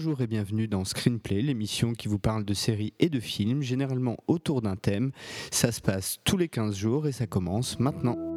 Bonjour et bienvenue dans Screenplay, l'émission qui vous parle de séries et de films, généralement autour d'un thème. Ça se passe tous les 15 jours et ça commence maintenant.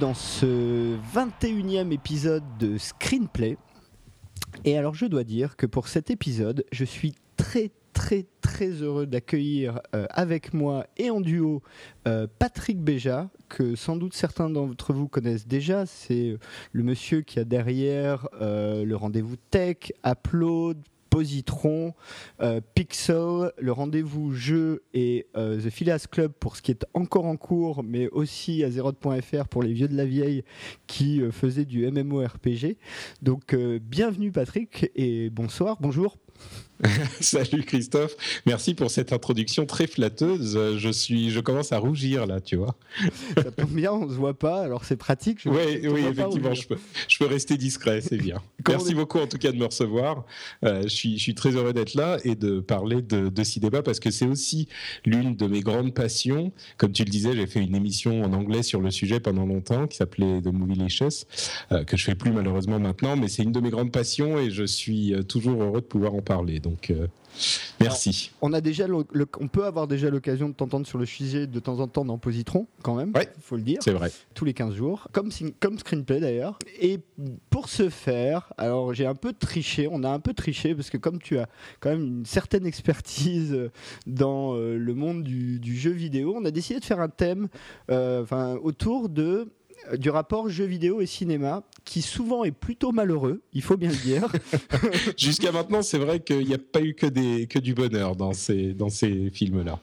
Dans ce 21e épisode de Screenplay. Et alors je dois dire que pour cet épisode, je suis très très très heureux d'accueillir euh, avec moi et en duo euh, Patrick Béja, que sans doute certains d'entre vous connaissent déjà. C'est euh, le monsieur qui a derrière le rendez-vous tech, Upload, Positron, euh, Pixel, le rendez-vous jeu et euh, The Phileas Club pour ce qui est encore en cours, mais aussi Azeroth.fr pour les vieux de la vieille qui euh, faisaient du MMORPG. Donc bienvenue Patrick et bonsoir, bonjour. Salut Christophe, merci pour cette introduction très flatteuse. Je suis, je commence à rougir là, tu vois. Ça tombe bien, on se voit pas, alors c'est pratique. oui, oui, effectivement, je peux, je peux rester discret, c'est bien. merci beaucoup en tout cas de me recevoir. Euh, je suis, je suis très heureux d'être là et de parler de, de cinéma parce que c'est aussi l'une de mes grandes passions. Comme tu le disais, j'ai fait une émission en anglais sur le sujet pendant longtemps qui s'appelait The Movie Licious, euh, que je fais plus malheureusement maintenant, mais c'est une de mes grandes passions et je suis euh, toujours heureux de pouvoir en parler. Donc, euh, merci. on, a déjà on peut avoir déjà l'occasion de t'entendre sur le sujet de temps en temps dans Positron, quand même. Il faut le dire. C'est vrai. Tous les 15 jours, comme, comme screenplay d'ailleurs. Et pour ce faire, alors j'ai un peu triché, on a un peu triché, parce que comme tu as quand même une certaine expertise dans euh, le monde du, jeu vidéo, on a décidé de faire un thème euh, autour de du rapport jeux vidéo et cinéma, qui souvent est plutôt malheureux, il faut bien le dire. Jusqu'à maintenant, c'est vrai qu'il n'y a pas eu que, des, que du bonheur dans ces, dans ces films-là.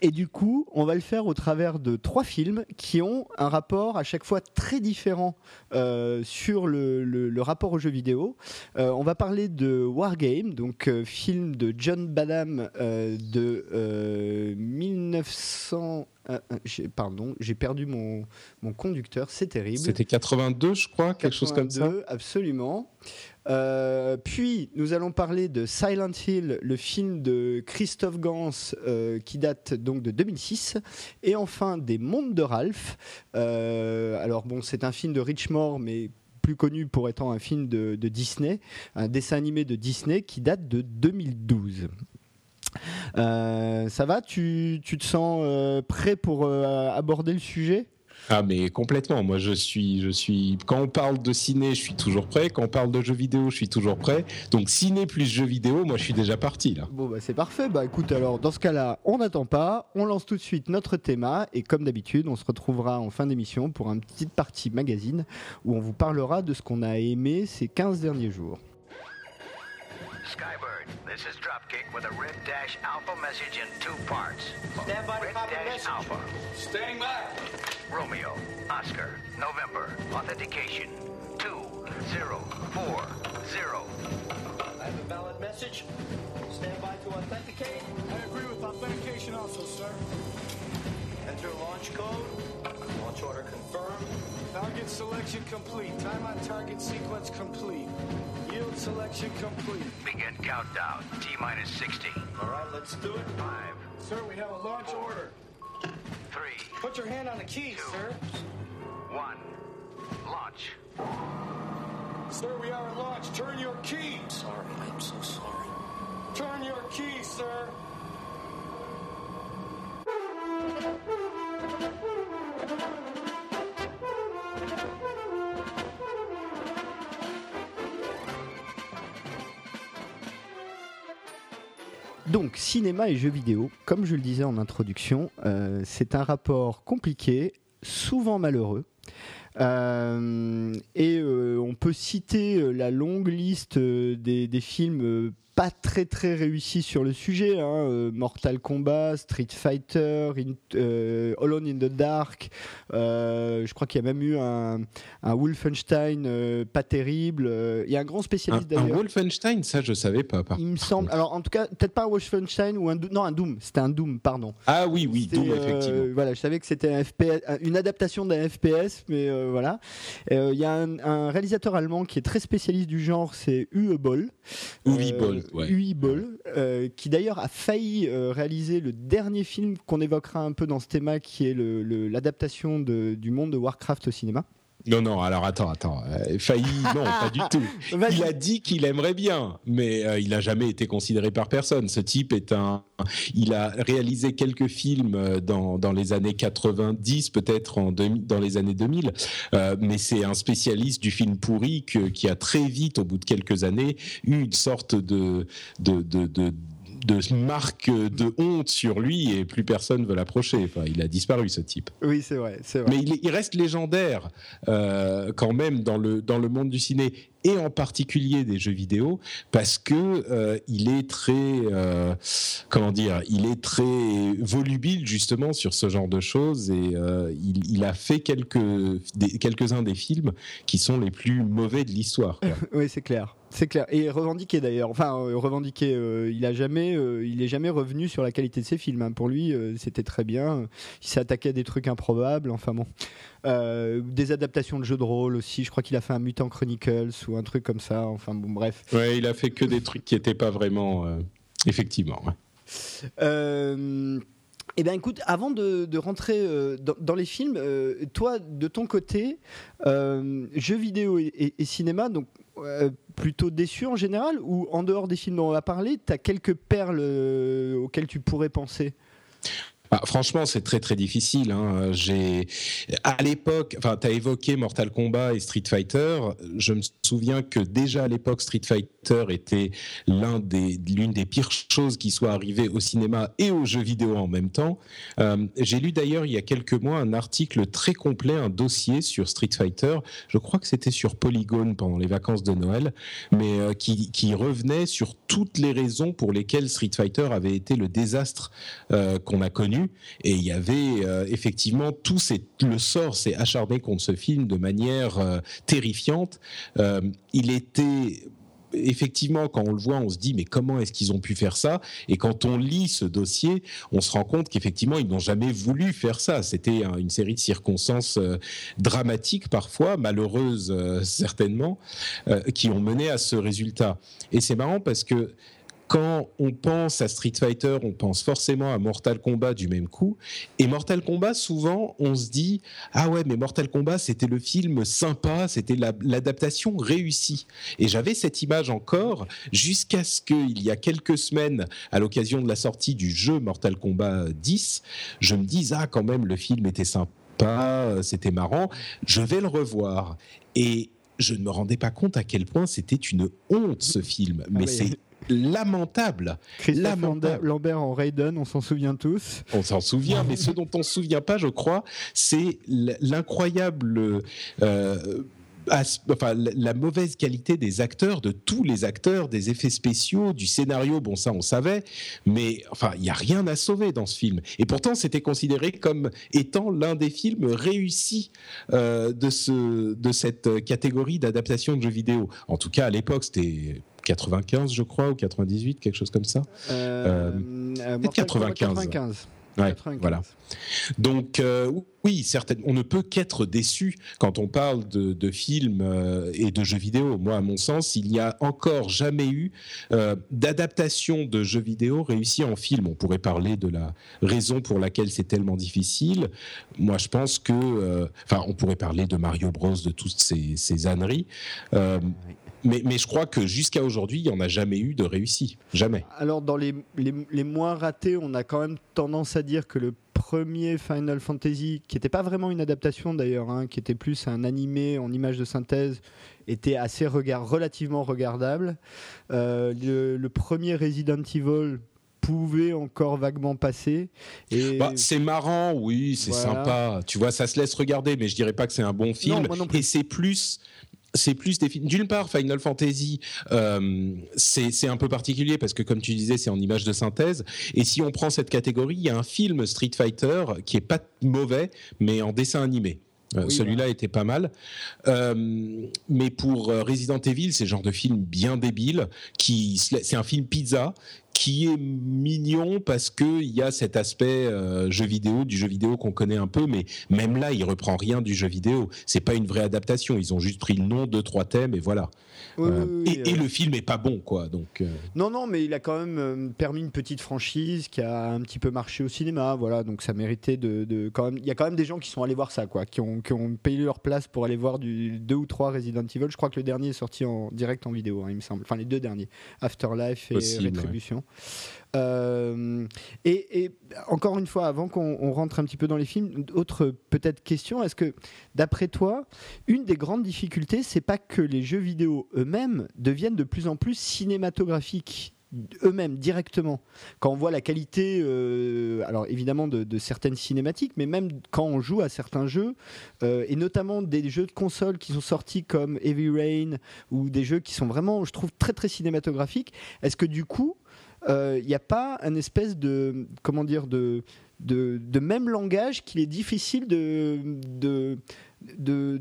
Et du coup, on va le faire au travers de trois films qui ont un rapport à chaque fois très différent euh, sur le, le, rapport aux jeux vidéo. Euh, on va parler de Wargame, donc euh, film de John Badham de 1900. pardon, j'ai perdu mon, mon conducteur, c'est terrible. C'était 82, je crois, quelque chose comme ça. Absolument. Euh, puis nous allons parler de Silent Hill, le film de Christophe Gans euh, qui date donc de 2006, et enfin des Mondes de Ralph. Euh, alors bon, c'est un film de Richmore, mais plus connu pour étant un film de, Disney, un dessin animé de Disney qui date de 2012. ça va? Tu, te sens prêt pour aborder le sujet? Ah mais complètement. Moi je suis, je suis. Quand on parle de ciné, je suis toujours prêt. Quand on parle de jeux vidéo, je suis toujours prêt. Donc ciné plus jeux vidéo, moi je suis déjà parti là. Bon bah c'est parfait. Bah écoute alors dans ce cas-là, on n'attend pas, on lance tout de suite notre thème et comme d'habitude, on se retrouvera en fin d'émission pour une petite partie magazine où on vous parlera de ce qu'on a aimé ces 15 derniers jours. This Dropkick with a Red Dash Alpha message in two parts. Stand by Red Dash Alpha. Staying by. Romeo, Oscar, November, authentication 2040. I have a valid message. Stand by to authenticate. I agree with authentication also, sir. Enter launch code. Launch order confirmed. Target selection complete. Time on target sequence complete. Yield selection complete. Begin countdown. T minus 60. All right, let's do it. Five. Sir, we have a launch four, order. Three. Put your hand on the keys, two, sir. One. Launch. Sir, we are at launch. Turn your key. Sorry, I'm so sorry. Turn your key, sir. Donc, cinéma et jeux vidéo, comme je le disais en introduction, euh, c'est un rapport compliqué, souvent malheureux. Et on peut citer la longue liste des, des films pas très très réussi sur le sujet. Hein. Euh, Mortal Kombat, Street Fighter, euh, Alone in the Dark. Euh, je crois qu'il y a même eu un, Wolfenstein pas terrible. Il y a un grand spécialiste d'ailleurs. Un Wolfenstein, ça je savais pas. Il me semble. Alors en tout cas, peut-être pas un Wolfenstein ou un non un Doom. C'était un Doom, pardon. Ah oui oui Doom effectivement. voilà, je savais que c'était un FPS, une adaptation d'un FPS, mais voilà. Il y a un, réalisateur allemand qui est très spécialiste du genre, c'est Uwe Boll. Uwe Boll. Uwe Boll, euh, qui d'ailleurs a failli euh, réaliser le dernier film qu'on évoquera un peu dans ce thème, qui est l'adaptation du monde de Warcraft au cinéma. Non, non, alors attends, attends. Euh, failli, non, pas du tout. Il a dit qu'il aimerait bien, mais euh, il n'a jamais été considéré par personne. Ce type est un. Il a réalisé quelques films euh, dans, dans les années 90, peut-être en dans les années 2000, mais c'est un spécialiste du film pourri qui a très vite, au bout de quelques années, eu une sorte de, de, de, de de marque de honte sur lui et plus personne veut l'approcher. Enfin, il a disparu ce type. Oui, c'est vrai, vrai, Mais il, reste légendaire euh, quand même dans le dans le monde du ciné et en particulier des jeux vidéo parce que euh, il est très euh, comment dire il est très volubile justement sur ce genre de choses et il, il, a fait quelques quelques uns des films qui sont les plus mauvais de l'histoire oui c'est clair c'est clair et revendiqué d'ailleurs enfin revendiqué il a jamais il est jamais revenu sur la qualité de ses films hein. pour lui c'était très bien il s'est attaqué à des trucs improbables enfin bon euh, des adaptations de jeux de rôle aussi. Je crois qu'il a fait un Mutant Chronicles ou un truc comme ça. Enfin bon, bref. Ouais, il a fait que des trucs qui n'étaient pas vraiment. Euh, effectivement. Euh, eh bien, écoute, avant de, rentrer dans, les films, toi, de ton côté, jeux vidéo et, et cinéma, donc plutôt déçu en général, ou en dehors des films dont on va parler, tu as quelques perles auxquelles tu pourrais penser? Bah, franchement, c'est très très difficile. Hein. J'ai à l'époque, enfin, tu as évoqué Mortal Kombat et Street Fighter. Je me souviens que déjà à l'époque, Street Fighter était l'une des pires choses qui soit arrivées au cinéma et aux jeux vidéo en même temps. Euh, j'ai lu d'ailleurs il y a quelques mois un article très complet, un dossier sur Street Fighter. Je crois que c'était sur Polygon pendant les vacances de Noël, mais euh, qui, qui revenait sur toutes les raisons pour lesquelles Street Fighter avait été le désastre euh, qu'on a connu et il y avait euh, effectivement tout le sort s'est acharné contre ce film de manière euh, terrifiante. Euh, il était effectivement, quand on le voit, on se dit mais comment est-ce qu'ils ont pu faire ça? Et quand on lit ce dossier, on se rend compte qu'effectivement ils n'ont jamais voulu faire ça. C'était une série de circonstances dramatiques parfois, malheureuses certainement, qui ont mené à ce résultat. Et c'est marrant parce que quand on pense à Street Fighter, on pense forcément à Mortal Kombat du même coup. Et Mortal Kombat, souvent, on se dit ah ouais, mais Mortal Kombat, c'était le film sympa, c'était l'adaptation réussie. Et j'avais cette image encore jusqu'à ce qu'il y a quelques semaines, à l'occasion de la sortie du jeu Mortal Kombat 10, je me dise ah quand même le film était sympa, c'était marrant, je vais le revoir. Et je ne me rendais pas compte à quel point c'était une honte ce film. Ah mais c'est lamentable. lamentable. Lambert en Raiden, on s'en souvient tous. On s'en souvient, mais ce dont on ne se souvient pas, je crois, c'est l'incroyable... Euh, enfin, la mauvaise qualité des acteurs, de tous les acteurs, des effets spéciaux, du scénario, bon ça on savait, mais enfin il n'y a rien à sauver dans ce film. Et pourtant c'était considéré comme étant l'un des films réussis euh, de, ce, de cette catégorie d'adaptation de jeux vidéo. En tout cas à l'époque c'était 95, je crois, ou 98, quelque chose comme ça. Euh, euh, 95. 95. Ouais, voilà. Donc euh, oui, certainement, on ne peut qu'être déçu quand on parle de, films euh, et de jeux vidéo. Moi, à mon sens, il n'y a encore jamais eu euh, d'adaptation de jeux vidéo réussi en film. On pourrait parler de la raison pour laquelle c'est tellement difficile. Moi, je pense que, enfin, on pourrait parler de Mario Bros, de toutes ces, ces âneries. Mais, mais, je crois que jusqu'à aujourd'hui, il n'y en a jamais eu de réussi. Jamais. Alors, dans les, les, les, moins ratés, on a quand même tendance à dire que le premier Final Fantasy, qui n'était pas vraiment une adaptation d'ailleurs, hein, qui était plus un animé en image de synthèse, était assez regard, relativement regardable. Euh, le, premier Resident Evil, pouvait encore vaguement passer. Et... Bah, c'est marrant, oui, c'est sympa. Tu vois, ça se laisse regarder, mais je dirais pas que c'est un bon film. Et c'est plus c'est plus des films. D'une part, Final Fantasy, euh, c'est un peu particulier parce que, comme tu disais, c'est en image de synthèse. Et si on prend cette catégorie, il y a un film Street Fighter qui est pas mauvais, mais en dessin animé. Euh, celui-là était pas mal. Euh, mais pour Resident Evil, c'est le genre de film bien débile. Qui, c'est un film pizza qui est mignon parce qu'il y a cet aspect euh, jeu vidéo, du jeu vidéo qu'on connaît un peu, mais même là, il reprend rien du jeu vidéo. C'est pas une vraie adaptation. Ils ont juste pris le nom, deux, trois thèmes et voilà. Euh, et, le film est pas bon, quoi. Donc. Euh. Non, non, mais il a quand même permis une petite franchise qui a un petit peu marché au cinéma, voilà. Donc ça méritait de, quand même. Il y a quand même des gens qui sont allés voir ça, quoi, qui ont, qui ont payé leur place pour aller voir du deux ou trois Resident Evil. Je crois que le dernier est sorti en direct en vidéo, hein, il me semble. Enfin les deux derniers, Afterlife et Rétribution. Euh, et, encore une fois, avant qu'on rentre un petit peu dans les films, autre peut-être question est-ce que, d'après toi, une des grandes difficultés, c'est pas que les jeux vidéo eux-mêmes deviennent de plus en plus cinématographiques eux-mêmes directement? Quand on voit la qualité, euh, alors évidemment de, certaines cinématiques, mais même quand on joue à certains jeux, euh, et notamment des jeux de console qui sont sortis comme Heavy Rain ou des jeux qui sont vraiment, je trouve, très très cinématographiques, est-ce que du coup, il euh, n'y a pas un espèce de comment dire de, même langage qu'il est difficile de,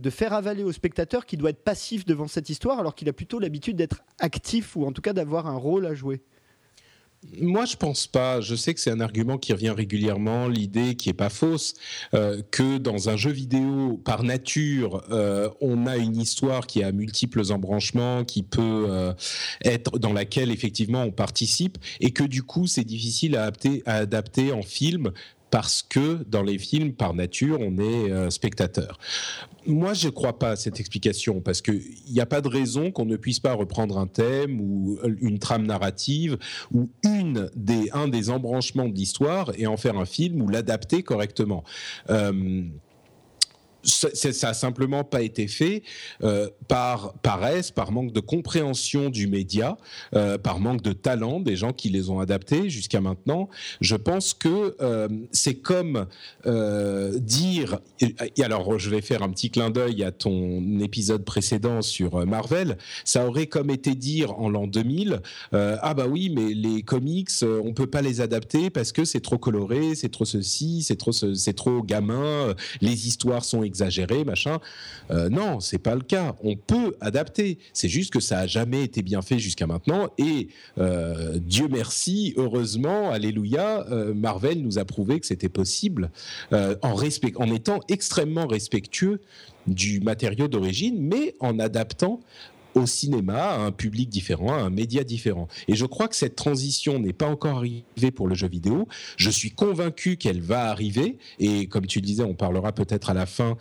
faire avaler au spectateur qui doit être passif devant cette histoire alors qu'il a plutôt l'habitude d'être actif ou en tout cas d'avoir un rôle à jouer. Moi, je pense pas. Je sais que c'est un argument qui revient régulièrement, l'idée qui est pas fausse, euh, que dans un jeu vidéo, par nature, euh, on a une histoire qui a multiples embranchements, qui peut euh, être dans laquelle effectivement on participe, et que du coup c'est difficile à adapter en film parce que dans les films, par nature, on est euh, spectateur. Moi, je ne crois pas à cette explication parce qu'il n'y a pas de raison qu'on ne puisse pas reprendre un thème ou euh, une trame narrative ou une des, un des embranchements de l'histoire et en faire un film ou l'adapter correctement. Euh, ça, ça a simplement pas été fait euh, par paresse, par manque de compréhension du média, euh, par manque de talent des gens qui les ont adaptés jusqu'à maintenant. Je pense que euh, c'est comme dire. Et, alors, je vais faire un petit clin d'œil à ton épisode précédent sur Marvel. Ça aurait comme été dire en l'an 2000 ah bah oui, mais les comics, on peut pas les adapter parce que c'est trop coloré, c'est trop ceci, c'est trop c'est trop gamin, les histoires sont exagéré, machin. Euh, non, c'est pas le cas. On peut adapter. C'est juste que ça a jamais été bien fait jusqu'à maintenant. Et euh, Dieu merci, heureusement, alléluia, euh, Marvel nous a prouvé que c'était possible en respect, en étant extrêmement respectueux du matériau d'origine, mais en adaptant au cinéma, à un public différent, à un média différent. Et je crois que cette transition n'est pas encore arrivée pour le jeu vidéo. Je suis convaincu qu'elle va arriver. Et comme tu le disais, on parlera peut-être à la fin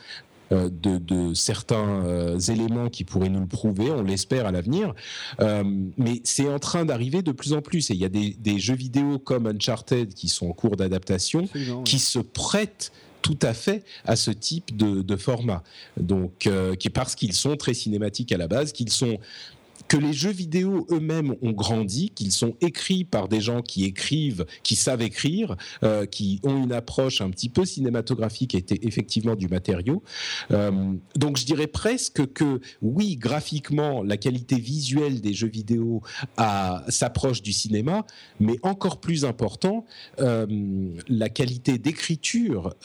euh, de, certains euh, éléments qui pourraient nous le prouver, on l'espère à l'avenir. Euh, mais c'est en train d'arriver de plus en plus. Et il y a des, jeux vidéo comme Uncharted qui sont en cours d'adaptation, qui se prêtent tout à fait à ce type de, format. Donc, euh, parce qu'ils sont très cinématiques à la base, qu'ils sont que les jeux vidéo eux-mêmes ont grandi, qu'ils sont écrits par des gens qui écrivent, qui savent écrire, euh, qui ont une approche un petit peu cinématographique et effectivement du matériau. Euh, donc je dirais presque que oui, graphiquement, la qualité visuelle des jeux vidéo s'approche du cinéma, mais encore plus important, euh, la qualité d'écriture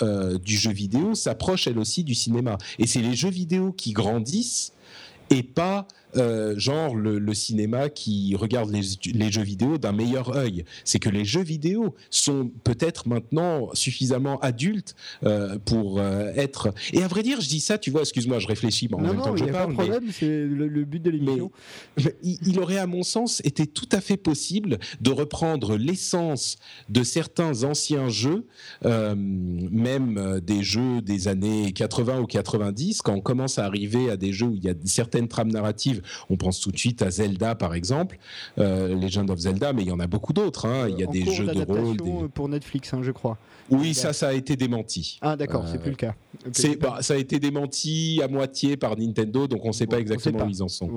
du jeu vidéo s'approche elle aussi du cinéma. Et c'est les jeux vidéo qui grandissent et pas euh, genre le, cinéma qui regarde les, jeux vidéo d'un meilleur œil. C'est que les jeux vidéo sont peut-être maintenant suffisamment adultes euh, pour euh, être. Et à vrai dire, je dis ça, tu vois, excuse-moi, je réfléchis en même temps que je parle. Pas de problème, c'est le, but de l'émission. Il, aurait, à mon sens, été tout à fait possible de reprendre l'essence de certains anciens jeux, même des jeux des années 80 ou 90, quand on commence à arriver à des jeux où il y a certaines trames narratives On pense tout de suite à Zelda, par exemple, Legend of Zelda, mais il y en a beaucoup d'autres. Hein. Il y a des jeux de rôle. pour Netflix, hein, je crois. Oui, ça, ça a été démenti. Ah, d'accord, c'est plus le cas. c'est, bah, ça a été démenti à moitié par Nintendo, donc on ne sait pas exactement où ils en sont.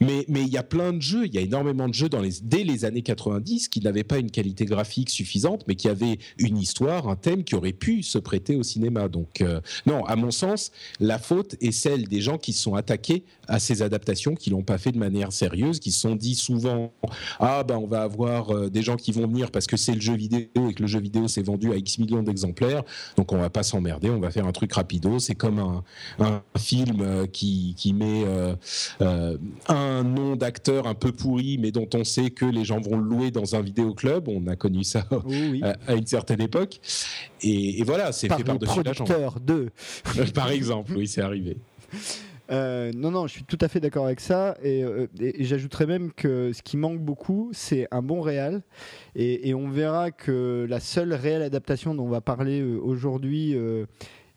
Mais mais il y a plein de jeux, il y a énormément de jeux dans les, dès les années 90 qui n'avaient pas une qualité graphique suffisante, mais qui avaient une histoire, un thème qui aurait pu se prêter au cinéma. Donc euh, non, à mon sens, la faute est celle des gens qui sont attaqués à ces adaptations, qui l'ont pas fait de manière sérieuse, qui se sont dit souvent ah ben on va avoir euh, des gens qui vont venir parce que c'est le jeu vidéo et que le jeu vidéo s'est vendu à X millions d'exemplaires, donc on va pas s'emmerder, on va faire un truc rapido. C'est comme un, un film euh, qui, qui met un nom d'acteur un peu pourri, mais dont on sait que les gens vont le louer dans un vidéoclub. On a connu ça à, une certaine époque. Et, voilà, c'est fait par-dessus producteur de. par exemple, oui, c'est arrivé. Euh, non, non, je suis tout à fait d'accord avec ça. Euh, et, j'ajouterais même que ce qui manque beaucoup, c'est un bon réal. Et, on verra que la seule réelle adaptation dont on va parler euh, aujourd'hui,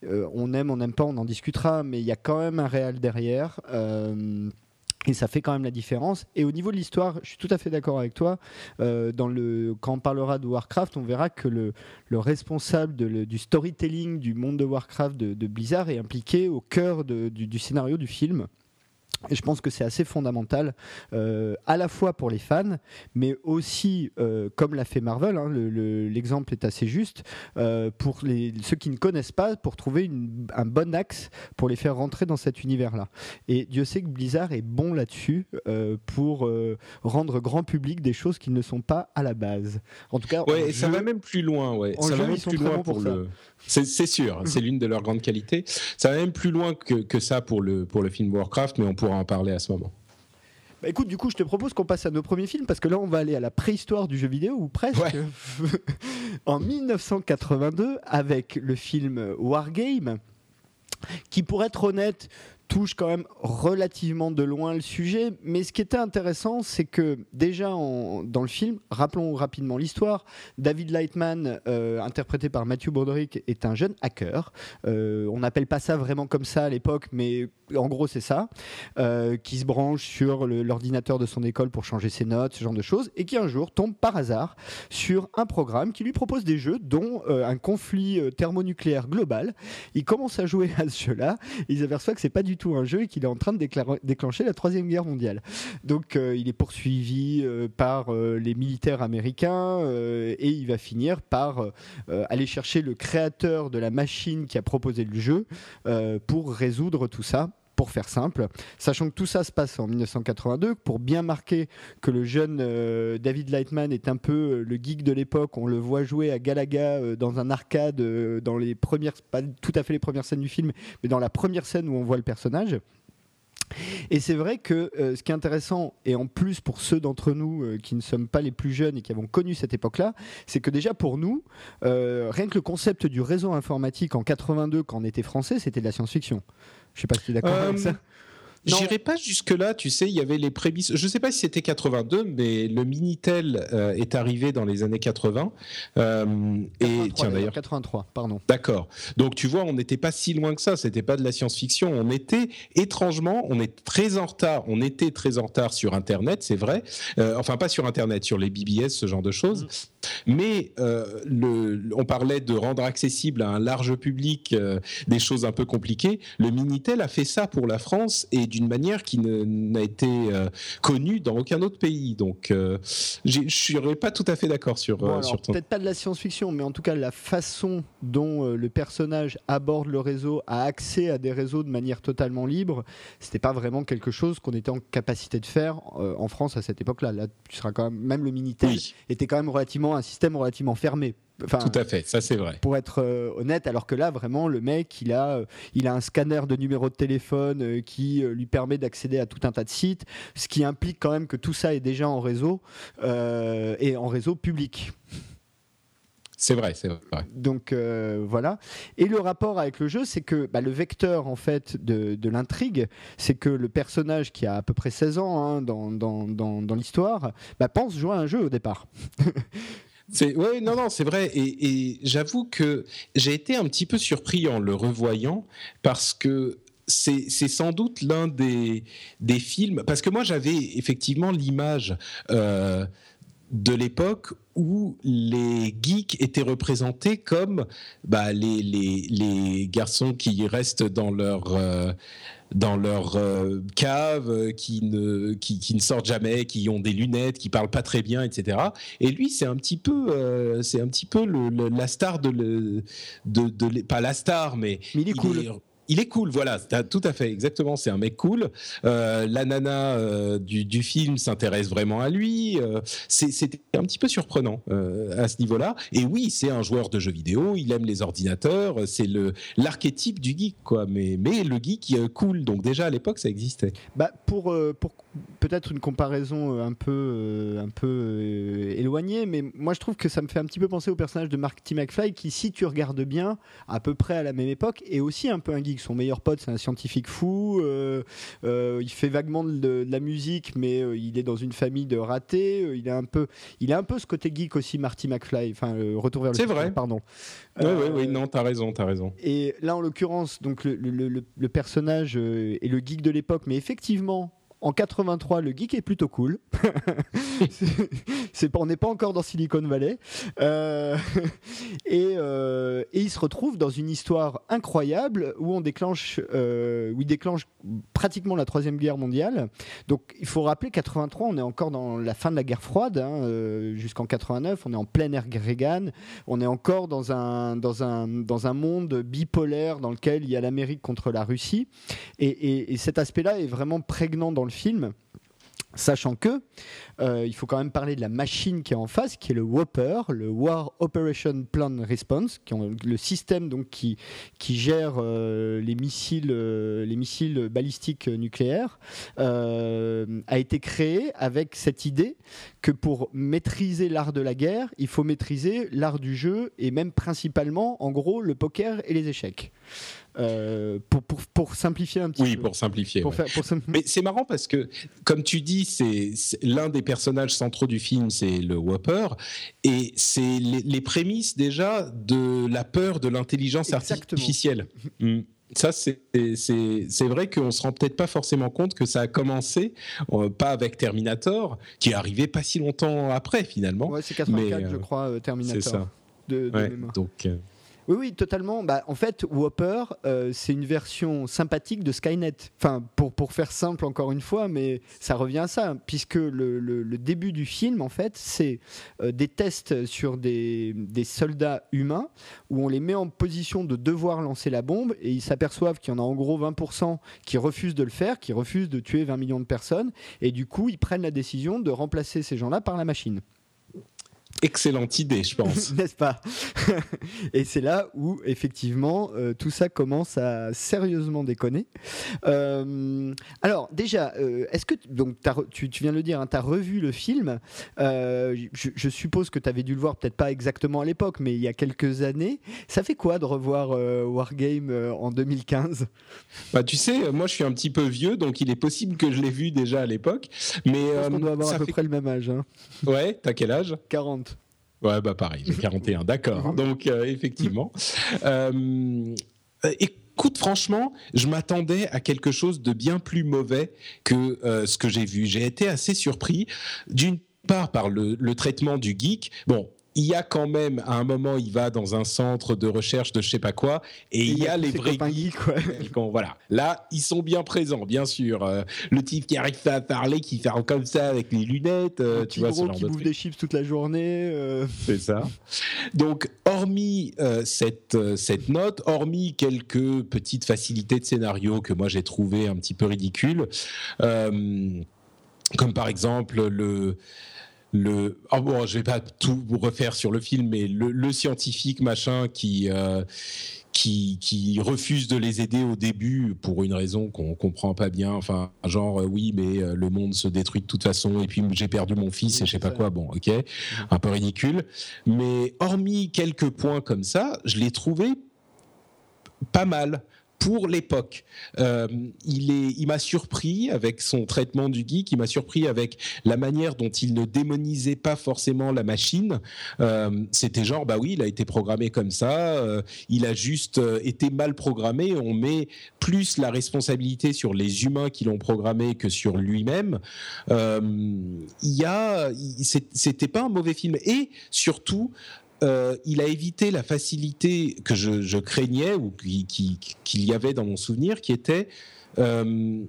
on aime, on n'aime pas, on en discutera, mais il y a quand même un réal derrière. Et ça fait quand même la différence. Et au niveau de l'histoire, je suis tout à fait d'accord avec toi. Euh, quand on parlera de Warcraft, on verra que le, le responsable du storytelling du monde de Warcraft de, Blizzard est impliqué au cœur du, scénario du film. Et je pense que c'est assez fondamental, euh, à la fois pour les fans, mais aussi, euh, comme l'a fait Marvel, hein, l'exemple est assez juste, euh, pour les, ceux qui ne connaissent pas, pour trouver un bon axe pour les faire rentrer dans cet univers-là. Et Dieu sait que Blizzard est bon là-dessus pour rendre grand public des choses qui ne sont pas à la base. En tout cas, ouais, ça va même plus loin. Ouais. ça va même plus loin pour, le. C'est sûr, c'est l'une de leurs grandes qualités. Ça va même plus loin que, que ça pour le, pour le film Warcraft, mais on pourra en parler à ce moment. Bah écoute, du coup, je te propose qu'on passe à nos premiers films parce que là, on va aller à la préhistoire du jeu vidéo ou presque. en 1982, avec le film Wargame, qui, pour être honnête, touche quand même relativement de loin le sujet, mais ce qui était intéressant, c'est que déjà dans le film, rappelons rapidement l'histoire, David Lightman, euh, interprété par Matthew Broderick, est un jeune hacker. Euh, on n'appelle pas ça vraiment comme ça à l'époque, mais en gros c'est ça, euh, qui se branche sur l'ordinateur de son école pour changer ses notes, ce genre de choses, et qui un jour tombe par hasard sur un programme qui lui propose des jeux, dont un conflit thermonucléaire global. Il commence à jouer à ce jeu-là, il s'aperçoit que c'est pas du tout un jeu et qu'il est en train de déclencher la troisième guerre mondiale. Donc euh, il est poursuivi euh, par euh, les militaires américains et il va finir par aller chercher le créateur de la machine qui a proposé le jeu pour résoudre tout ça pour faire simple, sachant que tout ça se passe en 1982, pour bien marquer que le jeune David Lightman est un peu le geek de l'époque, on le voit jouer à Galaga dans un arcade, dans les premières, pas tout à fait les premières scènes du film, mais dans la première scène où on voit le personnage. Et c'est vrai que ce qui est intéressant, et en plus pour ceux d'entre nous qui ne sommes pas les plus jeunes et qui avons connu cette époque-là, c'est que déjà pour nous, rien que le concept du réseau informatique en 82, quand on était français, c'était de la science-fiction. Je sais pas si tu es d'accord avec ça. J'irai pas jusque-là, tu sais, il y avait les prémices. Je sais pas si c'était 82, mais le Minitel euh, est arrivé dans les années 80. Euh, et tiens d'ailleurs 83, pardon. D'accord. Donc tu vois, on n'était pas si loin que ça. C'était pas de la science-fiction. On était étrangement, on est très en retard. On était très en retard sur Internet, c'est vrai. Euh, enfin, pas sur Internet, sur les BBS, ce genre de choses. Mm. Mais le, on parlait de rendre accessible à un large public des choses un peu compliquées. Le Minitel a fait ça pour la France et d'une manière qui n'a été euh, connue dans aucun autre pays. Donc, euh, je ne serais pas tout à fait d'accord sur, euh, sur ton... Peut-être pas de la science-fiction, mais en tout cas, la façon dont le personnage aborde le réseau, a accès à des réseaux de manière totalement libre, c'était pas vraiment quelque chose qu'on était en capacité de faire en France à cette époque-là. Là, tu seras quand même, même le Minitel était quand même relativement un système relativement fermé tout à fait, ça c'est vrai. Pour être euh, honnête, alors que là, vraiment, le mec, il a, euh, il a un scanner de numéro de téléphone euh, qui lui permet d'accéder à tout un tas de sites, ce qui implique quand même que tout ça est déjà en réseau et en réseau public. C'est vrai, c'est vrai. Donc voilà. Et le rapport avec le jeu, c'est que bah, le vecteur en fait de, de l'intrigue, c'est que le personnage qui a à peu près 16 ans hein, dans, dans, dans, dans l'histoire, bah, pense jouer à un jeu au départ. Oui, non, non, c'est vrai. Et, j'avoue que j'ai été un petit peu surpris en le revoyant parce que c'est sans doute l'un des, des films, parce que moi j'avais effectivement l'image euh, de l'époque où les geeks étaient représentés comme bah, les, les, les, garçons qui restent dans leur, euh, dans leur euh, cave, qui ne, qui, qui, ne sortent jamais, qui ont des lunettes, qui parlent pas très bien, etc. Et lui, c'est un petit peu, c'est un petit peu le, la star de, le, de, de, pas la star, mais, mais il est cool il est cool, voilà, tout à fait, exactement. C'est un mec cool. Euh, la nana euh, du, film s'intéresse vraiment à lui. Euh, C'était un petit peu surprenant euh, à ce niveau-là. Et oui, c'est un joueur de jeux vidéo. Il aime les ordinateurs. C'est l'archétype du geek, quoi. Mais mais le geek cool. Donc déjà à l'époque, ça existait. Bah pour pour peut-être une comparaison un peu un peu éloignée, mais moi je trouve que ça me fait un petit peu penser au personnage de Mark T. McFly, qui, si tu regardes bien, à peu près à la même époque, est aussi un peu un geek son meilleur pote, c'est un scientifique fou. Euh, euh, il fait vaguement de, la musique, mais euh, il est dans une famille de ratés. il est un peu, il a un peu ce côté geek aussi, Marty McFly. Enfin, retour vers le. C'est vrai. Pardon. Oui, oui, oui, non, t'as raison, t'as raison. Et là, en l'occurrence, donc le, le personnage est le geek de l'époque, mais effectivement, en 83, le geek est plutôt cool. c'est, on n'est pas encore dans Silicon Valley. Euh, euh, et, il se retrouve dans une histoire incroyable où on déclenche, euh, où il déclenche pratiquement la troisième guerre mondiale. Donc il faut rappeler 83, on est encore dans la fin de la guerre froide, hein, jusqu'en 89, on est en pleine ère Reagan, on est encore dans un, dans un, dans un monde bipolaire dans lequel il y a l'Amérique contre la Russie. Et, et cet aspect-là est vraiment prégnant dans le film. Sachant que euh, il faut quand même parler de la machine qui est en face, qui est le Whopper, le War Operation Plan Response, qui est le système donc qui gère euh, les missiles euh, les missiles balistiques nucléaires, a été créé avec cette idée que pour maîtriser l'art de la guerre, il faut maîtriser l'art du jeu et même principalement, en gros, le poker et les échecs. Euh, pour, pour, pour, simplifier un petit oui, peu. Oui, pour simplifier. Mais c'est marrant parce que, comme tu dis, c'est l'un des personnages centraux du film, c'est le Whopper, et c'est les, prémices déjà de la peur de l'intelligence artificielle. Hmm. Ça, c'est vrai qu'on se rend peut-être pas forcément compte que ça a commencé, euh, pas avec Terminator, qui est arrivé pas si longtemps après finalement. Ouais, c'est 84, je euh, crois, Terminator. C'est ça. De, de donc, oui, oui, totalement. Bah, en fait, Whopper, euh, c'est une version sympathique de Skynet. Enfin, pour, pour faire simple encore une fois, mais ça revient à ça, puisque le, le, début du film, en fait, c'est euh, des tests sur des, des, soldats humains où on les met en position de devoir lancer la bombe et ils s'aperçoivent qu'il y en a en gros 20% qui refusent de le faire, qui refusent de tuer 20 millions de personnes, et du coup, ils prennent la décision de remplacer ces gens-là par la machine. Excellente idée, je pense. N'est-ce pas? Et c'est là où, effectivement, euh, tout ça commence à sérieusement déconner. Euh, alors, déjà, euh, est-ce que, donc, tu, viens de le dire, hein, tu as revu le film. Je, suppose que tu avais dû le voir, peut-être pas exactement à l'époque, mais il y a quelques années. Ça fait quoi de revoir Wargame en 2015 bah, Tu sais, moi, je suis un petit peu vieux, donc il est possible que je l'ai vu déjà à l'époque. Mais on doit avoir à peu près le même âge. Hein. Ouais, t'as quel âge? 40. Ouais, bah pareil, j'ai 41, d'accord. Donc, euh, effectivement. Euh, écoute, franchement, je m'attendais à quelque chose de bien plus mauvais que euh, ce que j'ai vu. J'ai été assez surpris, d'une part par le, le, traitement du geek. Bon, il y a quand même, à un moment, il va dans un centre de recherche de je sais pas quoi, et, il y a les vrais geeks. voilà. Là, ils sont bien présents, bien sûr. Euh, le type qui arrive à parler, qui fait comme ça avec les lunettes, euh, tu vois, ce qui bouffe des chips toute la journée. Euh. C'est ça. Donc, hormis cette, cette note, hormis quelques petites facilités de scénario que moi j'ai trouvé un petit peu ridicules, comme par exemple le le oh bon, je vais pas tout vous refaire sur le film, mais le, scientifique machin qui euh, qui, qui, refuse de les aider au début pour une raison qu'on comprend pas bien. Enfin, genre euh, oui, mais euh, le monde se détruit de toute façon et puis j'ai perdu mon fils et je sais pas quoi. Bon, ok, un peu ridicule. Mais hormis quelques points comme ça, je l'ai trouvé pas mal pour l'époque. Euh, il m'a surpris avec son traitement du geek, il m'a surpris avec la manière dont il ne démonisait pas forcément la machine. Euh, c'était genre, bah oui, il a été programmé comme ça, euh, il a juste été mal programmé. On met plus la responsabilité sur les humains qui l'ont programmé que sur lui-même. il y a, c'était pas un mauvais film et surtout euh, il a évité la facilité que je, craignais ou qu'il y avait dans mon souvenir, qui était euh,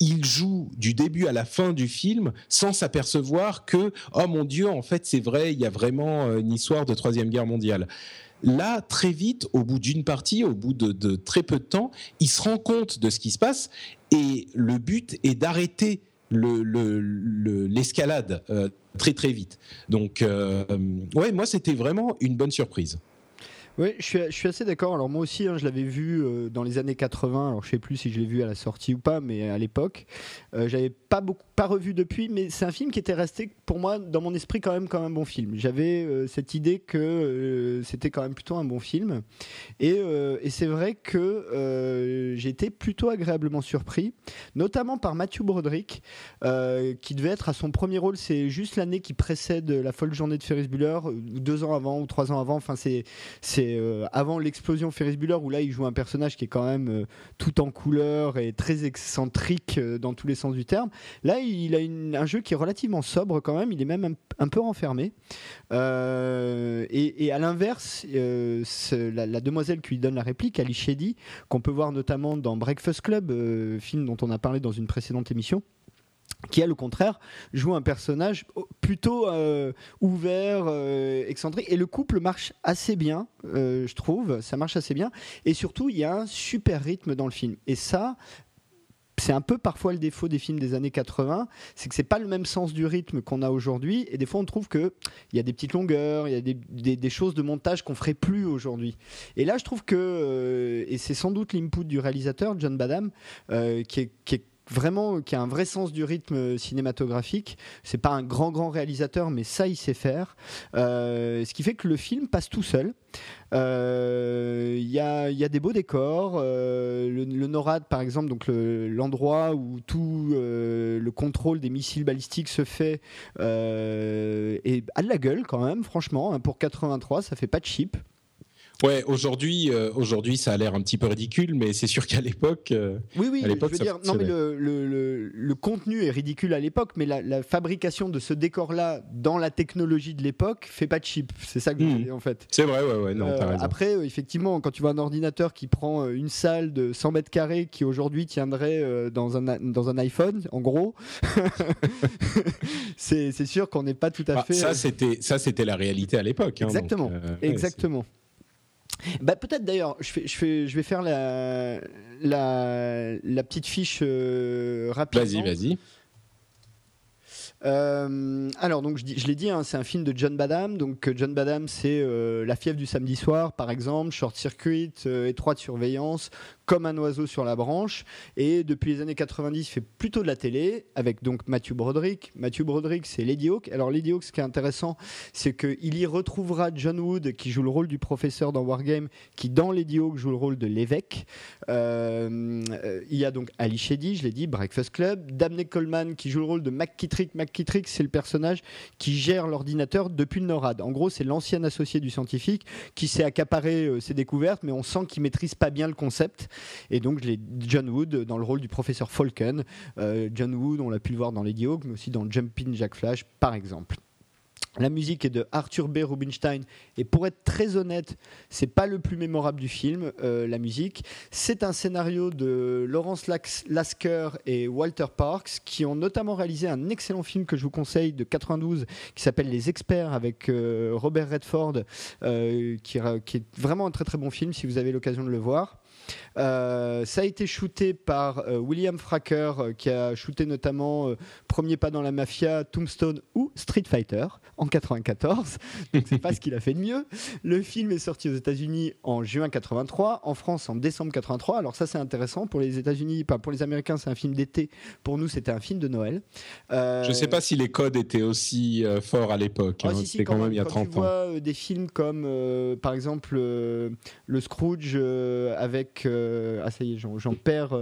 il joue du début à la fin du film sans s'apercevoir que oh mon Dieu, en fait c'est vrai, il y a vraiment euh, une histoire de troisième guerre mondiale. Là, très vite, au bout d'une partie, au bout de, très peu de temps, il se rend compte de ce qui se passe et le but est d'arrêter l'escalade très très vite. Donc, euh, ouais, moi c'était vraiment une bonne surprise. Oui, je suis, assez d'accord. Alors moi aussi, hein, je l'avais vu euh, dans les années 80. Alors je sais plus si je l'ai vu à la sortie ou pas, mais à l'époque, euh, j'avais pas beaucoup, pas revu depuis. Mais c'est un film qui était resté pour moi dans mon esprit quand même comme un bon film. J'avais euh, cette idée que c'était quand même plutôt un bon film. Et, c'est vrai que j'ai été plutôt agréablement surpris, notamment par Matthew Broderick, qui devait être à son premier rôle. C'est juste l'année qui précède la folle journée de Ferris Bueller, deux ans avant ou trois ans avant. Enfin, c'est c'est euh, avant l'explosion Ferris Bueller où là il joue un personnage qui est quand même euh, tout en couleur et très excentrique euh, dans tous les sens du terme. Là il a un jeu qui est relativement sobre quand même, il est même un, peu renfermé. Et, à l'inverse, la, demoiselle qui lui donne la réplique, Ali Shedi, qu'on peut voir notamment dans Breakfast Club, film dont on a parlé dans une précédente émission qui elle au contraire joue un personnage plutôt euh, ouvert, euh, excentrique, et le couple marche assez bien, euh, je trouve, ça marche assez bien, et surtout il y a un super rythme dans le film, et ça, c'est un peu parfois le défaut des films des années 80, c'est que c'est pas le même sens du rythme qu'on a aujourd'hui, et des fois on trouve que il y a des petites longueurs, il y a des, choses de montage qu'on ferait plus aujourd'hui. Et là, je trouve que, et c'est sans doute l'input du réalisateur John Badham, qui est vraiment qui a un vrai sens du rythme cinématographique. C'est pas un grand grand réalisateur, mais ça il sait faire. Euh, ce qui fait que le film passe tout seul. Euh, il y, a, y, a, des beaux décors. Euh, le, NORAD, par exemple, donc l'endroit où tout le contrôle des missiles balistiques se fait, et a de la gueule quand même, franchement. Hein, pour 83, ça fait pas de cheap. Ouais, aujourd'hui, euh, aujourd'hui, ça a l'air un petit peu ridicule, mais c'est sûr qu'à l'époque. Euh, oui, oui. À je veux dire, non, mais le, le, le, contenu est ridicule à l'époque, mais la, la, fabrication de ce décor-là dans la technologie de l'époque fait pas de cheap. C'est ça que je hmm. en fait. C'est vrai, ouais, ouais. Non, euh, raison. Après, effectivement, quand tu vois un ordinateur qui prend une salle de 100 mètres carrés, qui aujourd'hui tiendrait dans un dans un iPhone, en gros, c'est sûr qu'on n'est pas tout à bah, fait. Ça, c'était ça, c'était la réalité à l'époque. Hein, exactement, exactement. Bah, peut-être d'ailleurs, je, je, je vais faire la, la, petite fiche euh, rapide. Vas-y, vas-y. Euh, alors, donc, je, je l'ai dit, hein, c'est un film de John Badham. Donc, John Badham, c'est euh, La fièvre du samedi soir, par exemple, Short Circuit, Étroite surveillance, comme un oiseau sur la branche. Et depuis les années 90, il fait plutôt de la télé avec donc Matthew Broderick. Matthew Broderick, c'est Lady Hawk. Alors Lady Hawk, ce qui est intéressant, c'est qu'il y retrouvera John Wood qui joue le rôle du professeur dans Wargame, qui dans Lady Hawk joue le rôle de l'évêque. Euh, il y a donc Ali Shedi, je l'ai dit, Breakfast Club. Dabney Coleman qui joue le rôle de McKittrick. McKittrick, c'est le personnage qui gère l'ordinateur depuis le NORAD. En gros, c'est l'ancien associé du scientifique qui s'est accaparé euh, ses découvertes, mais on sent qu'il maîtrise pas bien le concept. Et donc, John Wood dans le rôle du professeur Falcon. Euh, John Wood, on l'a pu le voir dans Lady Hawk, mais aussi dans Jumping Jack Flash, par exemple. La musique est de Arthur B. Rubinstein et pour être très honnête, c'est pas le plus mémorable du film. Euh, la musique, c'est un scénario de Lawrence Lasker et Walter Parks qui ont notamment réalisé un excellent film que je vous conseille de 92 qui s'appelle Les Experts avec euh, Robert Redford, qui, qui, est vraiment un très très bon film si vous avez l'occasion de le voir. Euh, ça a été shooté par euh, William Fracker, euh, qui a shooté notamment Premier pas dans la mafia, Tombstone ou Street Fighter en 94. Donc c'est pas ce qu'il a fait de mieux. Le film est sorti aux États-Unis en juin 83, en France en décembre 83. Alors ça c'est intéressant pour les États-Unis, pas pour les Américains c'est un film d'été. Pour nous c'était un film de Noël. Je sais pas si les codes étaient aussi forts à l'époque. Ah, hein. C'était quand, même il y a 30 tu ans. Vois, des films comme par exemple le Scrooge avec avec. ah, ça y est, j'en perds.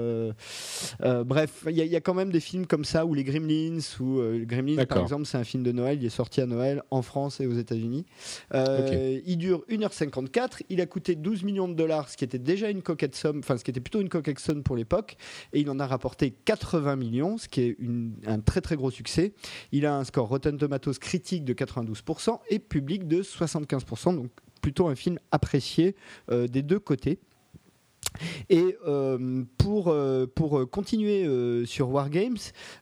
bref, il y, a quand même des films comme ça, ou les Gremlins, ou Gremlins, par exemple, c'est un film de Noël, il est sorti à Noël en France et aux États-Unis. Il dure 1h54, il a coûté 12 millions de dollars, ce qui était déjà une coquette somme, enfin, ce qui était plutôt une coquette somme pour l'époque, et il en a rapporté 80 millions, ce qui est un très très gros succès. Il a un score Rotten Tomatoes critique de 92% et public de 75%, donc plutôt un film apprécié euh, des deux côtés. Et euh, pour, euh, pour continuer sur Wargames,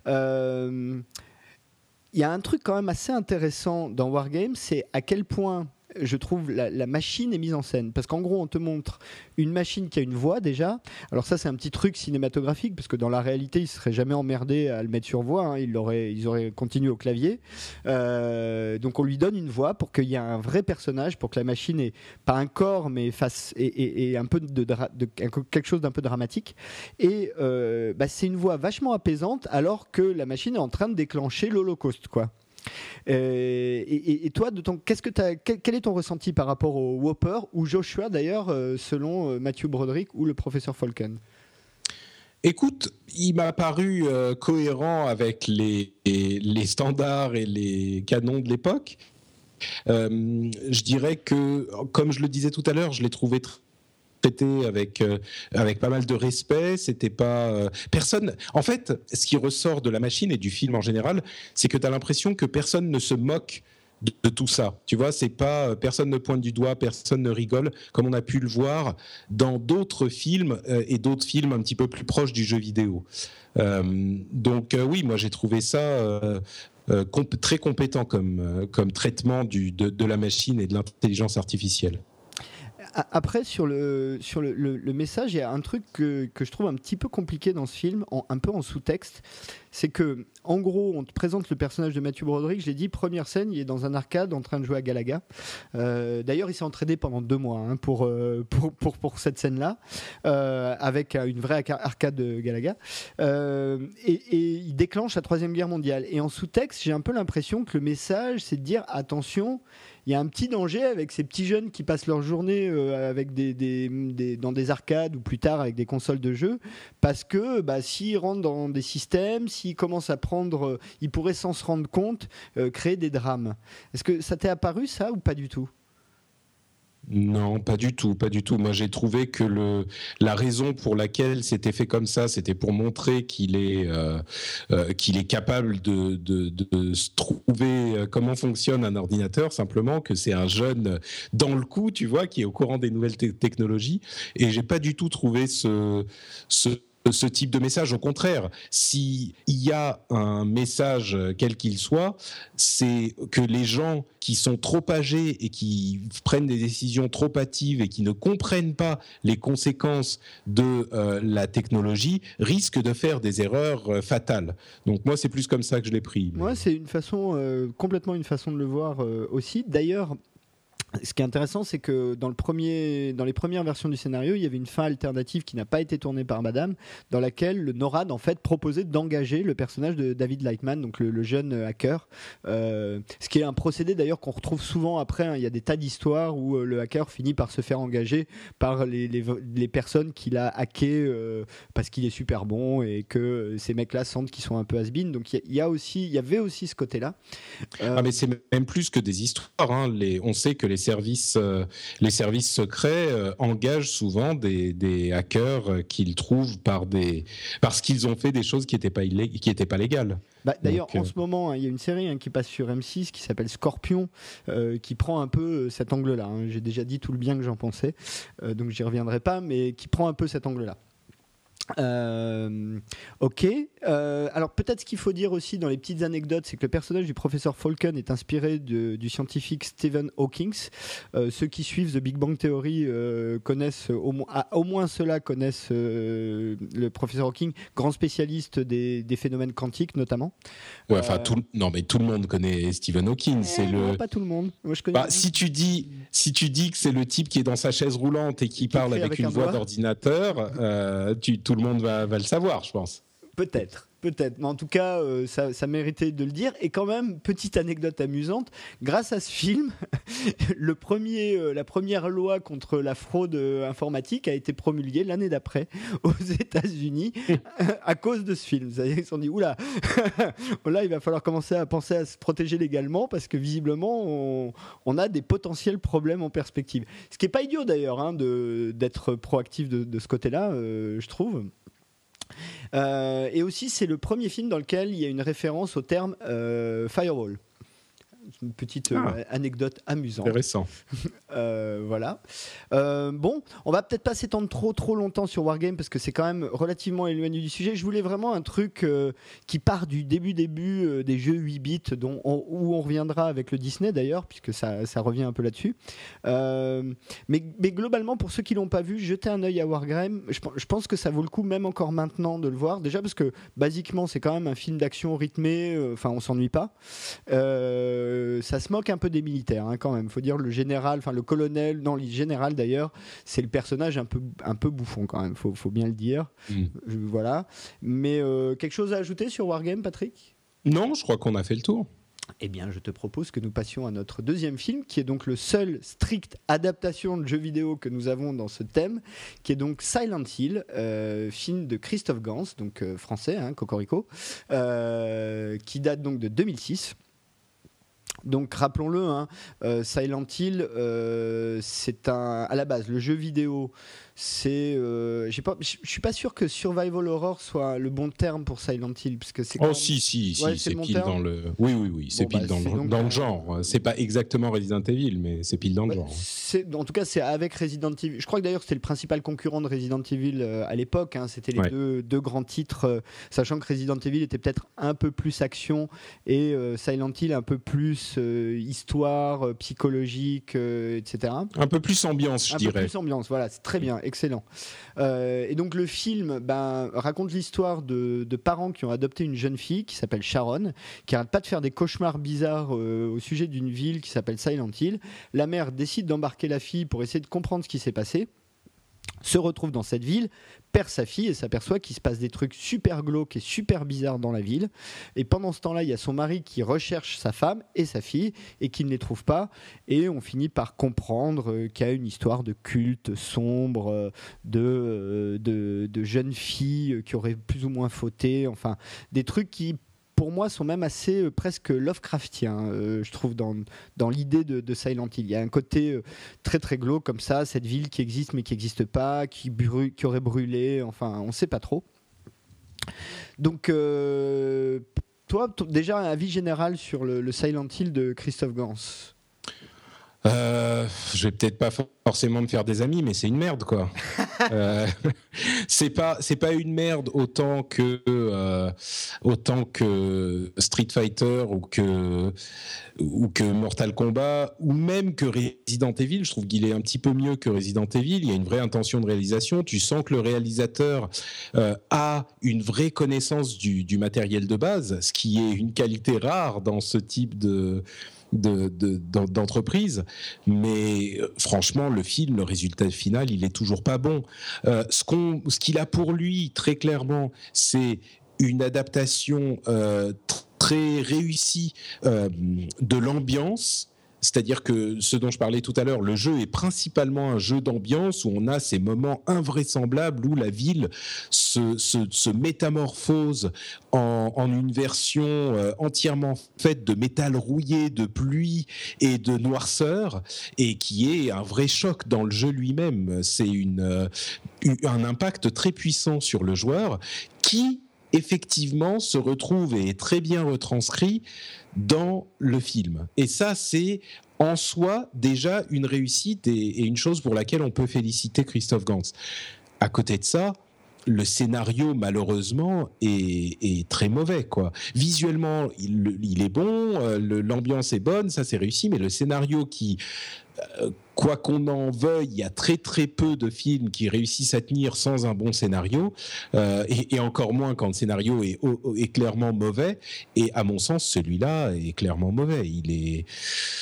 il y a un truc quand même assez intéressant dans Wargames, c'est à quel point je trouve, la, machine est mise en scène. Parce qu'en gros, on te montre une machine qui a une voix déjà. Alors ça, c'est un petit truc cinématographique, parce que dans la réalité, ils seraient jamais emmerdés à le mettre sur voix. Hein. Ils, auraient, ils auraient continué au clavier. Euh, donc on lui donne une voix pour qu'il y ait un vrai personnage, pour que la machine ait pas un corps, mais fasse et, un peu de, quelque chose d'un peu dramatique. Et euh, bah, c'est une voix vachement apaisante, alors que la machine est en train de déclencher l'Holocauste, quoi. Euh, et, toi, qu'est-ce que quel, est ton ressenti par rapport au Whopper ou Joshua d'ailleurs, euh, selon euh, Matthew Broderick ou le professeur Falken? Écoute, il m'a paru cohérent avec les, les, standards et les canons de l'époque. je dirais que, comme je le disais tout à l'heure, je l'ai trouvé très traité avec euh, avec pas mal de respect. C'était pas euh, personne. En fait, ce qui ressort de la machine et du film en général, c'est que tu as l'impression que personne ne se moque de, tout ça. Tu vois, c'est pas euh, personne ne pointe du doigt, personne ne rigole, comme on a pu le voir dans d'autres films et d'autres films un petit peu plus proches du jeu vidéo. donc oui, moi j'ai trouvé ça très compétent comme comme traitement du, de, de la machine et de l'intelligence artificielle. Après, sur le, sur le, message, il y a un truc que, que, je trouve un petit peu compliqué dans ce film, un peu en sous-texte. C'est que, en gros, on te présente le personnage de Matthew Broderick. Je l'ai dit, première scène, il est dans un arcade en train de jouer à Galaga. Euh, D'ailleurs, il s'est entraîné pendant deux mois hein, pour, euh, pour, pour, pour, cette scène-là, euh, avec une vraie arcade de Galaga. Et, il déclenche la Troisième Guerre mondiale. Et en sous-texte, j'ai un peu l'impression que le message, c'est de dire attention il y a un petit danger avec ces petits jeunes qui passent leur journée euh, avec des, dans des arcades ou plus tard avec des consoles de jeux, parce que bah, s'ils rentrent dans des systèmes, s'ils commencent à prendre, euh, ils pourraient sans se rendre compte euh, créer des drames. Est-ce que ça t'est apparu ça ou pas du tout? Non, pas du tout, pas du tout. Moi, j'ai trouvé que la raison pour laquelle c'était fait comme ça, c'était pour montrer qu'il est, euh, euh, est capable de, se trouver euh, comment fonctionne un ordinateur, simplement que c'est un jeune dans le coup, tu vois, qui est au courant des nouvelles technologies. Et j'ai pas du tout trouvé ce ce type de message. Au contraire, s'il y a un message quel qu'il soit, c'est que les gens qui sont trop âgés et qui prennent des décisions trop hâtives et qui ne comprennent pas les conséquences de euh, la technologie risquent de faire des erreurs euh, fatales. Donc moi, c'est plus comme ça que je l'ai pris. Moi, c'est une façon, euh, complètement une façon de le voir aussi. D'ailleurs, ce qui est intéressant, c'est que dans, le premier, dans les premières versions du scénario, il y avait une fin alternative qui n'a pas été tournée par Madame, dans laquelle le NORAD en fait proposait d'engager le personnage de David Lightman, donc le, jeune hacker. Euh, ce qui est un procédé d'ailleurs qu'on retrouve souvent après. Hein. il y a des tas d'histoires où euh, le hacker finit par se faire engager par les, personnes qu'il a hacké euh, parce qu'il est super bon et que ces mecs-là sentent qu'ils sont un peu has -been. Donc il y, y avait aussi ce côté-là. Ah mais c'est même plus que des histoires. Hein. On sait que les services, euh, les services secrets euh, engagent souvent des, hackers euh, qu'ils trouvent par des, parce qu'ils ont fait des choses qui n'étaient pas, qui étaient pas légales. Bah, d'ailleurs, en ce moment, hein, il y a une série hein, qui passe sur M6 qui s'appelle Scorpion, qui prend un peu cet angle-là. Hein. J'ai déjà dit tout le bien que j'en pensais, donc j'y reviendrai pas, mais qui prend un peu cet angle-là. Euh, ok. Euh, alors peut-être ce qu'il faut dire aussi dans les petites anecdotes, c'est que le personnage du professeur Falcon est inspiré du scientifique Stephen Hawking. Euh, ceux qui suivent The Big Bang Theory connaissent au, moins, au moins ceux-là connaissent le professeur Hawking, grand spécialiste des, phénomènes quantiques notamment. Ouais, enfin tout, non mais tout le monde connaît Stephen Hawking. C'est le. Pas tout le monde. Moi, je connais bah, si tu dis si tu dis que c'est le type qui est dans sa chaise roulante et qui, parle avec, une voix d'ordinateur, tout le monde va, le savoir, je pense. Peut-être. Peut-être, mais en tout cas, euh, ça, méritait de le dire. Et quand même, petite anecdote amusante, grâce à ce film, le premier, euh, la première loi contre la fraude euh, informatique a été promulguée l'année d'après aux États-Unis à cause de ce film. Ils se sont dit, oula, là, il va falloir commencer à penser à se protéger légalement parce que visiblement, on, a des potentiels problèmes en perspective. Ce qui n'est pas idiot d'ailleurs hein, d'être proactif de ce côté-là, je trouve. Euh, et aussi, c'est le premier film dans lequel il y a une référence au terme euh, firewall une petite euh, ah. anecdote amusante. Intéressant. euh, voilà. Euh, bon, on va peut-être pas s'étendre trop trop longtemps sur Wargame parce que c'est quand même relativement éloigné du sujet. Je voulais vraiment un truc euh, qui part du début début des jeux 8 bits dont où on reviendra avec le Disney d'ailleurs puisque ça, ça, revient un peu là-dessus. mais, mais, globalement, pour ceux qui l'ont pas vu, jetez un œil à Wargame. Je, je, pense que ça vaut le coup même encore maintenant de le voir. Déjà parce que basiquement c'est quand même un film d'action rythmé. Enfin, on s'ennuie pas. Euh, ça se moque un peu des militaires hein, quand même. Faut dire le général, enfin le colonel, non le général d'ailleurs, c'est le personnage un peu un peu bouffon quand même. Faut, faut bien le dire. Mm. voilà. Mais euh, quelque chose à ajouter sur Wargame, Patrick? Non, je crois qu'on a fait le tour. Eh bien, je te propose que nous passions à notre deuxième film, qui est donc le seul strict adaptation de jeu vidéo que nous avons dans ce thème, qui est donc Silent Hill, euh, film de Christophe Gans, donc euh, français, hein, Cocorico, qui date donc de 2006. Donc rappelons-le, hein, euh, Silent Hill, euh, c'est un à la base le jeu vidéo c'est euh, je suis pas sûr que survival horror soit le bon terme pour Silent Hill parce que c'est oh si si si c'est pile dans le oui oui oui c'est pile bah, dans, le, dans le genre. C'est pas exactement Resident Evil mais c'est pile dans le genre. en tout cas c'est avec Resident Evil. Je crois que d'ailleurs c'était le principal concurrent de Resident Evil euh, à l'époque hein. c'était les deux, deux, grands titres euh, sachant que Resident Evil était peut-être un peu plus action et Silent Hill un peu plus histoire psychologique etc un peu plus ambiance je un dirais. un peu plus ambiance voilà c'est très bien excellent. Euh, et donc le film ben, raconte l'histoire de, parents qui ont adopté une jeune fille qui s'appelle Sharon, qui arrête pas de faire des cauchemars bizarres euh, au sujet d'une ville qui s'appelle Silent Hill. La mère décide d'embarquer la fille pour essayer de comprendre ce qui s'est passé se retrouve dans cette ville, perd sa fille et s'aperçoit qu'il se passe des trucs super glauques et super bizarres dans la ville. Et pendant ce temps-là, il y a son mari qui recherche sa femme et sa fille et qui ne les trouve pas. Et on finit par comprendre euh, qu'il y a une histoire de culte sombre, euh, de, euh, de, de jeunes filles qui auraient plus ou moins fauté, enfin des trucs qui pour moi, sont même assez euh, presque Lovecraftiens, euh, je trouve, dans, dans l'idée de, Silent Hill. Il y a un côté euh, très très glauque comme ça, cette ville qui existe mais qui n'existe pas, qui, qui aurait brûlé, enfin, on ne sait pas trop. Donc, toi, déjà, un avis général sur le, le Silent Hill de Christophe Gans euh, je vais peut-être pas forcément me faire des amis, mais c'est une merde, quoi. euh, c'est pas, c'est pas une merde autant que euh, autant que Street Fighter ou que ou que Mortal Kombat ou même que Resident Evil. Je trouve qu'il est un petit peu mieux que Resident Evil. Il y a une vraie intention de réalisation. Tu sens que le réalisateur euh, a une vraie connaissance du, du matériel de base, ce qui est une qualité rare dans ce type de d'entreprise. mais euh, franchement, le film, le résultat final, il est toujours pas bon. Euh, ce qu'il a pour lui, très clairement, c'est une adaptation euh, très réussie de l'ambiance c'est-à-dire que ce dont je parlais tout à l'heure, le jeu est principalement un jeu d'ambiance où on a ces moments invraisemblables où la ville se, métamorphose en, une version euh, entièrement faite de métal rouillé, de pluie et de noirceur, et qui est un vrai choc dans le jeu lui-même. C'est euh, un impact très puissant sur le joueur qui effectivement se retrouve et est très bien retranscrit dans le film. Et ça, c'est en soi déjà une réussite et, une chose pour laquelle on peut féliciter Christophe Gans. À côté de ça, le scénario malheureusement est, très mauvais quoi. Visuellement, il, est bon, euh, l'ambiance est bonne, ça c'est réussi, mais le scénario qui quoi qu'on en veuille, il y a très très peu de films qui réussissent à tenir sans un bon scénario, euh, et, encore moins quand le scénario est, clairement mauvais. Et à mon sens, celui-là est clairement mauvais. Il est,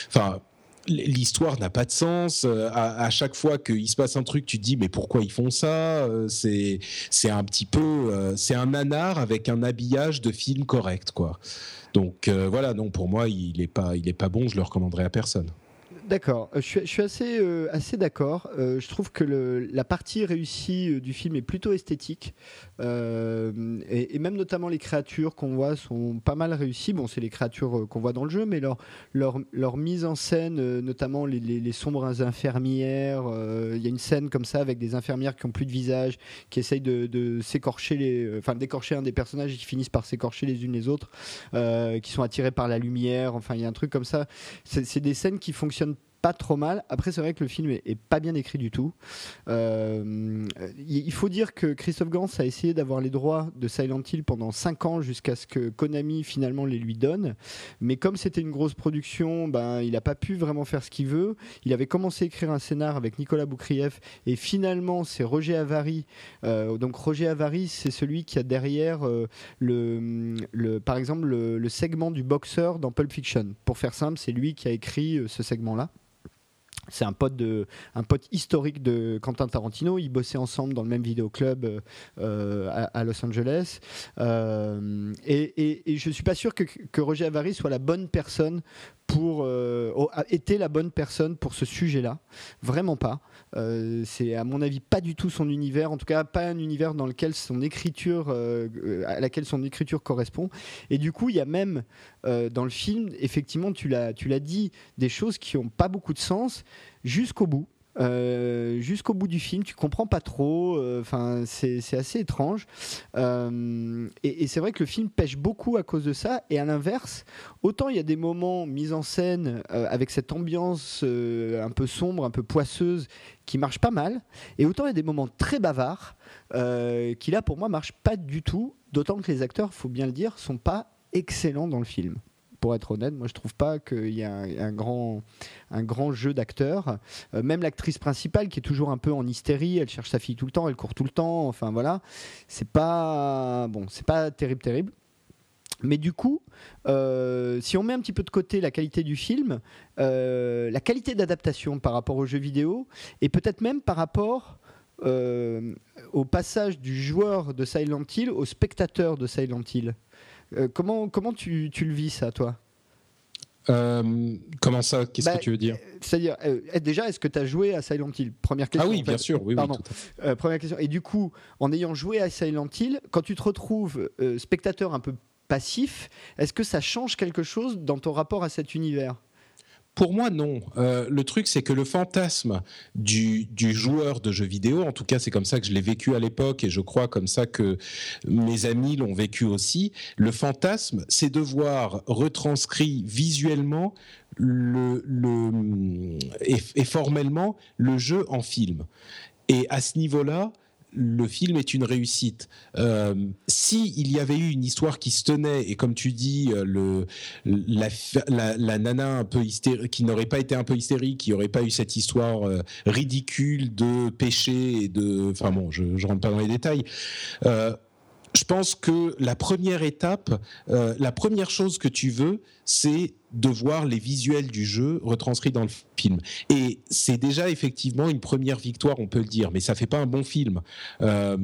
enfin, l'histoire n'a pas de sens. Euh, à, chaque fois qu'il se passe un truc, tu te dis mais pourquoi ils font ça? Euh, C'est c'est un petit peu c'est un nanar avec un habillage de film correct quoi. Donc voilà, non pour moi il est pas il est pas bon. Je le recommanderais à personne. D'accord, euh, je, suis, assez, euh, assez d'accord. Euh, je trouve que la partie réussie du film est plutôt esthétique. et, même notamment les créatures qu'on voit sont pas mal réussies. Bon, c'est les créatures qu'on voit dans le jeu, mais leur, mise en scène, notamment les, les, sombres infirmières. Il y a une scène comme ça avec des infirmières qui ont plus de visage, qui essayent de, s'écorcher les, enfin d'écorcher un des personnages et qui finissent par s'écorcher les unes les autres, qui sont attirées par la lumière. Enfin, il y a un truc comme ça. C'est des scènes qui fonctionnent pas trop mal. Après, c'est vrai que le film est, pas bien écrit du tout. Euh, il faut dire que Christophe Gans a essayé d'avoir les droits de Silent Hill pendant 5 ans jusqu'à ce que Konami finalement les lui donne. Mais comme c'était une grosse production, ben, il n'a pas pu vraiment faire ce qu'il veut. Il avait commencé à écrire un scénar avec Nicolas Boukrieff et finalement c'est Roger Avary. Euh, donc Roger Avary, c'est celui qui a derrière euh, le, par exemple le, le segment du boxeur dans Pulp Fiction. Pour faire simple, c'est lui qui a écrit ce segment-là. C'est un pote, historique de Quentin Tarantino. Ils bossaient ensemble dans le même vidéoclub euh, à, Los Angeles. Euh, et, et, je suis pas sûr que, Roger Avary soit la bonne personne pour euh, la bonne personne pour ce sujet-là. Vraiment pas. Euh, c'est à mon avis pas du tout son univers, en tout cas pas un univers dans lequel son écriture, euh, à laquelle son écriture correspond. Et du coup, il y a même dans le film, effectivement, tu l'as, tu l'as dit, des choses qui ont pas beaucoup de sens jusqu'au bout. Euh, jusqu'au bout du film, tu comprends pas trop. Euh, enfin, c'est assez étrange. Euh, et, c'est vrai que le film pêche beaucoup à cause de ça. Et à l'inverse, autant il y a des moments mis en scène avec cette ambiance un peu sombre, un peu poisseuse, qui marchent pas mal. Et autant il y a des moments très bavards qui là, pour moi, marchent pas du tout. D'autant que les acteurs, faut bien le dire, sont pas excellents dans le film pour être honnête. Moi, je trouve pas qu'il y a un, grand, un grand jeu d'acteurs. Euh, même l'actrice principale, qui est toujours un peu en hystérie, elle cherche sa fille tout le temps, elle court tout le temps. Enfin voilà, c'est pas bon, c'est pas terrible, terrible. Mais du coup, euh, si on met un petit peu de côté la qualité du film, euh, la qualité d'adaptation par rapport aux jeux vidéo, et peut-être même par rapport au passage du joueur de Silent Hill au spectateur de Silent Hill. Euh, comment, comment tu, tu, le vis, ça, toi? Euh, comment ça? Qu'est-ce que bah, tu veux dire? C'est-à-dire, euh, déjà, est-ce que tu as joué à Silent Hill? Première question. Ah oui, bien sûr, oui, Pardon. première question. Et du coup, en ayant joué à Silent Hill, quand tu te retrouves spectateur un peu passif, est-ce que ça change quelque chose dans ton rapport à cet univers? Pour moi, non. Euh, le truc, c'est que le fantasme du, joueur de jeux vidéo, en tout cas, c'est comme ça que je l'ai vécu à l'époque et je crois comme ça que mes amis l'ont vécu aussi. Le fantasme, c'est de voir retranscrit visuellement le, et formellement le jeu en film. Et à ce niveau-là, le film est une réussite. Euh, si il y avait eu une histoire qui se tenait et comme tu dis euh, la, nana un peu hystérique qui n'aurait pas été un peu hystérique, qui n'aurait pas eu cette histoire euh, ridicule de péché et de enfin bon, je, ne rentre pas dans les détails. Je pense que la première étape, la première chose que tu veux, c'est de voir les visuels du jeu retranscrits dans le film. Et c'est déjà effectivement une première victoire, on peut le dire, mais ça fait pas un bon film. Euh,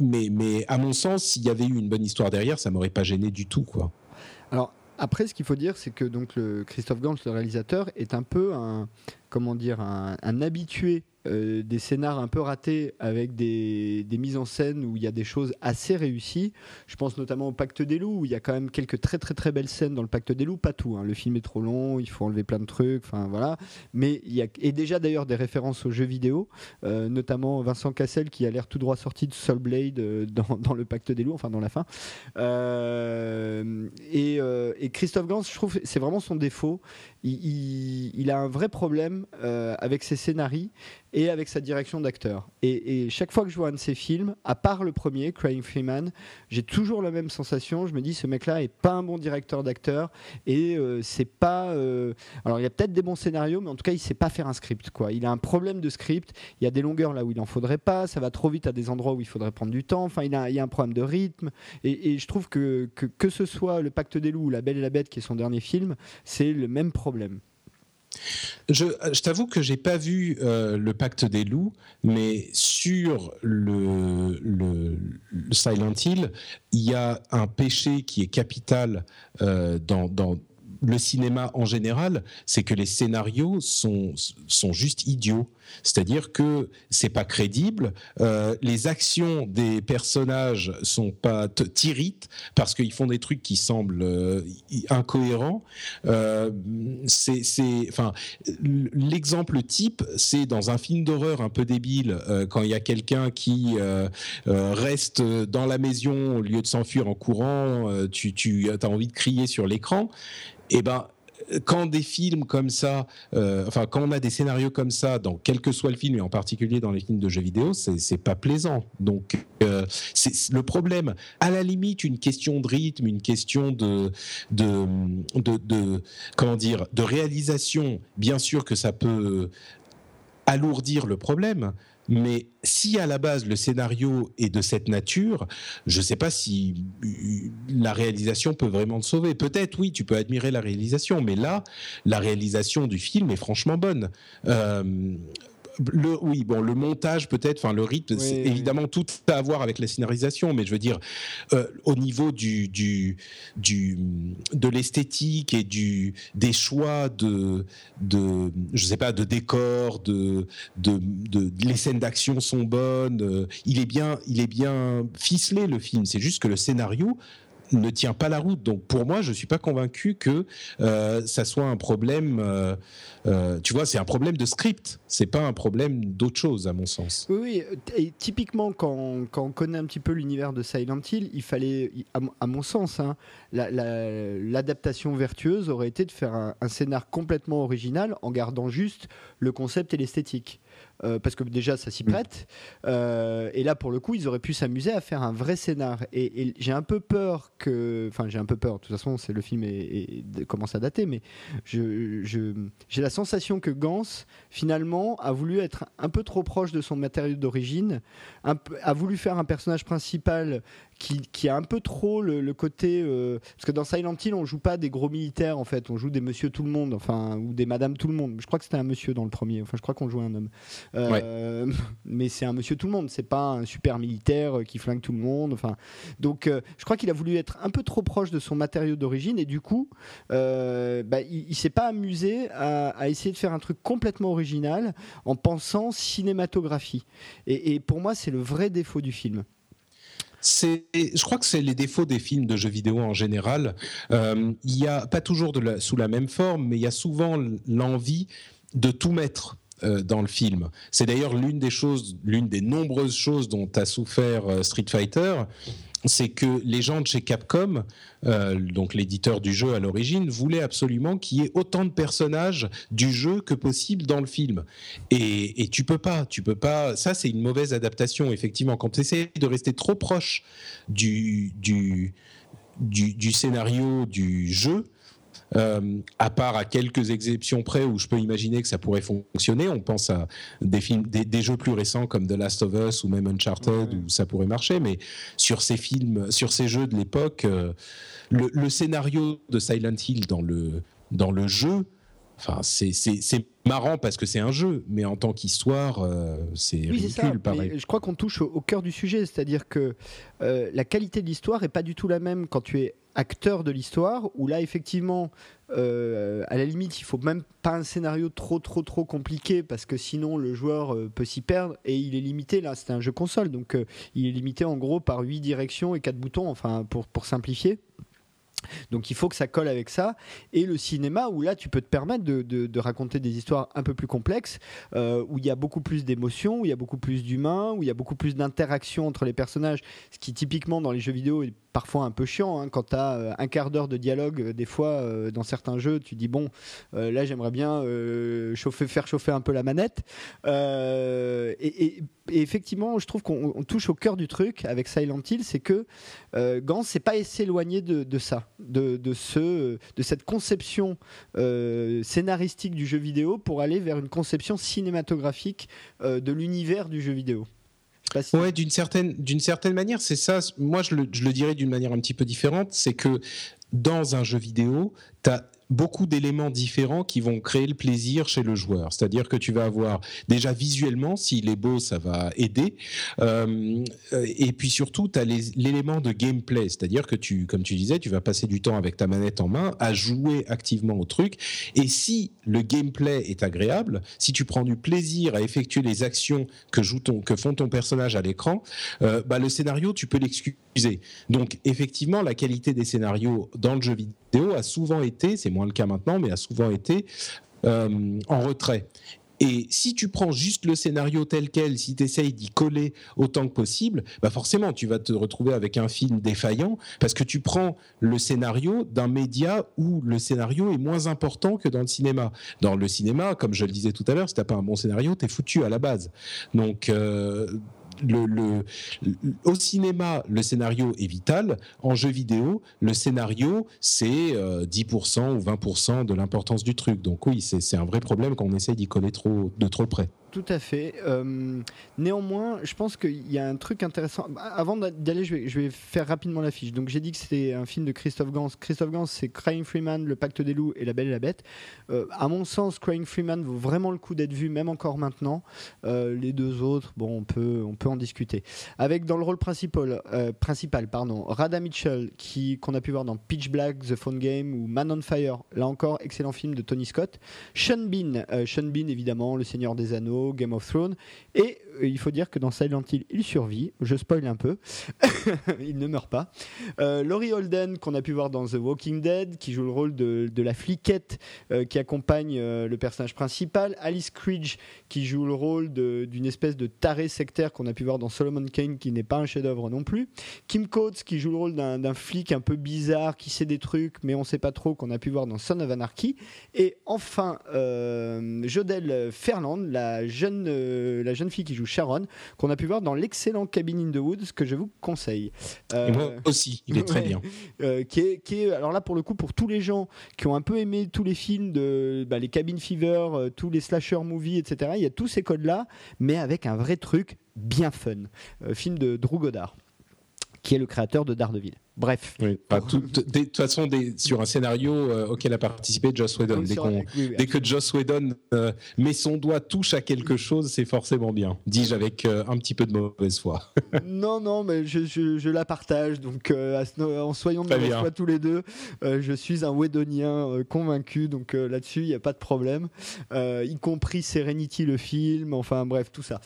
mais, mais à mon sens, s'il y avait eu une bonne histoire derrière, ça m'aurait pas gêné du tout, quoi. Alors après, ce qu'il faut dire, c'est que donc Christophe Gans, le réalisateur, est un peu un comment dire un, habitué euh, des scénars un peu ratés avec des, mises en scène où il y a des choses assez réussies. Je pense notamment au Pacte des loups où il y a quand même quelques très très très belles scènes dans le Pacte des loups, pas tout. Hein. Le film est trop long, il faut enlever plein de trucs, enfin voilà. Mais il y a et déjà d'ailleurs des références aux jeux vidéo, euh, notamment Vincent Cassel qui a l'air tout droit sorti de Soul Blade euh, dans, le Pacte des loups, enfin dans la fin. Et, et, Christophe Gans, je trouve, c'est vraiment son défaut il, a un vrai problème euh, avec ses scénarios et avec sa direction d'acteur. Et, chaque fois que je vois un de ses films, à part le premier, Crying Freeman, j'ai toujours la même sensation. Je me dis, ce mec-là est pas un bon directeur d'acteur et euh, c'est pas. Euh, alors, il y a peut-être des bons scénarios, mais en tout cas, il sait pas faire un script. Il a un problème de script. Il y a des longueurs là où il en faudrait pas. Ça va trop vite à des endroits où il faudrait prendre du temps. Enfin, il, a, y a un problème de rythme. Et, je trouve que, que ce soit Le Pacte des loups ou La Belle et la Bête, qui est son dernier film, c'est le même problème. Je, t'avoue que j'ai pas vu euh, le Pacte des loups, mais sur le, le, Silent Hill, il y a un péché qui est capital euh, dans le cinéma en général, c'est que les scénarios sont, sont juste idiots. C'est-à-dire que c'est pas crédible, euh, les actions des personnages sont pas t'irritent parce qu'ils font des trucs qui semblent euh, incohérents. Euh, c'est, enfin, l'exemple type, c'est dans un film d'horreur un peu débile quand il y a quelqu'un qui reste dans la maison au lieu de s'enfuir en courant, tu, tu as envie de crier sur l'écran eh ben quand des films comme ça, euh, enfin quand on a des scénarios comme ça, dans quel que soit le film et en particulier dans les films de jeux vidéo, c'est pas plaisant. Donc euh, c'est le problème. À la limite, une question de rythme, une question de comment dire, de réalisation. Bien sûr que ça peut alourdir le problème, mais si à la base le scénario est de cette nature, je ne sais pas si la réalisation peut vraiment te sauver. Peut-être oui, tu peux admirer la réalisation, mais là, la réalisation du film est franchement bonne. Euh, le, oui, bon, le montage peut-être, enfin le rythme, c'est évidemment tout à voir avec la scénarisation, mais je veux dire, euh, au niveau du, du, du de l'esthétique et du, des choix de, de, je sais pas, de décor, de, de, de les scènes d'action sont bonnes, euh, il est bien, il est bien ficelé le film. C'est juste que le scénario ne tient pas la route. Donc pour moi, je suis pas convaincu que euh, ça soit un problème. Euh, euh, tu vois, c'est un problème de script. C'est pas un problème d'autre chose, à mon sens. Oui, Et typiquement, quand, quand, on connaît un petit peu l'univers de Silent Hill, il fallait, à, mon sens, hein, l'adaptation vertueuse aurait été de faire un, un scénar complètement original en gardant juste le concept et l'esthétique. Euh, parce que déjà ça s'y prête. Euh, et là, pour le coup, ils auraient pu s'amuser à faire un vrai scénar. Et, j'ai un peu peur que, enfin, j'ai un peu peur. De toute façon, c'est le film est, commence à dater, mais j'ai je, la sensation que Gans finalement a voulu être un peu trop proche de son matériau d'origine, a voulu faire un personnage principal qui, a un peu trop le, côté. Euh, parce que dans Silent Hill, on joue pas des gros militaires, en fait. On joue des monsieur tout le monde, enfin, ou des madame tout le monde. Je crois que c'était un monsieur dans le premier. Enfin, je crois qu'on jouait un homme. Euh, mais c'est un monsieur tout le monde. C'est pas un super militaire qui flingue tout le monde. Enfin, donc, euh, je crois qu'il a voulu être un peu trop proche de son matériau d'origine. Et du coup, bah, il, il s'est pas amusé à, à, essayer de faire un truc complètement original en pensant cinématographie. Et, et pour moi, c'est le vrai défaut du film je crois que c'est les défauts des films de jeux vidéo en général. Euh, il y a pas toujours de sous la même forme, mais il y a souvent l'envie de tout mettre euh, dans le film. C'est d'ailleurs l'une des choses, l'une des nombreuses choses dont a souffert euh, Street Fighter, c'est que les gens de chez Capcom, euh, donc l'éditeur du jeu à l'origine, voulaient absolument qu'il y ait autant de personnages du jeu que possible dans le film. Et, et tu peux pas, tu peux pas. Ça, c'est une mauvaise adaptation, effectivement. Quand tu essaies de rester trop proche du, du, du, du scénario du jeu, euh, à part à quelques exceptions près où je peux imaginer que ça pourrait fonctionner. On pense à des films, des, jeux plus récents comme The Last of Us ou même Uncharted où ça pourrait marcher, mais sur ces films, sur ces jeux de l'époque, euh, le, scénario de Silent Hill dans le dans le jeu, enfin c'est marrant parce que c'est un jeu, mais en tant qu'histoire, euh, c'est ridicule. Pareil. je crois qu'on touche au, cœur du sujet, c'est-à-dire que la qualité de l'histoire est pas du tout la même quand tu es acteur de l'histoire, où là, effectivement, euh, à la limite, il faut même pas un scénario trop, trop, trop compliqué, parce que sinon, le joueur euh, peut s'y perdre, et il est limité, là, c'est un jeu console, donc euh, il est limité en gros par 8 directions et 4 boutons, enfin, pour, pour simplifier. Donc il faut que ça colle avec ça. Et le cinéma, où là tu peux te permettre de, raconter des histoires un peu plus complexes, où il y a beaucoup plus d'émotions, où il y a beaucoup plus d'humains, où il y a beaucoup plus d'interactions entre les personnages, ce qui typiquement dans les jeux vidéo est parfois un peu chiant. Hein. quand tu as euh, un quart d'heure de dialogue, euh, des fois dans certains jeux, tu dis bon, là j'aimerais bien faire chauffer un peu la manette. Et, effectivement, je trouve qu'on touche au cœur du truc avec Silent Hill, c'est que Gans s'est pas s'éloigner de, de ça de, ce, de cette conception euh, scénaristique du jeu vidéo pour aller vers une conception cinématographique euh, de l'univers du jeu vidéo. Ouais, d'une certaine, d'une certaine manière, c'est ça. Moi, je le, je le dirais d'une manière un petit peu différente. C'est que dans un jeu vidéo, tu as beaucoup d'éléments différents qui vont créer le plaisir chez le joueur. C'est-à-dire que tu vas avoir déjà visuellement, s'il est beau, ça va aider. Euh, et puis surtout, tu as l'élément de gameplay, c'est-à-dire que tu, comme tu disais, tu vas passer du temps avec ta manette en main à jouer activement au truc. Et si le gameplay est agréable, si tu prends du plaisir à effectuer les actions que, joue ton, que font ton personnage à l'écran, euh, bah, le scénario, tu peux l'excuser. Donc effectivement, la qualité des scénarios dans le jeu vidéo a souvent été, c'est moins le cas maintenant, mais a souvent été euh, en retrait. Et si tu prends juste le scénario tel quel, si tu essayes d'y coller autant que possible, bah forcément, tu vas te retrouver avec un film défaillant parce que tu prends le scénario d'un média où le scénario est moins important que dans le cinéma. Dans le cinéma, comme je le disais tout à l'heure, si t'as pas un bon scénario, tu es foutu à la base. Donc, euh, au cinéma, le scénario est vital. En jeu vidéo, le scénario, c'est 10% euh, ou 20% de l'importance du truc. Donc oui, c'est un vrai problème quand on essaie d'y coller de trop près tout à fait. Euh, néanmoins, je pense qu'il y a un truc intéressant. Bah, avant d'aller, je vais, faire rapidement la fiche. Donc, j'ai dit que c'était un film de Christophe Gans. Christophe Gans, c'est Crying Freeman, Le Pacte des loups et La Belle et la Bête. Euh, à mon sens, Crying Freeman vaut vraiment le coup d'être vu, même encore maintenant. Euh, les deux autres, bon, on peut, on peut en discuter. Avec dans le rôle principal, principal pardon, Rada Mitchell, qui qu'on a pu voir dans Pitch Black, The Phone Game ou Man on Fire. Là encore, excellent film de Tony Scott. Sean Bean, Sean Bean évidemment, Le Seigneur des Anneaux. Game of Thrones. Et il faut dire que dans Silent Hill, il survit. Je spoil un peu. il ne meurt pas. Euh, Laurie Holden, qu'on a pu voir dans The Walking Dead, qui joue le rôle de, la fliquette euh, qui accompagne le personnage principal. Alice Cridge, qui joue le rôle d'une espèce de taré sectaire qu'on a pu voir dans Solomon Kane, qui n'est pas un chef-d'œuvre non plus. Kim Coates, qui joue le rôle d'un flic un peu bizarre, qui sait des trucs, mais on ne sait pas trop, qu'on a pu voir dans Son of Anarchy. Et enfin, Jodelle Ferland, la jeune fille qui joue Sharon, qu'on a pu voir dans l'excellent Cabin in the Woods, que je vous conseille. Et moi euh, aussi, il est très bien. Euh, qui, est, qui, est, alors là, pour le coup, pour tous les gens qui ont un peu aimé tous les films de bah, les Cabin Fever, euh, tous les slasher movies, etc., il y a tous ces codes-là, mais avec un vrai truc bien fun. film de Drew Goddard, qui est le créateur de Daredevil. Bref. de toute façon, sur un scénario euh, auquel a participé Joss Whedon, dès, que Joss Whedon euh, met son doigt, touche à quelque chose, c'est forcément bien. Dis-je avec euh, un petit peu de mauvaise foi. non, non, mais je, la partage. Donc, en soyant de mauvaise foi tous les deux, je suis un Whedonien convaincu. Donc là-dessus, il n'y a pas de problème. y compris Serenity, le film. Enfin, bref, tout ça.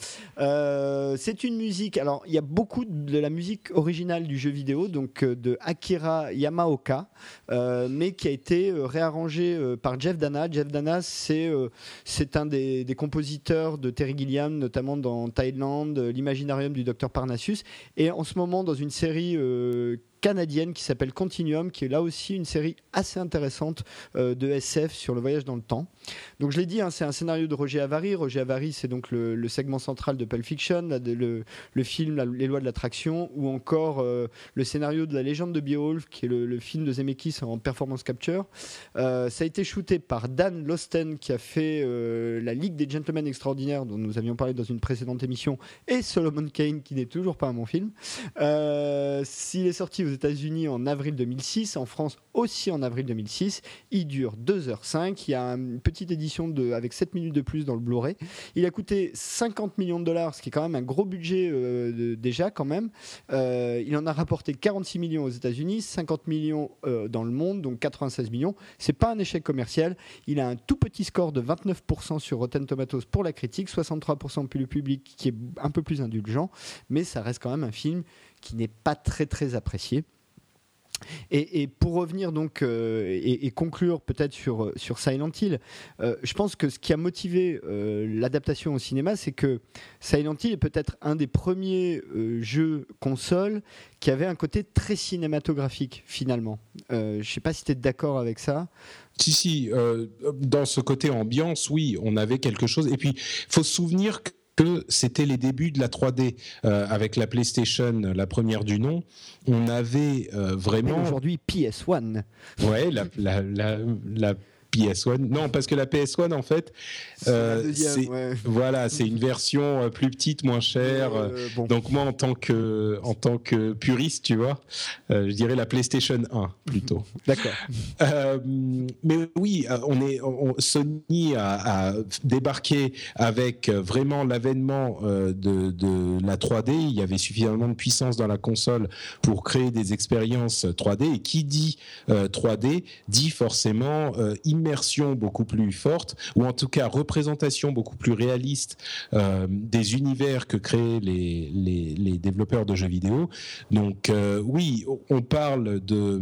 c'est une musique. Alors, il y a beaucoup de la musique originale du jeu vidéo. Donc, de Akira Yamaoka, euh, mais qui a été euh, réarrangé euh, par Jeff Dana. Jeff Dana, c'est un des, des, compositeurs de Terry Gilliam, notamment dans Thailand, l'Imaginarium du Docteur Parnassus, et en ce moment dans une série canadienne qui s'appelle Continuum, qui est là aussi une série assez intéressante euh, de SF sur le voyage dans le temps. Donc je l'ai dit, hein, c'est un scénario de Roger Avary. Roger Avary, c'est donc le, segment central de Pulp Fiction, le, film Les lois de l'attraction, ou encore euh, le scénario de La légende de Beowulf, qui est le, film de Zemeckis en performance capture. Euh, ça a été shooté par Dan Losten, qui a fait La Ligue des Gentlemen Extraordinaires, dont nous avions parlé dans une précédente émission, et Solomon Kane, qui n'est toujours pas un bon film. S'il est sorti aux États-Unis en avril 2006, en France aussi en avril 2006. Il dure 2h05. Il y a une petite édition avec 7 minutes de plus dans le Blu-ray. Il a coûté 50 millions de dollars, ce qui est quand même un gros budget euh, déjà quand même. Euh, il en a rapporté 46 millions aux États-Unis, 50 millions euh, dans le monde, donc 96 millions. C'est pas un échec commercial. Il a un tout petit score de 29% sur Rotten Tomatoes pour la critique, 63% pour le public qui est un peu plus indulgent, mais ça reste quand même un film qui n'est pas très très apprécié. Et, pour revenir donc euh, et, conclure peut-être sur, euh, Silent Hill, euh, je pense que ce qui a motivé l'adaptation au cinéma, c'est que Silent Hill est peut-être un des premiers jeux console qui avait un côté très cinématographique finalement. je ne sais pas si tu es d'accord avec ça. Si, si, dans ce côté ambiance, oui, on avait quelque chose. Et puis, il faut se souvenir que que c'était les débuts de la 3D euh, avec la PlayStation, la première du nom. On avait euh, vraiment. Aujourd'hui, PS1. Ouais, la, la, la, PS1. Non, parce que la PS1, en fait, euh, voilà, c'est une version euh, plus petite, moins chère. Donc moi, en tant que, en tant que puriste, tu vois, je dirais la PlayStation 1 plutôt. D'accord. mais oui, on est, Sony a, débarqué avec vraiment l'avènement de, de, la 3D. Il y avait suffisamment de puissance dans la console pour créer des expériences 3D. Et qui dit 3D dit forcément immersion beaucoup plus forte, ou en tout cas représentation beaucoup plus réaliste euh, des univers que créent les, les, développeurs de jeux vidéo. Donc euh, oui, on parle de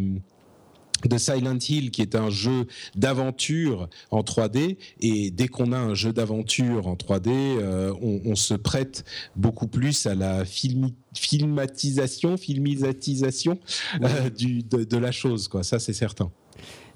de Silent Hill, qui est un jeu d'aventure en 3D. Et dès qu'on a un jeu d'aventure en 3D, euh, on, se prête beaucoup plus à la filmatisation, filmisatisation du, de, de, la chose. Quoi. Ça, c'est certain.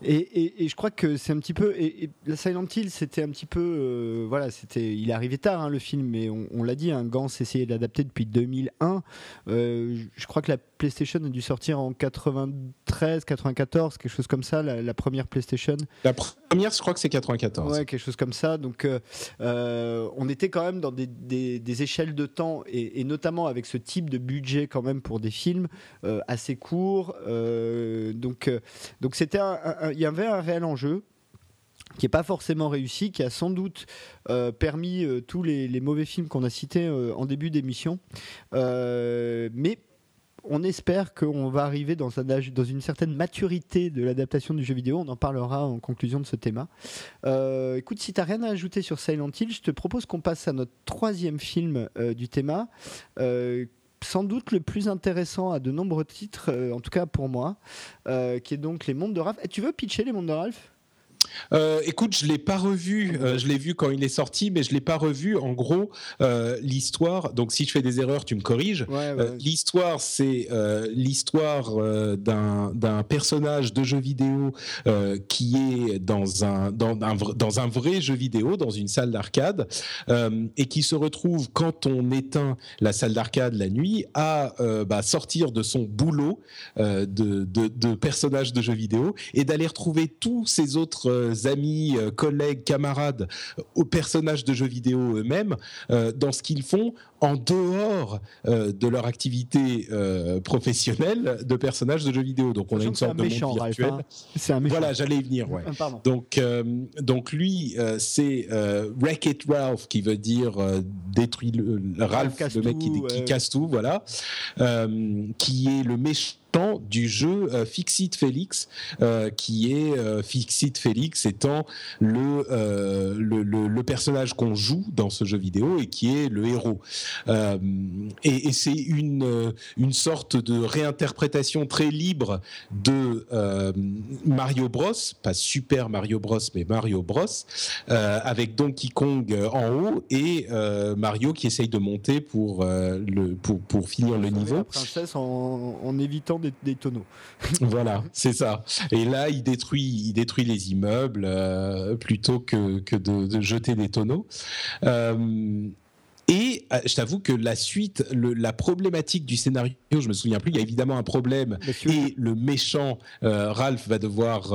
Et, je crois que c'est un petit peu. Et, la Silent Hill, c'était un petit peu. Euh, voilà, c'était. Il est arrivé tard hein, le film, mais on, l'a dit, hein, Gans essayait de l'adapter depuis 2001. Euh, je crois que la PlayStation a dû sortir en 93, 94, quelque chose comme ça, la, première PlayStation. La première, je crois que c'est 94. Ouais, quelque chose comme ça. Donc, euh, on était quand même dans des, échelles de temps et, notamment avec ce type de budget quand même pour des films assez courts. donc, donc c'était il y avait un réel enjeu qui n'est pas forcément réussi, qui a sans doute euh, permis euh, tous les, mauvais films qu'on a cités euh, en début d'émission. mais on espère qu'on va arriver dans, un dans, une certaine maturité de l'adaptation du jeu vidéo. On en parlera en conclusion de ce thème. écoute, si tu n'as rien à ajouter sur Silent Hill, je te propose qu'on passe à notre troisième film du thème sans doute le plus intéressant à de nombreux titres, euh, en tout cas pour moi, euh, qui est donc Les Mondes de Ralph. Et tu veux pitcher Les Mondes de Ralph? Euh, écoute, je l'ai pas revu. Euh, je l'ai vu quand il est sorti, mais je l'ai pas revu. En gros, euh, l'histoire. Donc, si je fais des erreurs, tu me corriges. l'histoire, c'est l'histoire d'un personnage de jeu vidéo qui est dans un dans un dans un vrai jeu vidéo, dans une salle d'arcade, et qui se retrouve quand on éteint la salle d'arcade la nuit à bah, sortir de son boulot de, de, de personnage de jeu vidéo et d'aller retrouver tous ces autres amis, euh, collègues, camarades, aux personnages de jeux vidéo eux-mêmes, euh, dans ce qu'ils font en dehors euh, de leur activité professionnelle de personnages de jeux vidéo. Donc on a une sorte de monde virtuel. C'est un méchant. Voilà, j'allais y venir. Ouais. Donc, donc lui, c'est Wreck-It Ralph qui veut dire détruit le, Ralph, le mec qui, qui, casse tout, voilà, qui est le méchant du jeu euh, Fixit Felix, euh, qui est euh, Fixit Felix étant le, le, le, personnage qu'on joue dans ce jeu vidéo et qui est le héros. Et, c'est une, une sorte de réinterprétation très libre de Mario Bros, pas Super Mario Bros, mais Mario Bros, avec Donkey Kong en haut et Mario qui essaye de monter pour, le, pour, pour finir le niveau. La princesse en, en évitant des, tonneaux. voilà, c'est ça. Et là, il détruit, il détruit les immeubles euh, plutôt que, que de, jeter des tonneaux. Euh, et euh, je t'avoue que la suite, la problématique du scénario, je me souviens plus. Il y a évidemment un problème et le méchant Ralph va devoir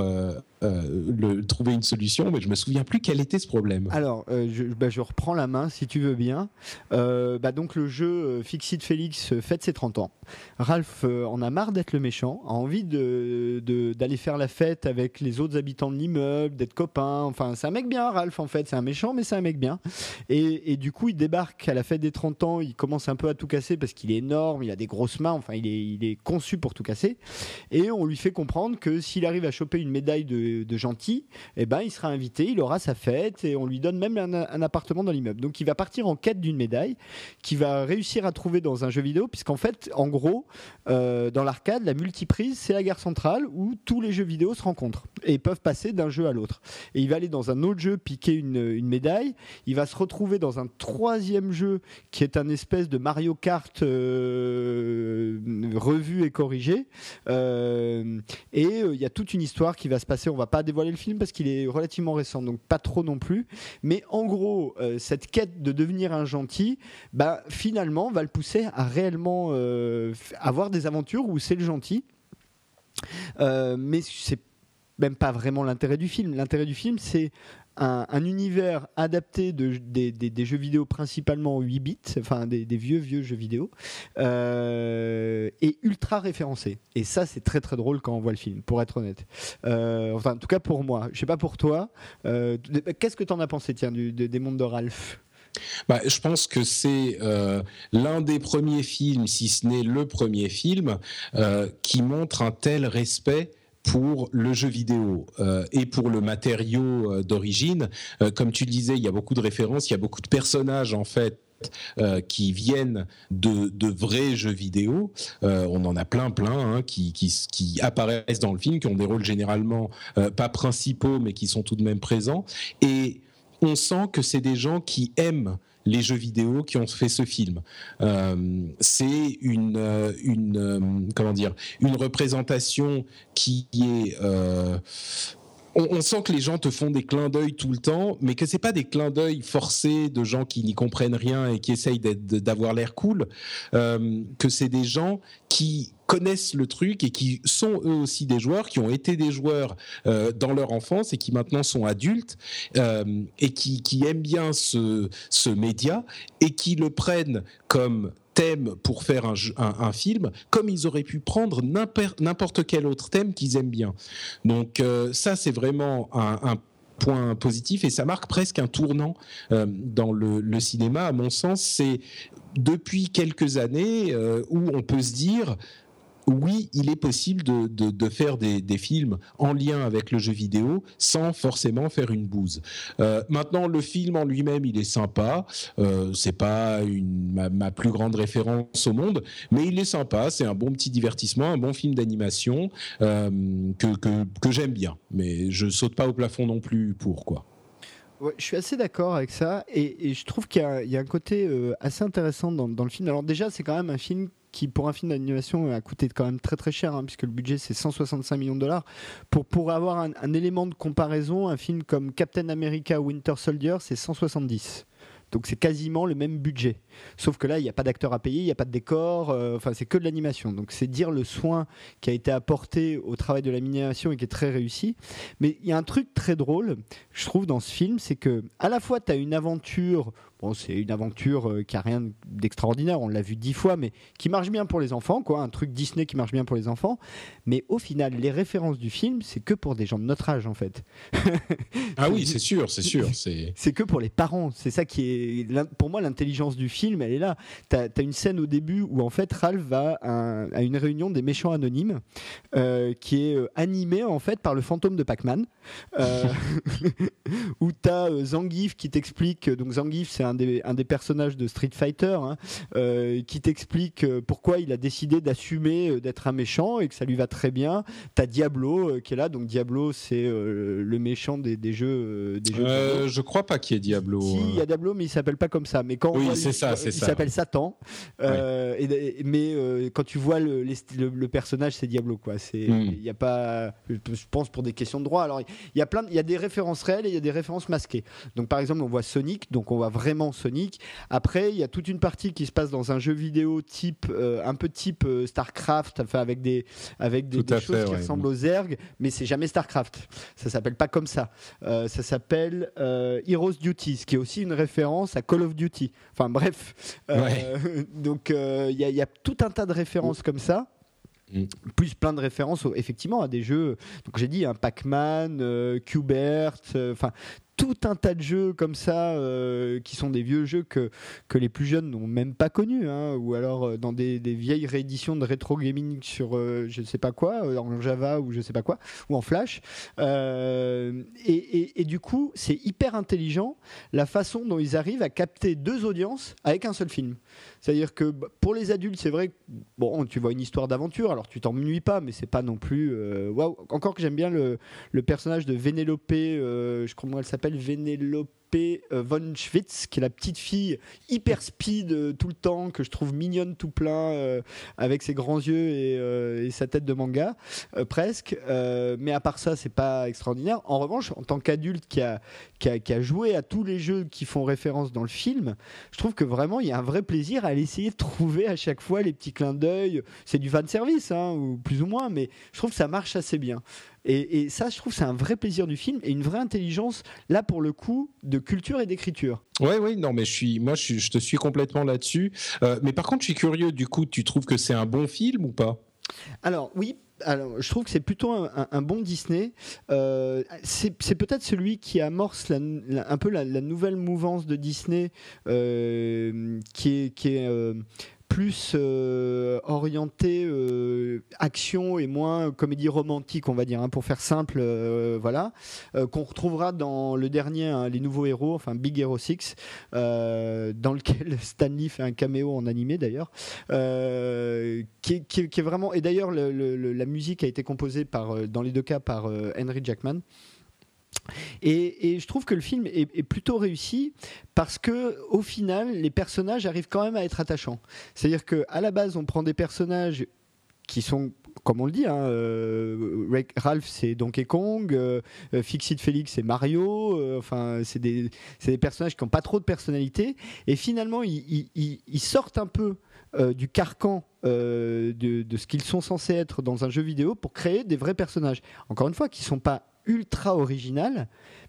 euh, le, trouver une solution, mais je me souviens plus quel était ce problème. Alors, euh, je, bah, je, reprends la main si tu veux bien. Euh, bah, donc le jeu Fixit Félix fête ses 30 ans. Ralph en a marre d'être le méchant, a envie d'aller de, faire la fête avec les autres habitants de l'immeuble, d'être copain. Enfin, c'est un mec bien, Ralph en fait. C'est un méchant, mais c'est un mec bien. Et, du coup, il débarque à la fête des 30 ans. Il commence un peu à tout casser parce qu'il est énorme, il a des grosses mains. Enfin, il est conçu pour tout casser. Et on lui fait comprendre que s'il arrive à choper une médaille de de, gentil, eh ben, il sera invité, il aura sa fête et on lui donne même un, appartement dans l'immeuble. Donc il va partir en quête d'une médaille qu'il va réussir à trouver dans un jeu vidéo, puisqu'en fait, en gros, euh, dans l'arcade, la multiprise, c'est la gare centrale où tous les jeux vidéo se rencontrent et peuvent passer d'un jeu à l'autre. Et il va aller dans un autre jeu piquer une, médaille, il va se retrouver dans un troisième jeu qui est un espèce de Mario Kart euh, revu et corrigé. Euh, et il y a toute une histoire qui va se passer, on va pas dévoiler le film parce qu'il est relativement récent, donc pas trop non plus. Mais en gros, euh, cette quête de devenir un gentil, bah, finalement, va le pousser à réellement euh, avoir des aventures où c'est le gentil. Euh, mais c'est même pas vraiment l'intérêt du film. L'intérêt du film, c'est un, univers adapté de, des, jeux vidéo principalement en 8 bits, enfin des, vieux vieux jeux vidéo, euh, et ultra référencé. Et ça, c'est très très drôle quand on voit le film, pour être honnête. Euh, enfin, en tout cas pour moi. Je sais pas pour toi. Euh, qu'est-ce que tu en as pensé, tiens, du, des mondes de Ralph? Bah, je pense que c'est l'un des premiers films, si ce n'est le premier film, qui montre un tel respect pour le jeu vidéo euh, et pour le matériau euh, d'origine. Euh, comme tu le disais, il y a beaucoup de références, il y a beaucoup de personnages en fait qui viennent de, de, vrais jeux vidéo. on en a plein, plein hein, qui, qui, qui, apparaissent dans le film, qui ont des rôles généralement pas principaux, mais qui sont tout de même présents. Et on sent que c'est des gens qui aiment les jeux vidéo qui ont fait ce film. Euh, c'est une, euh, euh, comment dire, une représentation qui est on, sent que les gens te font des clins d'œil tout le temps, mais que c'est pas des clins d'œil forcés de gens qui n'y comprennent rien et qui essayent d'avoir l'air cool, euh, que c'est des gens qui connaissent le truc et qui sont eux aussi des joueurs, qui ont été des joueurs euh, dans leur enfance et qui maintenant sont adultes euh, et qui, aiment bien ce, ce média et qui le prennent comme thème pour faire un, film, comme ils auraient pu prendre n'importe quel autre thème qu'ils aiment bien. Donc euh, ça, c'est vraiment un, point positif et ça marque presque un tournant euh, dans le, cinéma. À mon sens, c'est depuis quelques années euh, où on peut se dire oui, il est possible de, faire des, films en lien avec le jeu vidéo sans forcément faire une bouse. Euh, maintenant, le film en lui-même, il est sympa. Euh, c'est pas ma, plus grande référence au monde, mais il est sympa. C'est un bon petit divertissement, un bon film d'animation euh, que, j'aime bien. Mais je saute pas au plafond non plus pour quoi. je suis assez d'accord avec ça et, je trouve qu'il y, a un côté euh, assez intéressant dans, dans, le film. Alors déjà, c'est quand même un film qui pour un film d'animation a coûté quand même très très cher, hein, puisque le budget c'est 165 millions de dollars. Pour, pour avoir un, élément de comparaison, un film comme Captain America Winter Soldier, c'est 170. Donc c'est quasiment le même budget. Sauf que là, il n'y a pas d'acteur à payer, il n'y a pas de décor, euh, enfin c'est que de l'animation. Donc c'est dire le soin qui a été apporté au travail de l'animation et qui est très réussi. Mais il y a un truc très drôle, je trouve, dans ce film, c'est que à la fois tu as une aventure Bon, c'est une aventure euh, qui a rien d'extraordinaire, on l'a vu dix fois, mais qui marche bien pour les enfants, quoi, un truc Disney qui marche bien pour les enfants. Mais au final, les références du film, c'est que pour des gens de notre âge, en fait. ah oui, c'est sûr, c'est sûr. C'est que pour les parents. C'est ça qui est, pour moi, l'intelligence du film, elle est là. Tu as, une scène au début où, en fait, Ralph va à, une réunion des méchants anonymes, euh, qui est euh, animée, en fait, par le fantôme de Pac-Man, où tu as Zangief qui t'explique, donc Zangief, c'est un des, un des personnages de Street Fighter, hein, euh, qui t'explique euh, pourquoi il a décidé d'assumer euh, d'être un méchant et que ça lui va très bien. T'as Diablo qui est là, donc Diablo c'est le méchant des, des jeux. Des jeux je crois pas qu'il y ait Diablo. Si, il y a Diablo, mais il s'appelle pas comme ça. Mais quand oui, c'est ça, il s'appelle Satan. et, mais quand tu vois le, le, personnage, c'est Diablo quoi. C'est, hmm. il y a pas, je pense pour des questions de droit. Alors il y a plein, il y a des références réelles et il y a des références masquées. Donc par exemple, on voit Sonic, donc on voit vraiment Sonic. Après, il y a toute une partie qui se passe dans un jeu vidéo type, euh, un peu type euh, StarCraft, enfin avec des, avec des, choses qui ressemblent aux Zerg, mais c'est jamais StarCraft. Ça s'appelle pas comme ça. Euh, ça s'appelle Heroes Duty, ce qui est aussi une référence à Call of Duty. Enfin bref. donc il y, a tout un tas de références comme ça. Mm. Plus plein de références effectivement à des jeux. Donc j'ai dit un Pac-Man, Qbert, enfin tout un tas de jeux comme ça euh, qui sont des vieux jeux que, que les plus jeunes n'ont même pas connus, hein, ou alors euh, dans des, vieilles rééditions de rétro gaming sur euh, je ne sais pas quoi, en Java ou je sais pas quoi, ou en Flash. Et, et, du coup, c'est hyper intelligent la façon dont ils arrivent à capter deux audiences avec un seul film. C'est-à-dire que bah, pour les adultes, c'est vrai, bon, tu vois une histoire d'aventure, alors tu t'ennuies pas, mais c'est pas non plus. Waouh Encore que j'aime bien le, le, personnage de Vénélope, je crois comment elle s'appelle Vénélope Penelope von Schwitz, qui est la petite fille hyper speed tout le temps, que je trouve mignonne tout plein, avec ses grands yeux et, sa tête de manga, presque. mais à part ça, c'est pas extraordinaire. En revanche, en tant qu'adulte qui a, qui a, joué à tous les jeux qui font référence dans le film, je trouve que vraiment il y a un vrai plaisir à essayer de trouver à chaque fois les petits clins d'œil. C'est du fan service, hein, ou plus ou moins, mais je trouve que ça marche assez bien. Et, ça, je trouve, c'est un vrai plaisir du film et une vraie intelligence, là pour le coup, de culture et d'écriture. Oui, oui, non, mais je suis, moi, je, te suis complètement là-dessus. Euh, mais par contre, je suis curieux, du coup, tu trouves que c'est un bon film ou pas? Alors oui, alors, je trouve que c'est plutôt un, bon Disney. Euh, c'est peut-être celui qui amorce un peu la, nouvelle mouvance de Disney euh, qui est, qui est euh, plus euh, orienté euh, action et moins comédie romantique, on va dire, hein, pour faire simple, euh, voilà, qu'on retrouvera dans le dernier, hein, les nouveaux héros, enfin Big Hero 6, dans lequel Stanley fait un caméo en animé d'ailleurs, qui, est vraiment, et d'ailleurs la musique a été composée par, dans les deux cas par Henry Jackman. Et, je trouve que le film est, plutôt réussi parce que au final, les personnages arrivent quand même à être attachants. C'est-à-dire qu'à la base, on prend des personnages qui sont comme on le dit, hein, euh, Ralph c'est Donkey Kong, euh, euh, Fixit Felix c'est Mario, enfin c'est des, des, personnages qui n'ont pas trop de personnalité, et finalement ils, sortent un peu du carcan de, de, ce qu'ils sont censés être dans un jeu vidéo pour créer des vrais personnages. Encore une fois, qui ne sont pas ultra originales,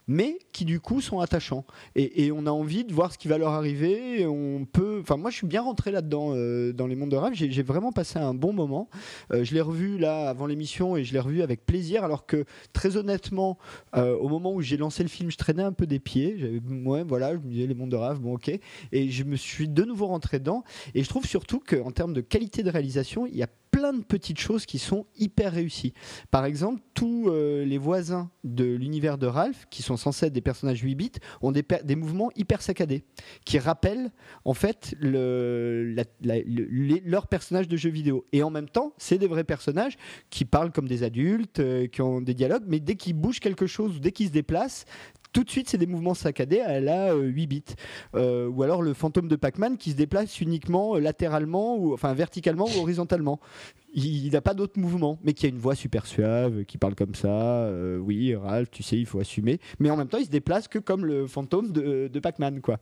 mais qui du coup sont attachants. Et, on a envie de voir ce qui va leur arriver. On peut, enfin moi je suis bien rentré là-dedans euh, dans les mondes de rêve. J'ai vraiment passé un bon moment. Euh, je l'ai revu là avant l'émission et je l'ai revu avec plaisir. Alors que très honnêtement, euh, au moment où j'ai lancé le film, je traînais un peu des pieds. Ouais, voilà, je me disais les mondes de rêve, bon ok. Et je me suis de nouveau rentré dedans. Et je trouve surtout qu'en termes de qualité de réalisation, il y a plein de petites choses qui sont hyper réussies. Par exemple, tous les voisins de l'univers de Ralph, qui sont censés être des personnages 8 bits, ont des, mouvements hyper saccadés, qui rappellent en fait le, leur personnage de jeu vidéo. Et en même temps, c'est des vrais personnages qui parlent comme des adultes, euh, qui ont des dialogues, mais dès qu'ils bougent quelque chose ou dès qu'ils se déplacent, tout de suite, c'est des mouvements saccadés à la 8 bits. Euh, ou alors le fantôme de Pac-Man qui se déplace uniquement latéralement, ou enfin verticalement ou horizontalement il n'a pas d'autres mouvements, mais qui a une voix super suave, qui parle comme ça. Euh, oui, Ralph, tu sais, il faut assumer. Mais en même temps, il se déplace que comme le fantôme de, de Pac-Man, quoi.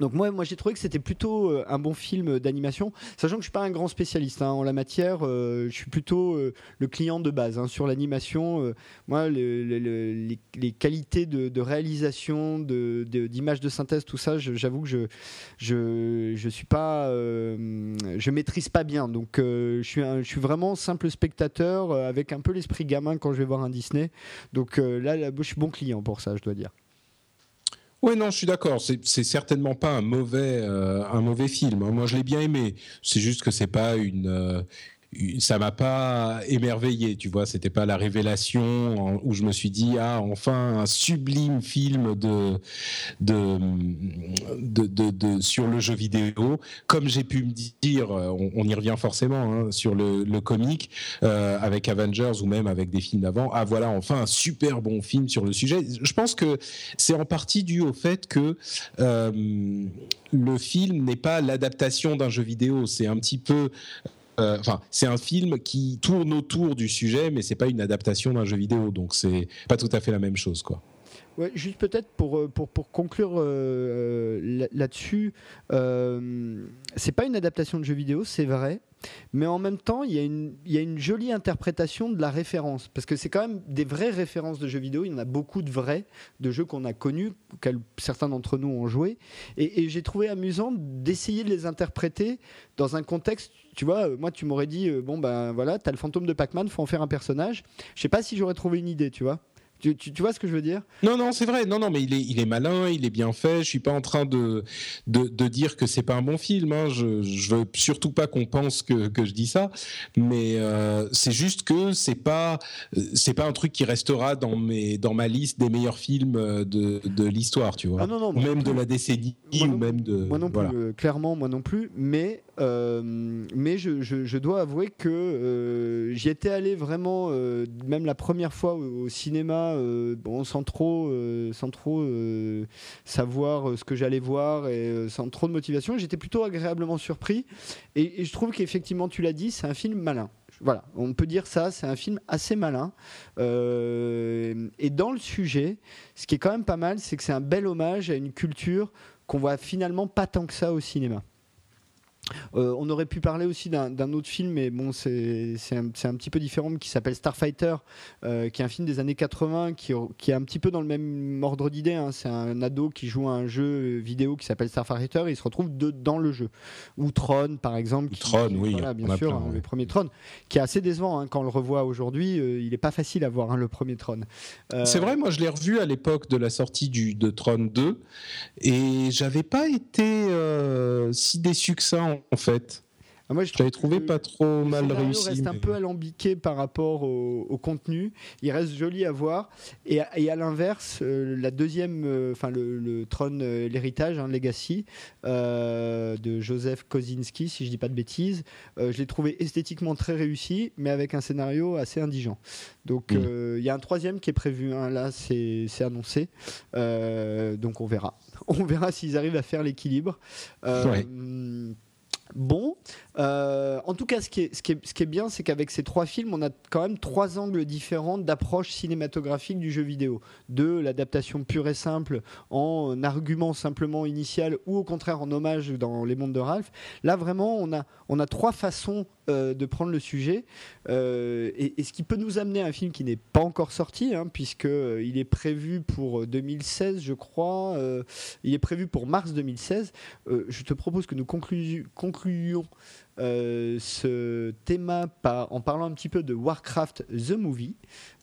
Donc moi, moi j'ai trouvé que c'était plutôt euh, un bon film d'animation, sachant que je suis pas un grand spécialiste hein, en la matière. Euh, je suis plutôt euh, le client de base hein, sur l'animation. moi, les, qualités de, réalisation, d'image de, de, synthèse, tout ça, j'avoue que je, je je suis maîtrise pas bien. Donc je suis je suis vraiment simple spectateur avec un peu l'esprit gamin quand je vais voir un Disney. Donc là, je suis bon client pour ça, je dois dire. Oui, non, je suis d'accord. C'est certainement pas un mauvais, euh, un mauvais film. Moi, je l'ai bien aimé. C'est juste que c'est pas une, euh, ça m'a pas émerveillé, tu vois. C'était pas la révélation où je me suis dit ah enfin un sublime film de de, de, de, sur le jeu vidéo. Comme j'ai pu me dire, on, y revient forcément hein, sur le, comique euh, avec Avengers ou même avec des films d'avant. Ah voilà enfin un super bon film sur le sujet. Je pense que c'est en partie dû au fait que euh, le film n'est pas l'adaptation d'un jeu vidéo. C'est un petit peu enfin, c'est un film qui tourne autour du sujet, mais c'est pas une adaptation d'un jeu vidéo, donc c'est pas tout à fait la même chose, quoi. Ouais, juste peut-être pour, euh, pour, pour, conclure euh, là-dessus, euh, c'est pas une adaptation de jeu vidéo, c'est vrai, mais en même temps, il y, a une, jolie interprétation de la référence, parce que c'est quand même des vraies références de jeux vidéo, il y en a beaucoup de vrais, de jeux qu'on a connus, auxquels certains d'entre nous ont joué, et, j'ai trouvé amusant d'essayer de les interpréter dans un contexte tu vois, moi tu m'aurais dit, bon ben voilà, t'as le fantôme de Pac-Man, faut en faire un personnage. Je sais pas si j'aurais trouvé une idée, tu vois. Tu, vois ce que je veux dire? Non, non, c'est vrai. Non, non, mais il est, il est malin, il est bien fait. Je suis pas en train de, de, de dire que c'est pas un bon film. Hein. Je, je veux surtout pas qu'on pense que, que je dis ça. Mais euh, c'est juste que c'est pas, c'est pas un truc qui restera dans, mes, dans ma liste des meilleurs films de, de l'histoire, tu vois. Ah, non, non, même de la décennie ou même de. Moi non plus, euh, clairement, moi non plus. Mais mais je, dois avouer que j'y étais allé vraiment, même la première fois au, cinéma, sans trop, sans trop savoir ce que j'allais voir et sans trop de motivation. J'étais plutôt agréablement surpris. Et, je trouve qu'effectivement, tu l'as dit, c'est un film malin voilà, on peut dire ça, c'est un film assez malin. Euh, et dans le sujet, ce qui est quand même pas mal, c'est que c'est un bel hommage à une culture qu'on voit finalement pas tant que ça au cinéma. Euh, on aurait pu parler aussi d'un autre film, mais bon, c'est un, un, petit peu différent, qui s'appelle Starfighter, euh, qui est un film des années 80, qui, qui est un petit peu dans le même ordre d'idée. Hein. C'est un ado qui joue à un jeu vidéo qui s'appelle Starfighter et il se retrouve dans le jeu. Ou Tron, par exemple. Tron, oui. bien sûr, hein, le premier Tron, qui est assez décevant hein, quand on le revoit aujourd'hui. Euh, il n'est pas facile à voir, le premier Tron. C'est vrai, moi je l'ai revu à l'époque de la sortie du, de Tron 2 et j'avais pas été si déçu que ça en fait. Ah, moi, je l'avais trouvé pas trop mal réussi. Il reste un peu alambiqué par rapport au, contenu. Il reste joli à voir. Et, à l'inverse, euh, la deuxième, euh, enfin le, le, trône, euh, l'héritage, hein, Legacy de Joseph Kosinski, si je dis pas de bêtises, je l'ai trouvé esthétiquement très réussi, mais avec un scénario assez indigent. Donc il y a un troisième qui est prévu. Hein, là, c'est annoncé. donc on verra. On verra s'ils arrivent à faire l'équilibre. Ouais. Bon, euh, en tout cas, ce qui est, bien, c'est qu'avec ces trois films, on a quand même trois angles différents d'approche cinématographique du jeu vidéo. De l'adaptation pure et simple en argument simplement initial ou au contraire en hommage dans Les Mondes de Ralph. Là, vraiment, on a, trois façons euh, de prendre le sujet. Euh, et, ce qui peut nous amener à un film qui n'est pas encore sorti, hein, puisqu'il est prévu pour 2016, je crois. il est prévu pour mars 2016. je te propose que nous conclusions concluons euh, ce thème en parlant un petit peu de Warcraft The Movie.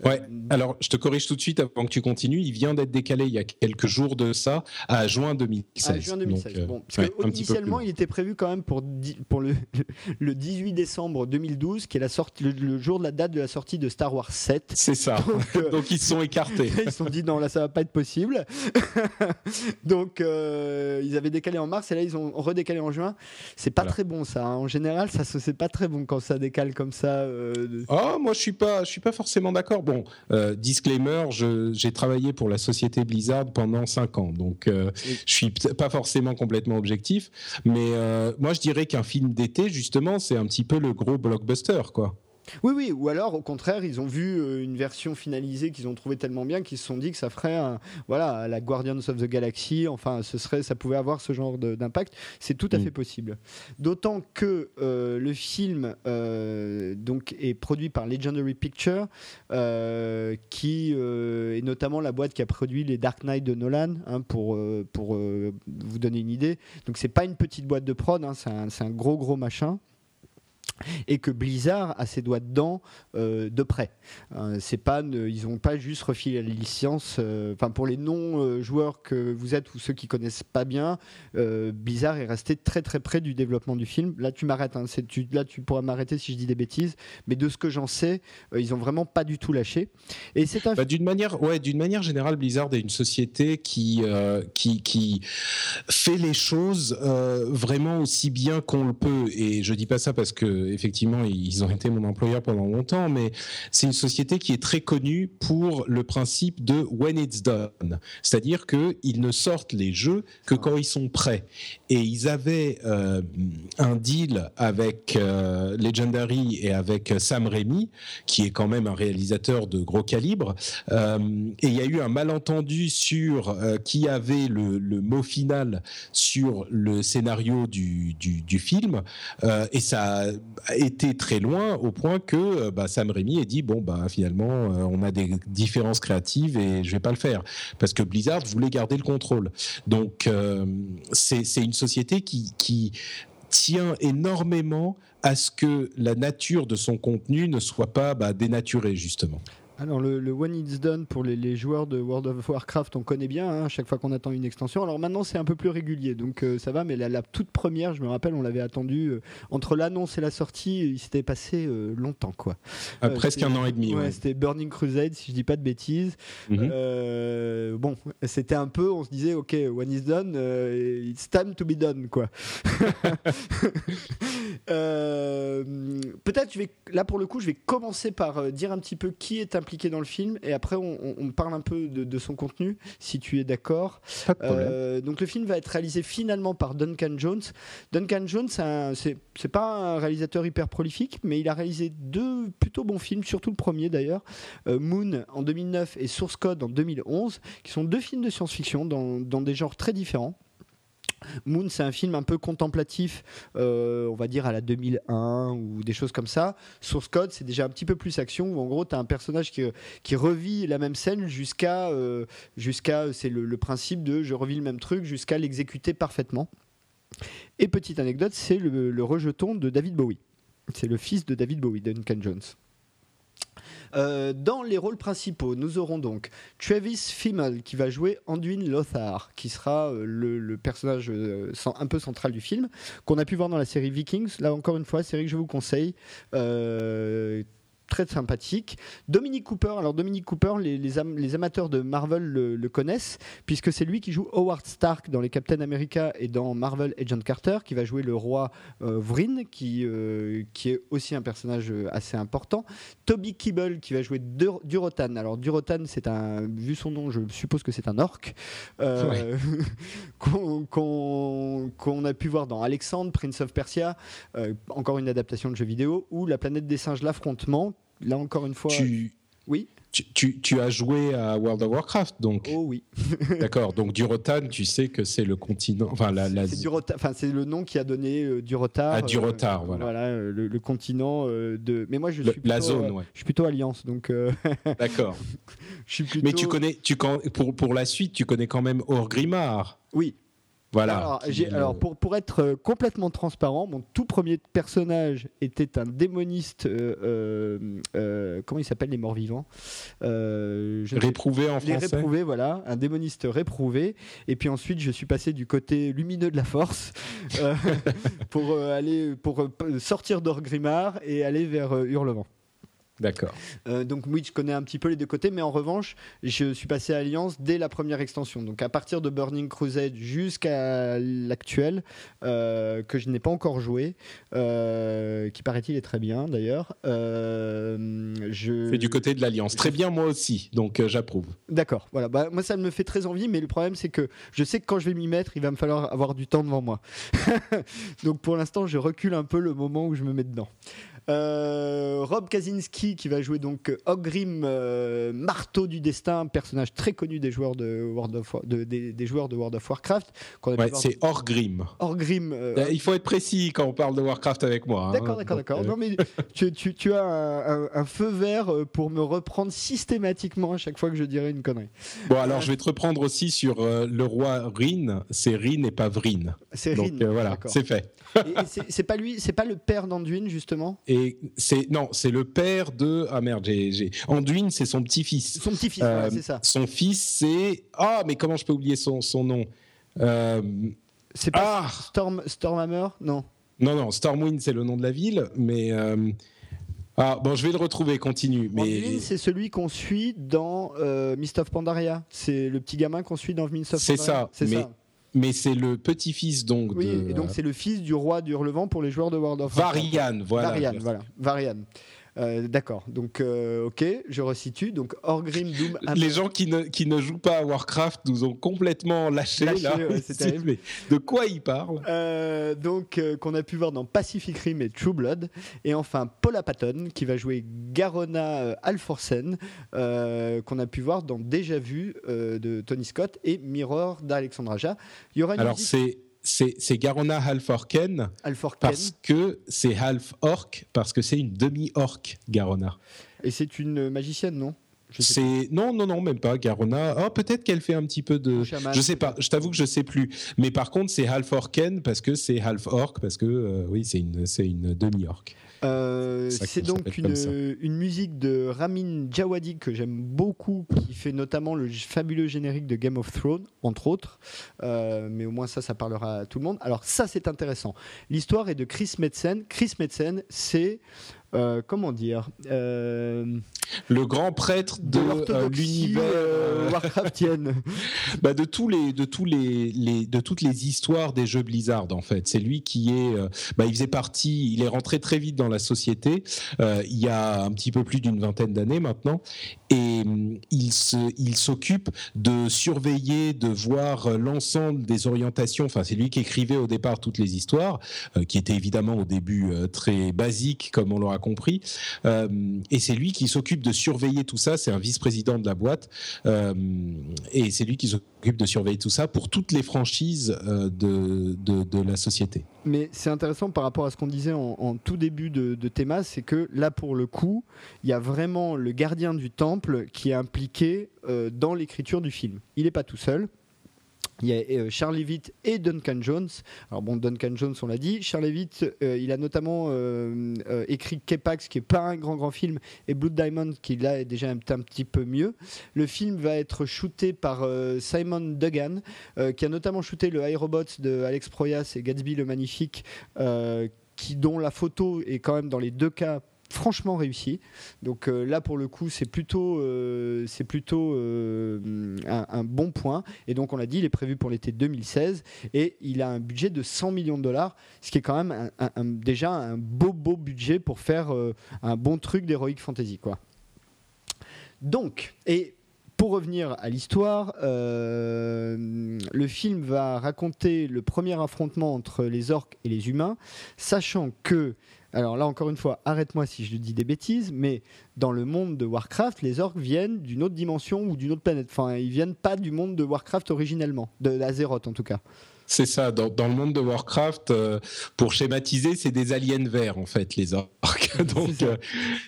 Ouais, euh, alors je te corrige tout de suite avant que tu continues. Il vient d'être décalé il y a quelques jours de ça à juin 2016. À juin 2016. Euh, bon, parce que initialement, il était prévu quand même pour, pour le, le 18 décembre 2012, qui est la sortie, le, jour de la date de la sortie de Star Wars 7. C'est ça. Donc, ils se sont écartés. ils se sont dit non, là ça va pas être possible. Donc ils avaient décalé en mars et là ils ont redécalé en juin. C'est pas très bon ça. Hein. En général, général, ça c'est pas très bon quand ça décale comme ça. Euh, oh, moi je suis pas, je suis pas forcément d'accord. Bon, euh, disclaimer, j'ai travaillé pour la société Blizzard pendant 5 ans, donc euh, je suis pas forcément complètement objectif, mais moi je dirais qu'un film d'été justement, c'est un petit peu le gros blockbuster, quoi. Oui, oui, ou alors au contraire, ils ont vu euh, une version finalisée qu'ils ont trouvé tellement bien qu'ils se sont dit que ça ferait voilà, la Guardians of the Galaxy, enfin, ce serait, ça pouvait avoir ce genre d'impact. C'est tout à mm. fait possible. D'autant que euh, le film euh, donc, est produit par Legendary Pictures, qui est notamment la boîte qui a produit les Dark Knight de Nolan, hein, pour, pour vous donner une idée. Donc, c'est pas une petite boîte de prod, hein, c'est un gros, gros machin et que Blizzard a ses doigts dedans euh, de près. Euh, c'est pas, ils n'ont pas juste refilé la licence. Euh, enfin, pour les non-joueurs que vous êtes ou ceux qui connaissent pas bien, Blizzard est resté très très près du développement du film. Là, tu m'arrêtes. Hein, tu, là, tu pourras m'arrêter si je dis des bêtises. Mais de ce que j'en sais, ils ont vraiment pas du tout lâché. Et c'est bah, d'une manière, ouais, d'une manière générale, Blizzard est une société qui qui, qui fait les choses vraiment aussi bien qu'on le peut. Et je dis pas ça parce que effectivement, ils ont été mon employeur pendant longtemps, mais c'est une société qui est très connue pour le principe de when it's done, c'est-à-dire qu'ils ne sortent les jeux que quand ils sont prêts. Et ils avaient euh, un deal avec euh, Legendary et avec Sam Raimi, qui est quand même un réalisateur de gros calibre. Euh, et il y a eu un malentendu sur qui avait le, mot final sur le scénario du, du, du film. et ça été très loin au point que euh, bah, Sam Raimi ait dit bon bah finalement euh, on a des différences créatives et je vais pas le faire parce que Blizzard voulait garder le contrôle. Donc euh, c'est une société qui, qui tient énormément à ce que la nature de son contenu ne soit pas bah, dénaturée justement. Alors le, le, One It's Done pour les, les, joueurs de World of Warcraft, on connaît bien hein, chaque fois qu'on attend une extension. Alors maintenant c'est un peu plus régulier, donc euh, ça va. Mais la, la, toute première, je me rappelle, on l'avait attendu euh, entre l'annonce et la sortie, il s'était passé euh, longtemps quoi. Ah, presque un an et demi. Ouais, Ouais. C'était Burning Crusade, si je dis pas de bêtises. Mhm. Bon, c'était un peu, on se disait, ok, One Is Done, it's time to be done quoi. Euh, Peut-être je vais là pour le coup, je vais commencer par euh, dire un petit peu qui est impliqué dans le film et après on, on- on parle un peu de, de son contenu, si tu es d'accord. Euh, donc le film va être réalisé finalement par Duncan Jones. Duncan Jones, c'est pas un réalisateur hyper prolifique, mais il a réalisé deux plutôt bons films, surtout le premier d'ailleurs, euh, Moon en 2009 et Source Code en 2011, qui sont deux films de science-fiction dans, dans des genres très différents. Moon, c'est un film un peu contemplatif, euh, on va dire à la 2001 ou des choses comme ça. Source Code, c'est déjà un petit peu plus action, où en gros, tu as un personnage qui, qui revit la même scène jusqu'à. euh, jusqu'à c'est le, principe de je revis le même truc jusqu'à l'exécuter parfaitement. Et petite anecdote, c'est le rejeton de David Bowie. C'est le fils de David Bowie, Duncan Jones. Euh, dans les rôles principaux, nous aurons donc Travis Fimmel qui va jouer Anduin Lothar, qui sera euh, le, personnage euh, un peu central du film, qu'on a pu voir dans la série Vikings. Là encore une fois, série que je vous conseille. Très sympathique. Dominic Cooper, alors Dominic Cooper, les, les am- les amateurs de Marvel le, le connaissent, puisque c'est lui qui joue Howard Stark dans les Captain America et dans Marvel Agent Carter, qui va jouer le roi euh, Vryn, qui, euh, qui est aussi un personnage euh, assez important. Toby Kebbell qui va jouer Dur- Durotan. Alors Durotan, c'est un, vu son nom, je suppose que c'est un orc euh, qu'on a pu voir dans Alexandre, Prince of Persia, euh, encore une adaptation de jeu vidéo, ou La planète des singes, l'affrontement. Là encore une fois, Tu, oui, tu, tu- tu as joué à World of Warcraft, donc oh oui, d'accord. Donc Durotan, tu sais que c'est le continent, enfin la, la- c'est enfin c'est le nom qui a donné euh, Durotar. Ah, Durotar, voilà. euh, le, le continent euh, de. Mais moi je le- suis la plutôt, zone, euh, ouais. je suis plutôt Alliance, donc D'accord. je suis plutôt. Mais tu connais, tu pour pour la suite, tu connais quand même Orgrimmar. Oui, Voilà. Alors, qui- j'ai- alors, pour, pour être euh, complètement transparent, mon tout premier personnage était un démoniste. euh, euh, comment il s'appelle les morts vivants Euh, je réprouvé en français. réprouvés, voilà, un démoniste réprouvé. Et puis ensuite, je suis passé du côté lumineux de la force pour aller pour sortir d'Orgrimmar et aller vers Hurlevent. D'accord. Euh, donc oui, je connais un petit peu les deux côtés, mais en revanche, je suis passé à Alliance dès la première extension. Donc à partir de Burning Crusade jusqu'à l'actuel, euh, que je n'ai pas encore joué, euh, qui paraît-il est très bien d'ailleurs. Euh, je... C'est du côté de l'Alliance. Très bien, moi aussi. Donc j'approuve. D'accord, voilà. Bah, moi, ça me fait très envie, mais le problème, c'est que je sais que quand je vais m'y mettre, il va me falloir avoir du temps devant moi. Donc pour l'instant, je recule un peu le moment où je me mets dedans. Euh, Rob Kaczynski qui va jouer donc Ogrim, euh, marteau du destin, personnage très connu des joueurs de World of, War- de- des, des joueurs de World of Warcraft. Ouais, c'est Orgrim. Orgrim. euh, Il faut être précis quand on parle de Warcraft avec moi. hein. D'accord, d'accord, d'accord. Non, mais tu, tu- tu as un, un- un feu vert pour me reprendre systématiquement à chaque fois que je dirais une connerie. Bon, alors je vais te reprendre aussi sur euh, le roi Rin. C'est Rin et pas Vrin. C'est Rin. euh, voilà, c'est fait. Et- et c'est- c'est pas lui, c'est pas le père d'Anduin justement? Et c'est non, c'est le père de ah merde, j'ai Anduin, c'est son petit-fils. Son petit-fils, Euh, c'est ça. Son fils, c'est ah mais comment je peux oublier son son nom Euh, C'est pas Ah Storm, Stormhammer Non. Non non, Stormwind c'est le nom de la ville, mais euh, ah bon, je vais le retrouver. Continue. Mais Anduin, c'est celui qu'on suit dans euh, Mist of Pandaria. C'est le petit gamin qu'on suit dans Mist of C'est Pandaria. ça, C'est mais ça. Mais c'est le petit-fils donc Oui, de et donc c'est le fils du roi du Hurlevent pour les joueurs de World of Warcraft. Varian, voilà. Varian, voilà. Varian. Euh, D'accord. Donc, euh, ok, je resitue. Donc, Orgrim, Doom, Les gens qui ne, qui ne jouent pas à Warcraft nous ont complètement lâchés Lâchés, là. ouais, c'est terrible. De quoi ils parlent? Euh, donc qu'on a pu voir dans Pacific Rim et True Blood et enfin Paula Patton qui va jouer Garona Alforsen qu'on a pu voir dans Déjà Vu de Tony Scott et Mirror d'Alexandre Aja. Il y aura une Alors c'est c'est Garona Halforken Alforken parce que c'est half orc parce que c'est une demi orc Garona. et c'est une magicienne non? C'est non, non, non, même pas. Garona. Oh, peut-être qu'elle fait un petit peu de. je sais pas. Je t'avoue que je sais plus. Mais par contre, c'est half orken parce que c'est half orc parce que euh, oui, c'est une, c'est une demi-orc. Euh, c'est donc une, une, musique de Ramin Djawadi que j'aime beaucoup, qui fait notamment le fabuleux générique de Game of Thrones, entre autres. Euh, mais au moins ça, ça parlera à tout le monde. Alors ça, c'est intéressant. L'histoire est de Chris Metzen. Chris Metzen, c'est euh, comment dire euh, Le grand prêtre de, euh, l'univers Warcraftienne. bah de tous les, de tous les, les, de toutes les histoires des jeux Blizzard en fait. C'est lui qui est, bah, il faisait partie, il est rentré très vite dans la société il y a un petit peu plus d'une vingtaine d'années maintenant, et il se, il s'occupe de surveiller, de voir l'ensemble des orientations. Enfin, c'est lui qui écrivait au départ toutes les histoires, qui étaient évidemment au début très basiques comme on l'aura compris. Euh, et c'est lui qui s'occupe de surveiller tout ça. C'est un vice-président de la boîte. Euh, et c'est lui qui s'occupe de surveiller tout ça pour toutes les franchises euh, de, de, la société. Mais c'est intéressant par rapport à ce qu'on disait en, tout début de, de Théma, c'est que là, pour le coup, il y a vraiment le gardien du temple qui est impliqué dans l'écriture du film. Il n'est pas tout seul il y a euh, Charlie Witt et Duncan Jones. Alors bon, Duncan Jones, on l'a dit. Charlie Witt, euh, il a notamment euh, écrit Kepax, qui est pas un grand grand film, et Blood Diamond, qui là est déjà un, petit peu mieux. Le film va être shooté par Simon Duggan, qui a notamment shooté le iRobot de Alex Proyas et Gatsby le Magnifique, qui dont la photo est quand même dans les deux cas franchement réussi. Donc euh, là, pour le coup, c'est plutôt, euh, euh, un, bon point. Et donc, on l'a dit, il est prévu pour l'été 2016 et il a un budget de 100 millions de dollars, ce qui est quand même déjà un beau, beau budget pour faire un bon truc d'Heroic Fantasy. Quoi. Donc, et pour revenir à l'histoire, le film va raconter le premier affrontement entre les orques et les humains, sachant que alors là, encore une fois, arrête-moi si je dis des bêtises, mais dans le monde de Warcraft, les orques viennent d'une autre dimension ou d'une autre planète. Enfin, ils viennent pas du monde de Warcraft originellement, de Azeroth en tout cas. C'est ça. Dans, le monde de Warcraft, euh, pour schématiser, c'est des aliens verts en fait, les orques. Donc, euh,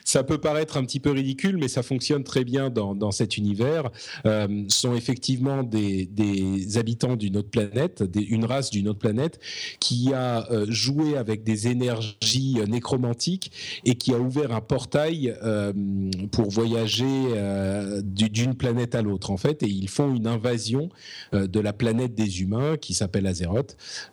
ça. peut paraître un petit peu ridicule, mais ça fonctionne très bien dans, cet univers. Euh, sont effectivement des, habitants d'une autre planète, une race d'une autre planète, qui a euh, joué avec des énergies nécromantiques et qui a ouvert un portail pour voyager d'une planète à l'autre en fait. Et ils font une invasion de la planète des humains qui s'appelle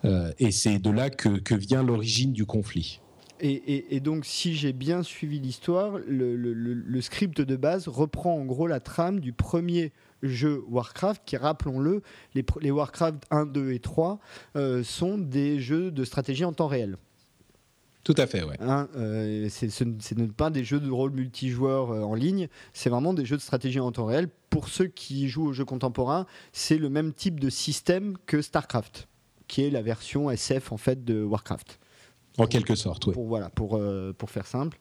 Euh, et c'est de là que, vient l'origine du conflit. Et, donc, si j'ai bien suivi l'histoire, le, script de base reprend en gros la trame du premier jeu Warcraft, qui, rappelons-le, les, Warcraft 1, 2 et 3 euh, sont des jeux de stratégie en temps réel. Tout à fait, ouais. Hein, euh, ce n'est pas des jeux de rôle multijoueurs en ligne, c'est vraiment des jeux de stratégie en temps réel. Pour ceux qui jouent aux jeux contemporains, c'est le même type de système que StarCraft qui est la version SF en fait de Warcraft. En quelque sorte, oui. Pour, voilà, pour, euh, pour faire simple.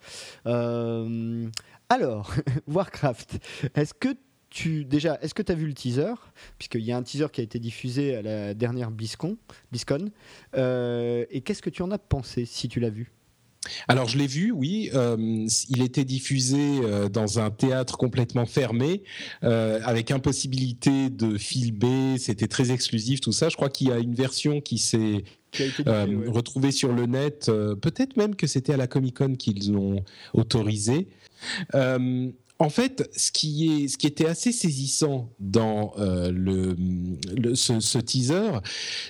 Euh, alors, Warcraft, est-ce que tu, déjà, est-ce que tu as vu le teaser? Puisqu'il y a un teaser qui a été diffusé à la dernière BlizzCon. BlizzCon euh, et qu'est-ce que tu en as pensé si tu l'as vu? Alors je l'ai vu, oui. Euh, il était diffusé euh, dans un théâtre complètement fermé, euh, avec impossibilité de filmer. C'était très exclusif, tout ça. Je crois qu'il y a une version qui s'est retrouvée sur le net. Peut-être même que c'était à la Comic Con qu'ils l'ont autorisé. En fait, ce qui, est, ce qui était assez saisissant dans le, ce, ce, teaser,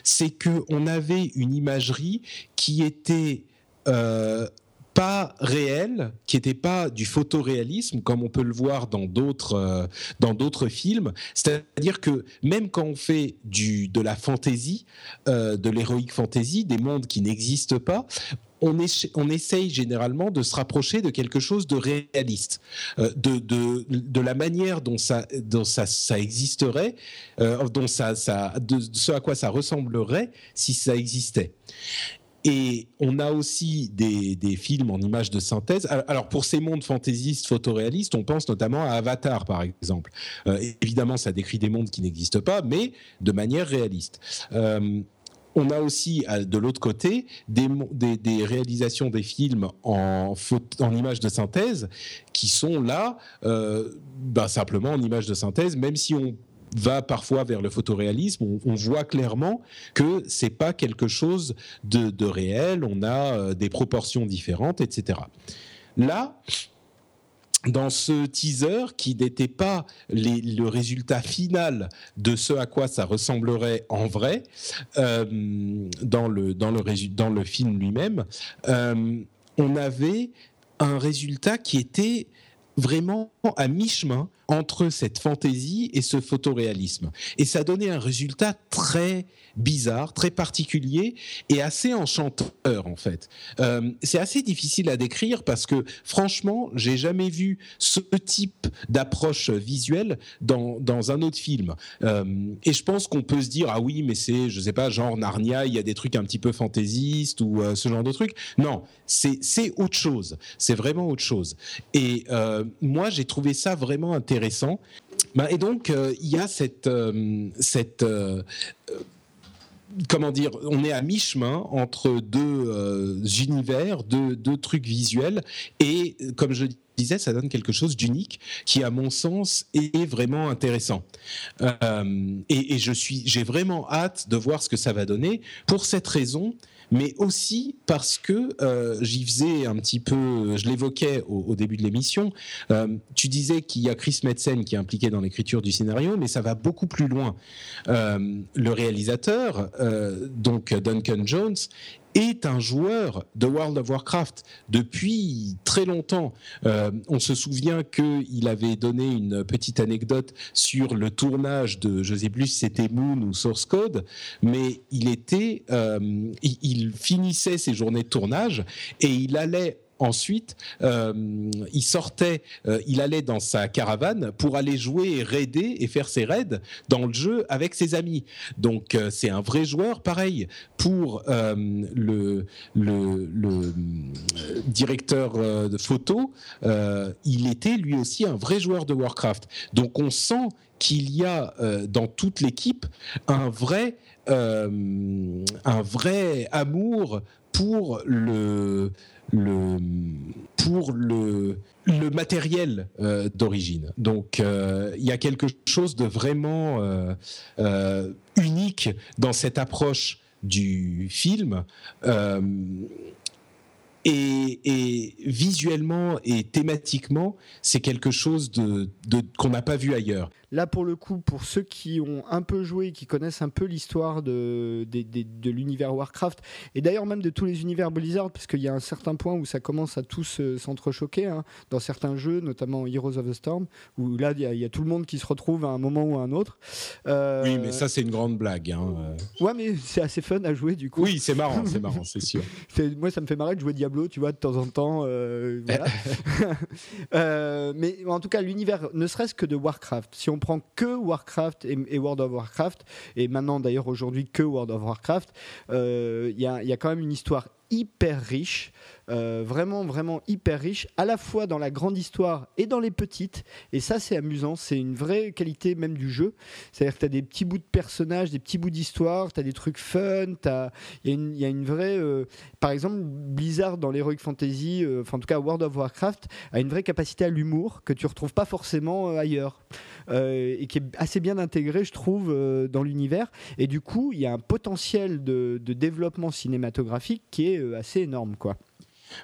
c'est qu'on avait une imagerie qui était euh, pas réel, qui n'était pas du photoréalisme comme on peut le voir dans d'autres euh, dans d'autres films. C'est-à-dire que même quand on fait du de la fantasy, euh, de l'héroïque fantasy, des mondes qui n'existent pas, on, on, essaye généralement de se rapprocher de quelque chose de réaliste, de, la manière dont ça, existerait, dont ça, de ce à quoi ça ressemblerait si ça existait. Et on a aussi des, films en images de synthèse. Alors pour ces mondes fantaisistes, photoréalistes, on pense notamment à Avatar par exemple. Euh, évidemment, ça décrit des mondes qui n'existent pas, mais de manière réaliste. Euh, on a aussi de l'autre côté des, réalisations des films en, images de synthèse qui sont là bah, simplement en images de synthèse, même si on va parfois vers le photoréalisme, on, voit clairement que c'est pas quelque chose de, réel, on a euh, des proportions différentes, etc. Là, dans ce teaser qui n'était pas le résultat final de ce à quoi ça ressemblerait en vrai euh, dans, le, dans, le, film lui-même, euh, on avait un résultat qui était vraiment à mi-chemin entre cette fantaisie et ce photoréalisme. Et ça donnait un résultat très bizarre, très particulier et assez enchanteur en fait. Euh, c'est assez difficile à décrire parce que franchement, j'ai jamais vu ce type d'approche visuelle dans, dans un autre film. Euh, et je pense qu'on peut se dire ah oui, mais c'est je sais pas genre Narnia, il y a des trucs un petit peu fantaisistes ou euh, ce genre de trucs. Non, c'est autre chose. C'est vraiment autre chose. Et moi, j'ai trouvé ça vraiment intéressant. Ben, et donc, il y a cette, cette comment dire, on est à mi-chemin entre deux euh, univers, deux, deux, trucs visuels, et comme je disais, ça donne quelque chose d'unique qui, à mon sens, est vraiment intéressant. Euh, et, je suis, j'ai vraiment hâte de voir ce que ça va donner. Pour cette raison, mais aussi parce que euh, j'y faisais un petit peu, je l'évoquais au, début de l'émission, euh, tu disais qu'il y a Chris Metzen qui est impliqué dans l'écriture du scénario, mais ça va beaucoup plus loin. Euh, le réalisateur, donc Duncan Jones, est un joueur de World of Warcraft depuis très longtemps. Euh, on se souvient qu'il avait donné une petite anecdote sur le tournage de, je sais plus si c'était Moon ou Source Code, mais il était, euh, il finissait ses journées de tournage et il allait ensuite, euh, il sortait, euh, il allait dans sa caravane pour aller jouer et raider et faire ses raids dans le jeu avec ses amis. Donc euh, c'est un vrai joueur, pareil pour le, directeur de photo, il était lui aussi un vrai joueur de Warcraft. Donc on sent qu'il y a dans toute l'équipe un vrai un vrai amour pour le pour le, matériel euh, d'origine. Donc euh, il y a quelque chose de vraiment euh, unique dans cette approche du film. Et, visuellement et thématiquement, c'est quelque chose qu'on n'a pas vu ailleurs. Là, pour le coup, pour ceux qui ont un peu joué, qui connaissent un peu l'histoire de, de, l'univers Warcraft, et d'ailleurs même de tous les univers Blizzard, parce qu'il y a un certain point où ça commence à tous s'entrechoquer, hein, dans certains jeux, notamment Heroes of the Storm, où là, il y, a tout le monde qui se retrouve à un moment ou à un autre. Euh, oui, mais ça, c'est une grande blague. Hein. Ouais, mais c'est assez fun à jouer, du coup. Oui, c'est marrant, c'est marrant, c'est sûr. moi, ça me fait marrer de jouer Diablo tu vois, de temps en temps. Euh, euh, mais en tout cas, l'univers, ne serait-ce que de Warcraft, si on que Warcraft et, World of Warcraft, et maintenant d'ailleurs aujourd'hui que World of Warcraft, euh, il y, a, y a quand même une histoire hyper riche, euh, vraiment, vraiment hyper riche, à la fois dans la grande histoire et dans les petites. Et ça, c'est amusant, c'est une vraie qualité même du jeu. C'est-à-dire que tu as des petits bouts de personnages, des petits bouts d'histoire, tu as des trucs fun, il y, a une vraie... Euh, par exemple, Blizzard dans l'Heroic Fantasy, euh, enfin en tout cas World of Warcraft, a une vraie capacité à l'humour que tu retrouves pas forcément ailleurs. et qui est assez bien intégré, je trouve, dans l'univers. Et du coup, il y a un potentiel de développement cinématographique qui est assez énorme, quoi.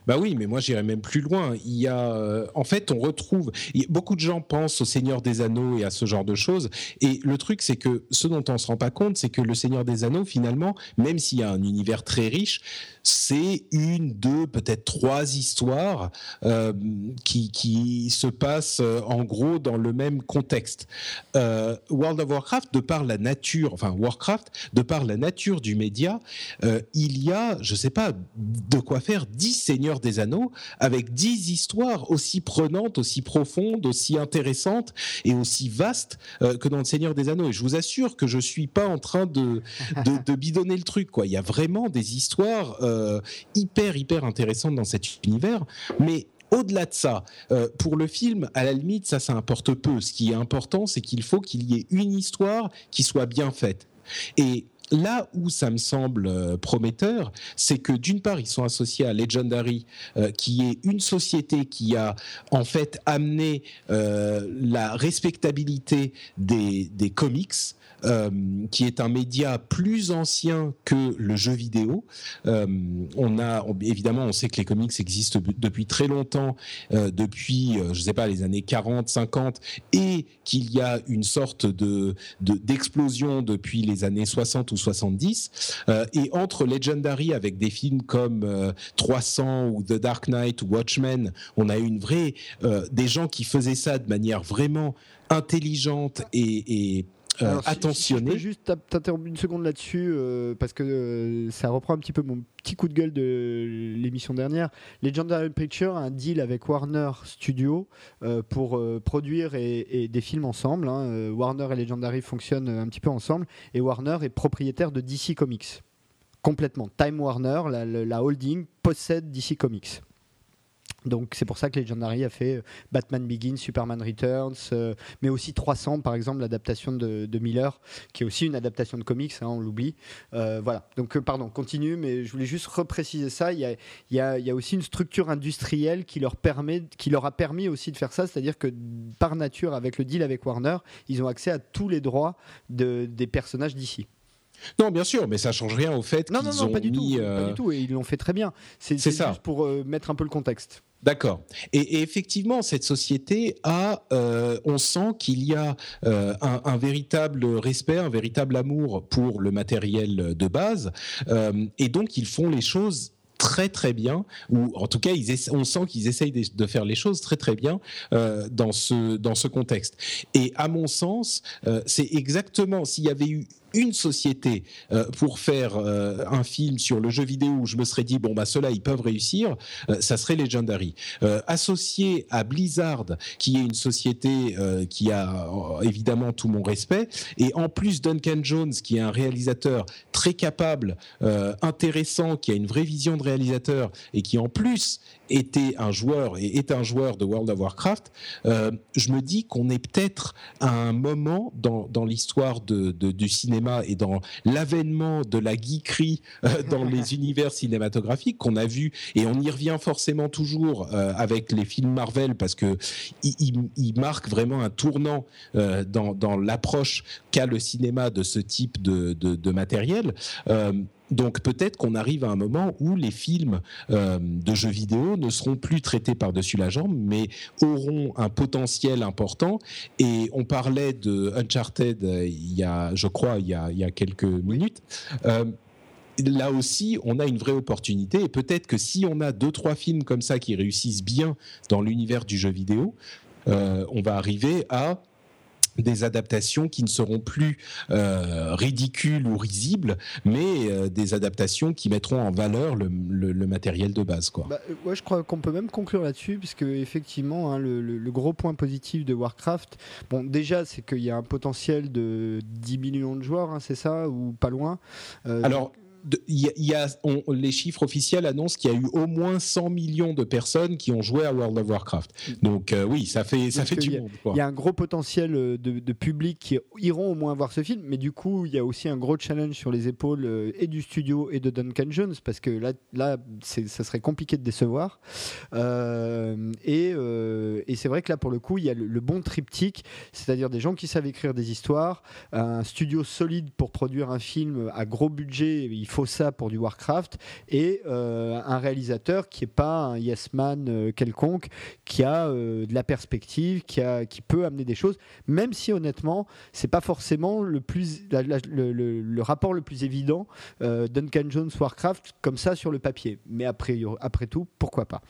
Bah oui, mais moi j'irais même plus loin. Il y a, euh, en fait, on retrouve. Beaucoup de gens pensent au Seigneur des Anneaux et à ce genre de choses. Et le truc, c'est que ce dont on se rend pas compte, c'est que le Seigneur des Anneaux, finalement, même s'il y a un univers très riche, c'est une, deux, peut-être trois histoires euh, qui, qui, se passent euh, en gros dans le même contexte. World of Warcraft, de par la nature, enfin Warcraft, de par la nature du média, il y a, je sais pas, de quoi faire dix Seigneur des Anneaux, avec dix histoires aussi prenantes, aussi profondes, aussi intéressantes et aussi vastes euh, que dans le Seigneur des Anneaux. Et je vous assure que je suis pas en train de, de, bidonner le truc. Quoi. Il y a vraiment des histoires euh, hyper, hyper intéressantes dans cet univers. Mais au-delà de ça, euh, pour le film, à la limite, ça, ça importe peu. Ce qui est important, c'est qu'il faut qu'il y ait une histoire qui soit bien faite. Et là où ça me semble euh, prometteur, c'est que d'une part, ils sont associés à Legendary, qui est une société qui a en fait amené la respectabilité des, des comics qui est un média plus ancien que le jeu vidéo. Euh, on a évidemment, on sait que les comics existent depuis très longtemps, euh, depuis, je ne sais pas, les années 40, 50, et qu'il y a une sorte de d'explosion depuis les années 60 ou 70. et entre Legendary avec des films comme 300 ou The Dark Knight ou Watchmen, on a eu une vraie des gens qui faisaient ça de manière vraiment intelligente et euh, attentionné. je peux juste t'interrompre une seconde là-dessus euh, parce que euh, ça reprend un petit peu mon petit coup de gueule de l'émission dernière. Legendary Pictures a un deal avec Warner Studio pour produire et, des films ensemble. Hein. Warner et Legendary fonctionnent un petit peu ensemble et Warner est propriétaire de DC Comics complètement. Time Warner, la holding, possède DC Comics. Donc c'est pour ça que Legendary a fait euh, Batman Begins, Superman Returns, euh, mais aussi 300 par exemple, l'adaptation de, Miller, qui est aussi une adaptation de comics, hein, on l'oublie. Euh, voilà, donc pardon, continue, mais je voulais juste repréciser ça. Il y, a, aussi une structure industrielle qui leur, permet, qui leur a permis aussi de faire ça, c'est-à-dire que par nature, avec le deal avec Warner, ils ont accès à tous les droits de, des personnages d'ici. Non, bien sûr, mais ça change rien au fait qu'ils ont non, pas du tout, pas du tout, et ils l'ont fait très bien. C'est ça. juste pour mettre un peu le contexte. D'accord. Et, effectivement, cette société a, euh, on sent qu'il y a euh, un, véritable respect, un véritable amour pour le matériel de base, euh, et donc ils font les choses très très bien, ou en tout cas ils on sent qu'ils essayent de, faire les choses très très bien dans ce dans ce contexte. Et à mon sens, c'est exactement s'il y avait eu une société euh, pour faire euh, un film sur le jeu vidéo où je me serais dit bon bah ceux-là ils peuvent réussir, euh, ça serait Legendary. associé à Blizzard, qui est une société qui a évidemment tout mon respect, et en plus Duncan Jones, qui est un réalisateur très capable, intéressant, qui a une vraie vision de réalisateur et qui en plus était un joueur et est un joueur de World of Warcraft, je me dis qu'on est peut-être à un moment dans, dans l'histoire de, du cinéma et dans l'avènement de la geekerie euh, dans les univers cinématographiques qu'on a vu et on y revient forcément toujours euh, avec les films Marvel parce que ils, marquent vraiment un tournant euh, dans, dans l'approche qu'a le cinéma de ce type de, de, de matériel. Donc peut-être qu'on arrive à un moment où les films euh, de jeux vidéo ne seront plus traités par-dessus la jambe, mais auront un potentiel important. Et on parlait de Uncharted euh, il y a, je crois, il y a, quelques minutes. Euh, là aussi, on a une vraie opportunité. Et peut-être que si on a deux, trois films comme ça qui réussissent bien dans l'univers du jeu vidéo, on va arriver à des adaptations qui ne seront plus euh, ridicules ou risibles, mais euh, des adaptations qui mettront en valeur le, matériel de base. Quoi. Bah, euh, je crois qu'on peut même conclure là-dessus, puisque effectivement, hein, le, gros point positif de Warcraft, bon, déjà, c'est qu'il y a un potentiel de 10 millions de joueurs, hein, c'est ça, ou pas loin. Alors, y a, les chiffres officiels annoncent qu'il y a eu au moins 100 millions de personnes qui ont joué à World of Warcraft. Donc euh, oui, ça fait, ça fait du monde. Il y a un gros potentiel euh, de, public qui iront au moins voir ce film, mais du coup, il y a aussi un gros challenge sur les épaules euh, et du studio et de Duncan Jones, parce que là, là ça serait compliqué de décevoir. et, et c'est vrai que là, pour le coup, il y a le, le bon triptyque, c'est-à-dire des gens qui savent écrire des histoires, un studio solide pour produire un film à gros budget. Il faut ça pour du Warcraft, et euh, un réalisateur qui n'est pas un yes man euh, quelconque, qui a euh, de la perspective, qui, a, qui peut amener des choses, même si honnêtement, c'est pas forcément le, plus, le, rapport le plus évident Duncan Jones Warcraft comme ça sur le papier. Mais après, après tout, pourquoi pas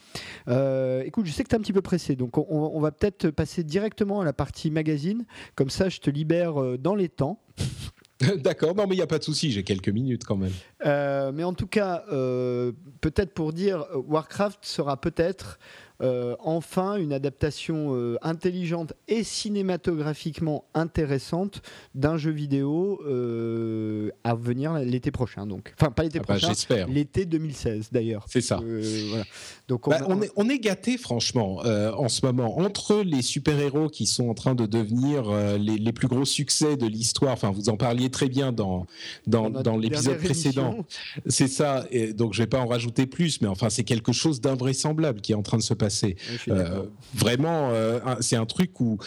Écoute, je sais que tu es un petit peu pressé, donc on, on va peut-être passer directement à la partie magazine, comme ça je te libère dans les temps. D'accord, non mais il n'y a pas de souci, j'ai quelques minutes quand même. Euh, mais en tout cas, euh, peut-être pour dire, Warcraft sera peut-être euh, enfin une adaptation intelligente et cinématographiquement intéressante d'un jeu vidéo à venir l'été prochain. Donc, enfin pas l'été ah bah, prochain, j'espère. L'été 2016 d'ailleurs. C'est ça. Donc on, bah, on, est, on est gâté franchement en ce moment entre les super héros qui sont en train de devenir les, les, plus gros succès de l'histoire. Enfin, vous en parliez très bien dans dans, dans l'épisode précédent. C'est ça. Et donc je vais pas en rajouter plus, mais enfin c'est quelque chose d'invraisemblable qui est en train de se passer. Vraiment, c'est un truc où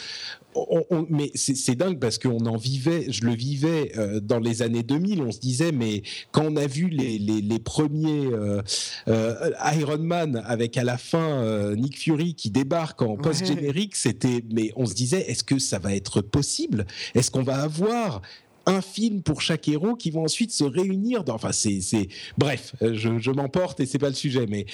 mais c'est dingue parce qu'on en vivait, je le vivais euh, dans les années 2000, on se disait, mais quand on a vu les, les, premiers euh, euh, Iron Man avec à la fin Nick Fury qui débarque en post-générique, c'était, mais on se disait, est-ce que ça va être possible? Est-ce qu'on va avoir un film pour chaque héros qui vont ensuite se réunir dans. Enfin, c'est. Bref, je, je m'emporte et c'est pas le sujet, mais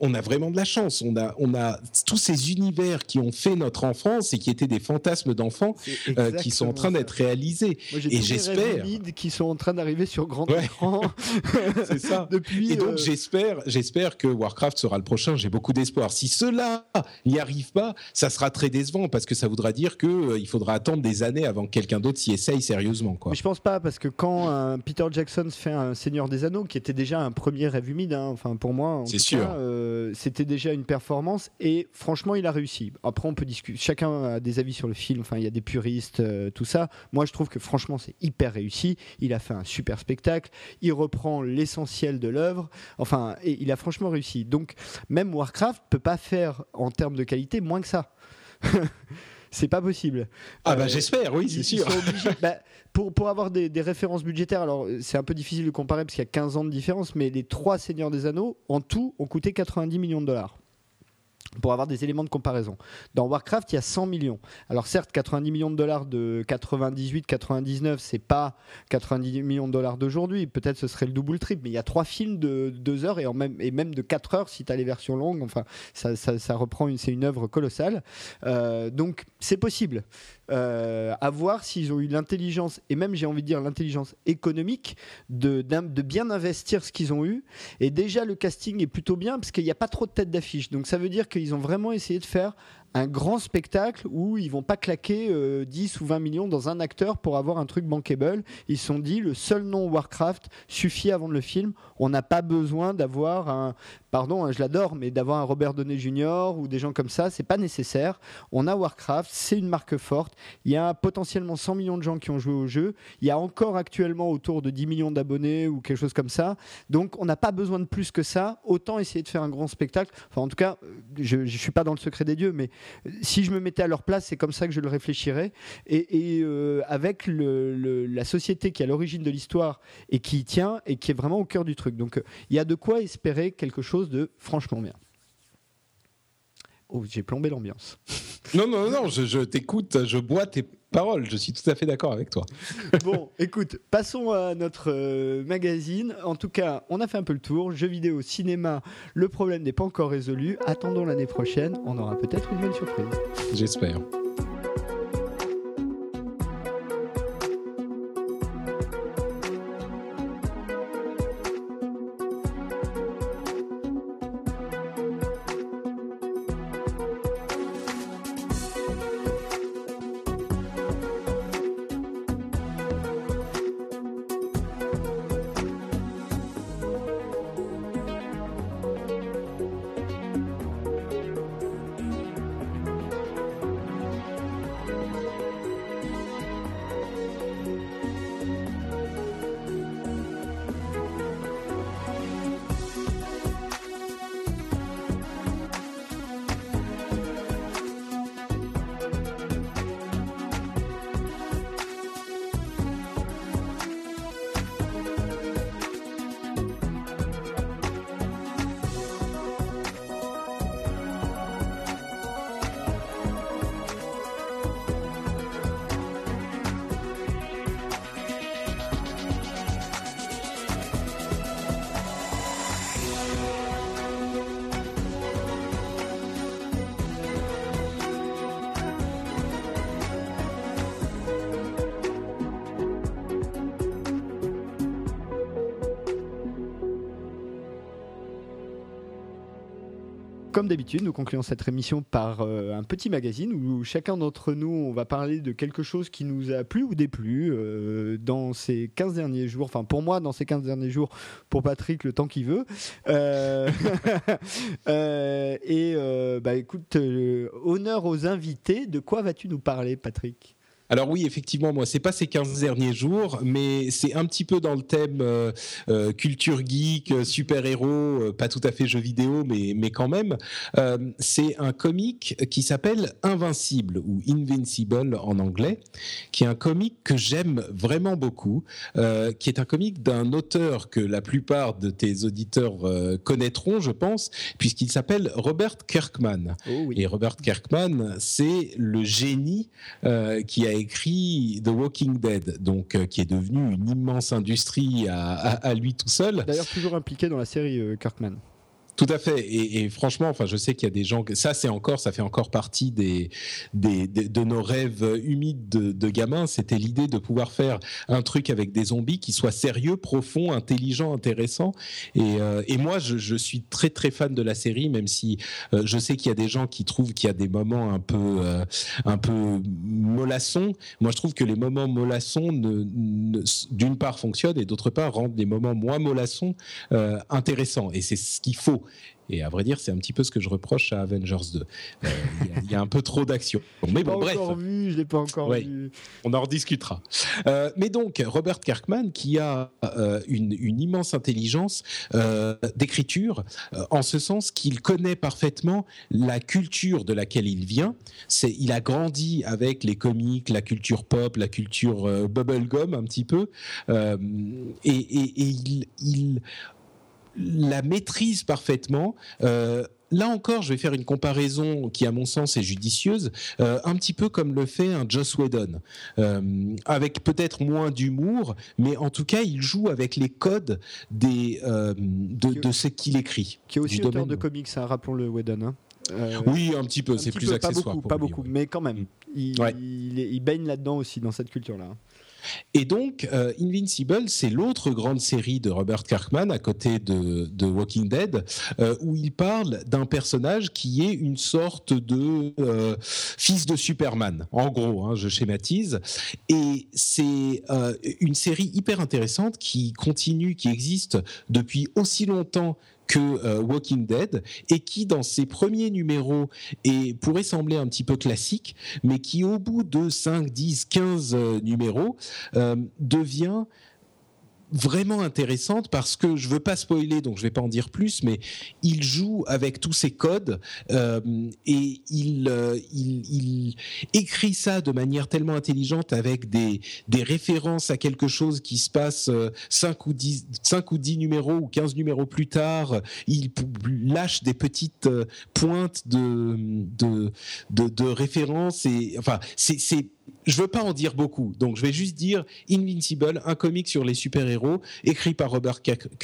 on, a vraiment de la chance. On a, on a tous ces univers qui ont fait notre enfance et qui étaient des fantasmes d'enfants euh, qui sont en train d'être réalisés. et j'espère. qui sont en train d'arriver sur grand écran. C'est ça. Depuis, et donc euh, j'espère, j'espère que Warcraft sera le prochain. J'ai beaucoup d'espoir. Si cela n'y arrive pas, ça sera très décevant parce que ça voudra dire que euh, il faudra attendre des années avant que quelqu'un d'autre s'y sérieusement. Quoi. Mais je pense pas parce que quand Peter Jackson fait un Seigneur des Anneaux, qui était déjà un premier rêve humide, hein, enfin pour moi. C'est sûr. Euh, c'était déjà une performance et franchement, il a réussi. Après, on peut discuter. Chacun a des avis sur le film. Enfin, il y a des puristes, euh, tout ça. Moi, je trouve que franchement, c'est hyper réussi. Il a fait un super spectacle. Il reprend l'essentiel de l'œuvre. Enfin, et il a franchement réussi. Donc, même Warcraft peut pas faire en termes de qualité moins que ça. c'est pas possible. Ah bah euh, j'espère, oui, c'est sûr. bah, pour, pour avoir des, des références budgétaires, alors c'est un peu difficile de comparer parce qu'il y a 15 ans de différence, mais les trois Seigneurs des Anneaux, en tout, ont coûté 90 millions de dollars pour avoir des éléments de comparaison. Dans Warcraft, il y a 100 millions. Alors certes, 90 millions de dollars de 98-99, c'est pas 90 millions de dollars d'aujourd'hui. Peut-être ce serait le double trip, mais il y a trois films de 2 heures et, en même, et même de 4 heures si tu as les versions longues. Enfin, ça, ça, reprend, c'est une œuvre colossale. Euh, donc c'est possible. Euh, à voir s'ils ont eu l'intelligence, et même j'ai envie de dire l'intelligence économique, de, bien investir ce qu'ils ont eu. Et déjà, le casting est plutôt bien, parce qu'il n'y a pas trop de têtes d'affiche. Donc ça veut dire qu'ils ont vraiment essayé de faire un grand spectacle où ils vont pas claquer 10 euh, ou 20 millions dans un acteur pour avoir un truc bankable. Ils se sont dit le seul nom Warcraft suffit à vendre le film. On n'a pas besoin d'avoir un, pardon, hein, je l'adore, mais d'avoir un Robert Downey Jr. ou des gens comme ça, c'est pas nécessaire. On a Warcraft, c'est une marque forte. Il y a potentiellement 100 millions de gens qui ont joué au jeu. Il y a encore actuellement autour de 10 millions d'abonnés ou quelque chose comme ça. Donc on n'a pas besoin de plus que ça. Autant essayer de faire un grand spectacle. Enfin, en tout cas, je, ne suis pas dans le secret des dieux, mais si je me mettais à leur place, c'est comme ça que je le réfléchirais. Et, euh, avec la société qui est à l'origine de l'histoire et qui y tient et qui est vraiment au cœur du truc. Donc euh, il y a de quoi espérer quelque chose de franchement bien. Oh, j'ai plombé l'ambiance. Non, non, non, je, je t'écoute, je bois tes paroles, je suis tout à fait d'accord avec toi. bon, écoute, passons à notre euh, magazine. En tout cas, on a fait un peu le tour. Jeux vidéo, cinéma, le problème n'est pas encore résolu. Attendons l'année prochaine, on aura peut-être une bonne surprise. J'espère. Comme d'habitude, nous concluons cette émission par euh, un petit magazine où chacun d'entre nous, on va parler de quelque chose qui nous a plu ou déplu euh, dans ces 15 derniers jours. Enfin, pour moi, dans ces 15 derniers jours, pour Patrick, le temps qu'il veut. Euh, et bah, écoute, honneur aux invités. De quoi vas-tu nous parler, Patrick? Alors oui, effectivement, moi, c'est pas ces 15 derniers jours, mais c'est un petit peu dans le thème euh, euh, culture geek, euh, super-héros, pas tout à fait jeux vidéo, mais, mais quand même. c'est un comic qui s'appelle Invincible, ou Invincible en anglais, qui est un comic que j'aime vraiment beaucoup, qui est un comic d'un auteur que la plupart de tes auditeurs connaîtront, je pense, puisqu'il s'appelle Robert Kirkman. Oh Et Robert Kirkman, c'est le génie qui a écrit The Walking Dead, donc euh, qui est devenu une immense industrie à, lui tout seul. D'ailleurs, toujours impliqué dans la série euh, Kirkman. Tout à fait. Et, franchement, enfin, je sais qu'il y a des gens que ça, c'est encore, ça fait encore partie des, des, de nos rêves humides de, de gamins. C'était l'idée de pouvoir faire un truc avec des zombies qui soit sérieux, profond, intelligent, intéressant. Et, euh, et moi, je, je, suis très très fan de la série, même si euh, je sais qu'il y a des gens qui trouvent qu'il y a des moments un peu euh, un peu mollassons. Moi, je trouve que les moments mollassons, ne, d'une part, fonctionnent et d'autre part rendent les moments moins mollassons intéressants. Et c'est ce qu'il faut et à vrai dire, c'est un petit peu ce que je reproche à Avengers 2. Euh, il y, a un peu trop d'action. Mais bon, bref. Vu, je l'ai pas encore vu. On en rediscutera. Euh, mais donc, Robert Kirkman, qui a euh, une, immense intelligence d'écriture, en ce sens qu'il connaît parfaitement la culture de laquelle il vient. C'est, il a grandi avec les comics, la culture pop, la culture bubblegum un petit peu, et, et, il, il la maîtrise parfaitement. Euh, là encore, je vais faire une comparaison qui, à mon sens, est judicieuse, euh, un petit peu comme le fait un Joss Whedon, euh, avec peut-être moins d'humour, mais en tout cas, il joue avec les codes des, de, ce qu'il écrit. Qui est aussi auteur de comics, hein, rappelons-le, Whedon. Hein. oui, un petit peu, c'est plus accessoire. Pas beaucoup, mais quand même. Il, il baigne là-dedans aussi, dans cette culture-là. Et donc, euh, Invincible, c'est l'autre grande série de Robert Kirkman à côté de, Walking Dead, euh, où il parle d'un personnage qui est une sorte de euh, fils de Superman, en gros, hein, je schématise. Et c'est une série hyper intéressante qui continue, qui existe depuis aussi longtemps que euh, Walking Dead et qui dans ses premiers numéros et pourrait sembler un petit peu classique mais qui au bout de 5, 10, 15 numéros euh, devient vraiment intéressante parce que je veux pas spoiler, donc je vais pas en dire plus, mais il joue avec tous ses codes euh, et il, euh, il, il, écrit ça de manière tellement intelligente avec des, des références à quelque chose qui se passe 5 euh, ou 10, 5 ou 10 numéros ou 15 numéros plus tard. Il lâche des petites pointes de, de, de, de références et enfin, c'est je veux pas en dire beaucoup, donc je vais juste dire Invincible, un comic sur les super-héros, écrit par Robert,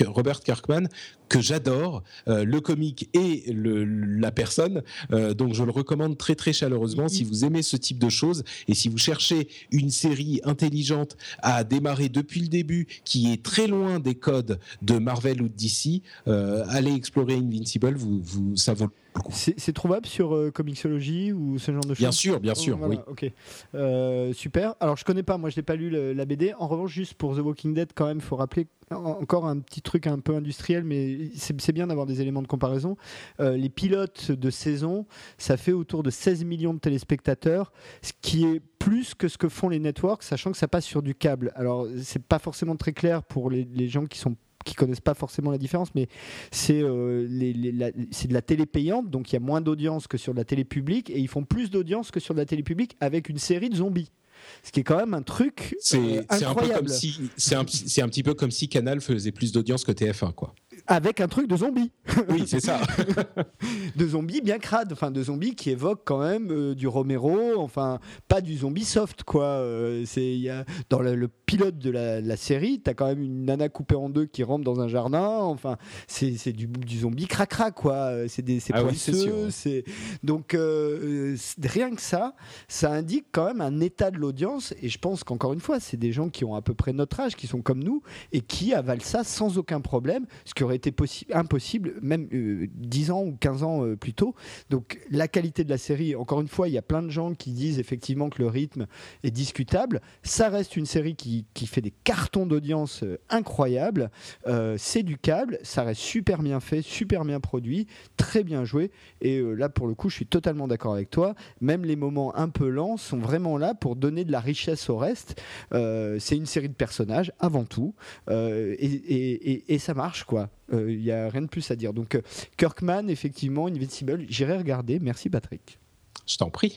Robert Kirkman, que j'adore, euh, le comic et le, la personne, euh, donc je le recommande très très chaleureusement si vous aimez ce type de choses et si vous cherchez une série intelligente à démarrer depuis le début, qui est très loin des codes de Marvel ou de DC, euh, allez explorer Invincible, vous, vous, ça vaut c'est trouvable sur euh, Comixology ou ce genre de choses Bien sûr, bien sûr, oui. Ok, euh, super. Alors je connais pas, moi je n'ai pas lu la BD. En revanche, juste pour The Walking Dead, quand même, il faut rappeler encore un petit truc un peu industriel, mais c'est bien d'avoir des éléments de comparaison. Euh, les pilotes de saison, ça fait autour de 16 millions de téléspectateurs, ce qui est plus que ce que font les networks, sachant que ça passe sur du câble. Alors c'est pas forcément très clair pour les, les gens qui sont qui connaissent pas forcément la différence, mais c'est euh, de la télé payante, donc il y a moins d'audience que sur de la télé publique, et ils font plus d'audience que sur de la télé publique avec une série de zombies. Ce qui est quand même un truc c'est incroyable. C'est un, un, petit peu comme si Canal faisait plus d'audience que TF1, quoi avec un truc de zombie. Oui, c'est ça. de zombies bien crade, enfin de zombies qui évoquent quand même euh, du Romero, enfin pas du zombie soft quoi. Euh, c'est y a, dans le, pilote de la, série, t'as quand même une nana coupée en deux qui rentre dans un jardin. Enfin, c'est, du, du zombie cracra quoi. C'est des c'est ah c'est donc euh, rien que ça, ça indique quand même un état de l'audience. Et je pense qu'encore une fois, c'est des gens qui ont à peu près notre âge, qui sont comme nous et qui avalent ça sans aucun problème, ce qui aurait été impossible, même 10 ans ou 15 ans plus tôt. Donc la qualité de la série, encore une fois, il y a plein de gens qui disent effectivement que le rythme est discutable. Ça reste une série qui, qui fait des cartons d'audience incroyables. c'est du câble, ça reste super bien fait, super bien produit, très bien joué. Et là, pour le coup, je suis totalement d'accord avec toi. Même les moments un peu lents sont vraiment là pour donner de la richesse au reste. c'est une série de personnages avant tout. et, ça marche, quoi. Il n'y a rien de plus à dire. Donc, Kirkman, effectivement, Invincible, j'irai regarder. Merci, Patrick. Je t'en prie.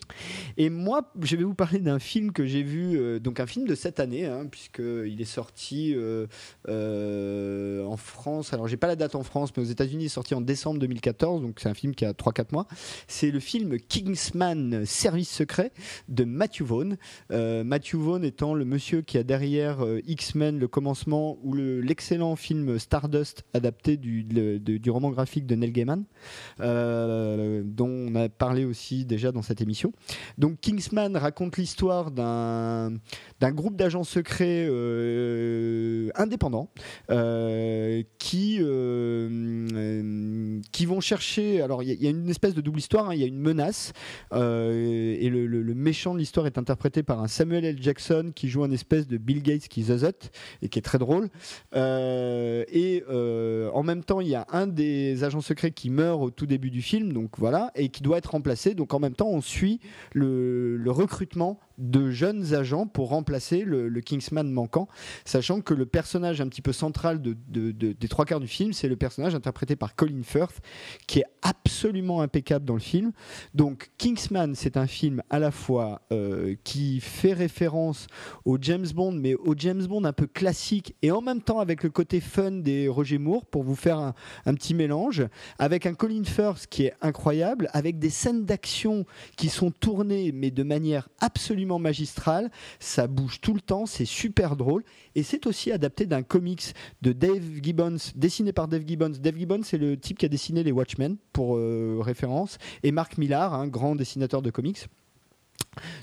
Et moi, je vais vous parler d'un film que j'ai vu, euh, donc un film de cette année, hein, puisqu'il est sorti euh, euh, en France. Alors, j'ai pas la date en France, mais aux États-Unis, il est sorti en décembre 2014, donc c'est un film qui a 3-4 mois. C'est le film Kingsman Service secret de Matthew Vaughn. Matthew Vaughn étant le monsieur qui a derrière X-Men, le commencement, ou l'excellent film Stardust, adapté du, du, roman graphique de Neil Gaiman, dont on a parlé aussi déjà dans cette émission. Donc Kingsman raconte l'histoire d'un groupe d'agents secrets euh, indépendants euh, qui, euh, vont chercher. Alors il y, a une espèce de double histoire, hein. il y a une menace et le, méchant de l'histoire est interprété par un Samuel L. Jackson qui joue un espèce de Bill Gates qui zozote et qui est très drôle. et en même temps, il y a un des agents secrets qui meurt au tout début du film, donc voilà, et qui doit être remplacé. Donc en même temps, on suit le, recrutement de jeunes agents pour remplacer le, Kingsman manquant, sachant que le personnage un petit peu central de, des trois quarts du film, c'est le personnage interprété par Colin Firth, qui est absolument impeccable dans le film. Donc Kingsman, c'est un film à la fois euh, qui fait référence au James Bond, mais au James Bond un peu classique, et en même temps avec le côté fun des Roger Moore, pour vous faire un, un petit mélange, avec un Colin Firth qui est incroyable, avec des scènes d'action qui sont tournées, mais de manière absolument magistrale. Ça bouge tout le temps, c'est super drôle. Et c'est aussi adapté d'un comics de Dave Gibbons, dessiné par Dave Gibbons. Dave Gibbons, c'est le type qui a dessiné les Watchmen, pour euh, référence. Et Mark Millar, un grand dessinateur de comics.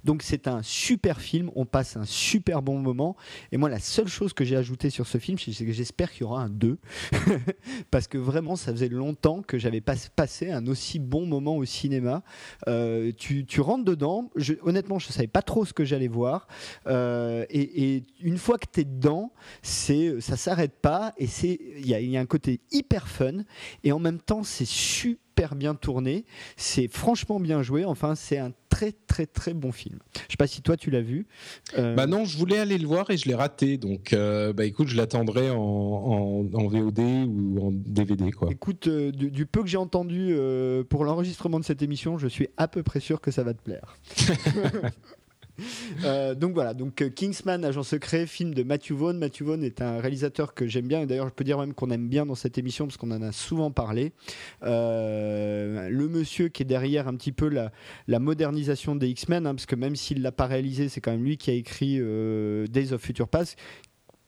Donc c'est un super film, on passe un super bon moment. Et moi, la seule chose que j'ai ajoutée sur ce film, c'est que j'espère qu'il y aura un 2. Parce que vraiment, ça faisait longtemps que j'avais pas passé un aussi bon moment au cinéma. Euh, tu, rentres dedans, honnêtement, je ne savais pas trop ce que j'allais voir. Euh, et, une fois que tu es dedans, c'est, ça s'arrête pas. Et il y, y a un côté hyper fun. Et en même temps, c'est super bien tourné. C'est franchement bien joué. Enfin, c'est un très très très bon film. Je sais pas si toi tu l'as vu. Euh, bah non, je voulais aller le voir et je l'ai raté. Donc, euh, bah écoute, je l'attendrai en, en, VOD ou en DVD quoi. Écoute, euh, du, peu que j'ai entendu pour l'enregistrement de cette émission, je suis à peu près sûr que ça va te plaire. Euh, donc voilà, donc euh, Kingsman, agent secret, film de Matthew Vaughn. Matthew Vaughn est un réalisateur que j'aime bien et d'ailleurs je peux dire même qu'on aime bien dans cette émission parce qu'on en a souvent parlé. Euh, le monsieur qui est derrière un petit peu la, modernisation des X-Men, hein, parce que même s'il l'a pas réalisé, c'est quand même lui qui a écrit Days of Future Past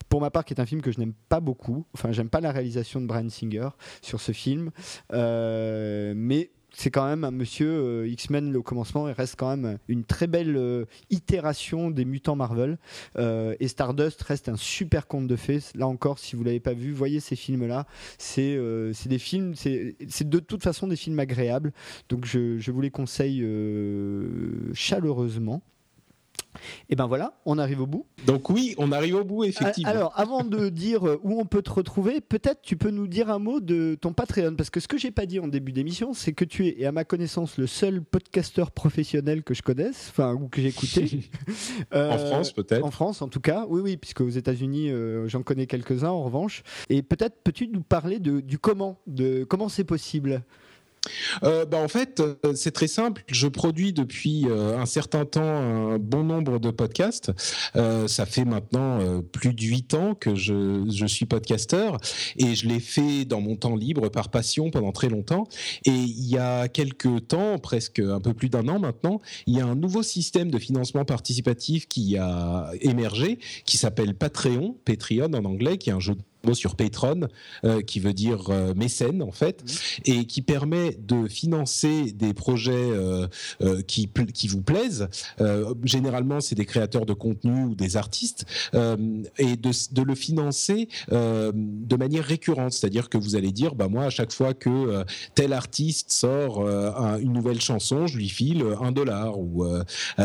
pour ma part, qui est un film que je n'aime pas beaucoup. Enfin, j'aime pas la réalisation de Brian Singer sur ce film, mais c'est quand même un monsieur euh, X-Men au commencement il reste quand même une très belle euh, itération des mutants Marvel. Euh, et Stardust reste un super conte de fées. Là encore si vous l'avez pas vu voyez ces films là c'est des films c'est de toute façon des films agréables. Donc je, je vous les conseille chaleureusement et ben voilà, on arrive au bout. Donc oui, on arrive au bout, effectivement. Alors, avant de dire euh, où on peut te retrouver, peut-être tu peux nous dire un mot de ton Patreon, parce que ce que j'ai pas dit en début d'émission, c'est que tu es, et à ma connaissance, le seul podcasteur professionnel que je connaisse, enfin, ou que j'ai écouté. en France, peut-être. En France, en tout cas, oui, oui, puisque aux États-Unis, euh, j'en connais quelques-uns, en revanche. Et peut-être peux-tu nous parler de, du comment, de comment c'est possible? Euh, bah, en fait, euh, c'est très simple. Je produis depuis euh, un certain temps un bon nombre de podcasts. ça fait maintenant plus de huit ans que je, suis podcasteur et je l'ai fait dans mon temps libre par passion pendant très longtemps. Et il y a quelques temps, presque un peu plus d'un an maintenant, il y a un nouveau système de financement participatif qui a émergé, qui s'appelle Patreon, Patreon en anglais, qui est un jeu mot sur Patreon, euh, qui veut dire euh, mécène en fait, mmh. et qui permet de financer des projets euh, qui, qui vous plaisent. généralement, c'est des créateurs de contenu ou des artistes, et de, de, le financer de manière récurrente, c'est-à-dire que vous allez dire, bah moi, à chaque fois que tel artiste sort une nouvelle chanson, je lui file un dollar, ou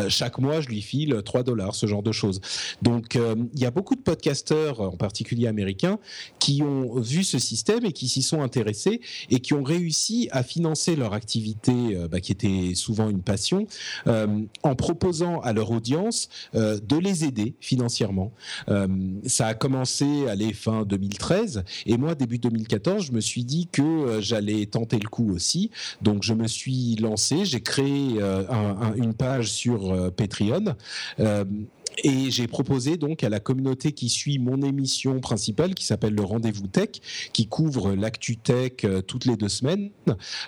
chaque mois, je lui file 3 dollars, ce genre de choses. Donc, il y a beaucoup de podcasteurs, en particulier américains, qui ont vu ce système et qui s'y sont intéressés et qui ont réussi à financer leur activité, euh, bah, qui était souvent une passion, euh, en proposant à leur audience euh, de les aider financièrement. ça a commencé à les fin 2013 et moi début 2014, je me suis dit que j'allais tenter le coup aussi. Donc je me suis lancé, j'ai créé une page sur Patreon et j'ai proposé donc à la communauté qui suit mon émission principale, qui s'appelle le Rendez-vous Tech, qui couvre l'actu tech euh, toutes les deux semaines.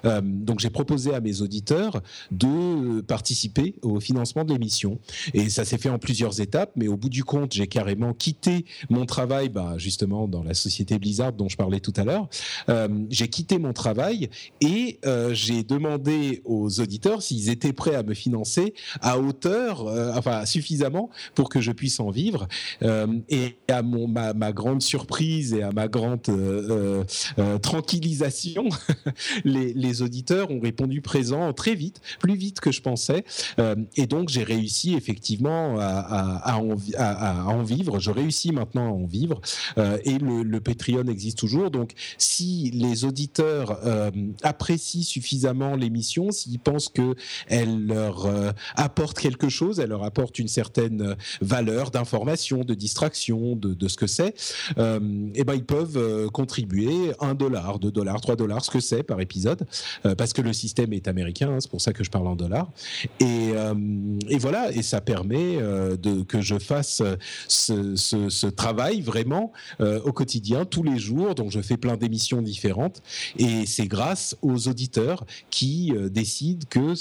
Euh, donc j'ai proposé à mes auditeurs de participer au financement de l'émission. Et ça s'est fait en plusieurs étapes, mais au bout du compte, j'ai carrément quitté mon travail, bah, justement dans la société Blizzard dont je parlais tout à l'heure. Euh, j'ai quitté mon travail et j'ai demandé aux auditeurs s'ils étaient prêts à me financer à hauteur, enfin suffisamment pour que je puisse en vivre. Euh, et à mon, ma, grande surprise et à ma grande euh, euh, tranquillisation, les, auditeurs ont répondu présent très vite, plus vite que je pensais. et donc j'ai réussi effectivement à, à, en, à, en, vivre. Je réussis maintenant à en vivre. et le, le, Patreon existe toujours. Donc si les auditeurs apprécient suffisamment l'émission, s'ils pensent qu'elle leur apporte quelque chose, elle leur apporte une certaine valeur, d'information, de distraction, de, ce que c'est, euh, eh ben ils peuvent euh, contribuer un dollar, deux dollars, trois dollars, ce que c'est par épisode, euh, parce que le système est américain, hein, c'est pour ça que je parle en dollars. Et, et voilà, et ça permet de, que je fasse ce, ce travail vraiment au quotidien, tous les jours. Donc je fais plein d'émissions différentes, et c'est grâce aux auditeurs qui décident que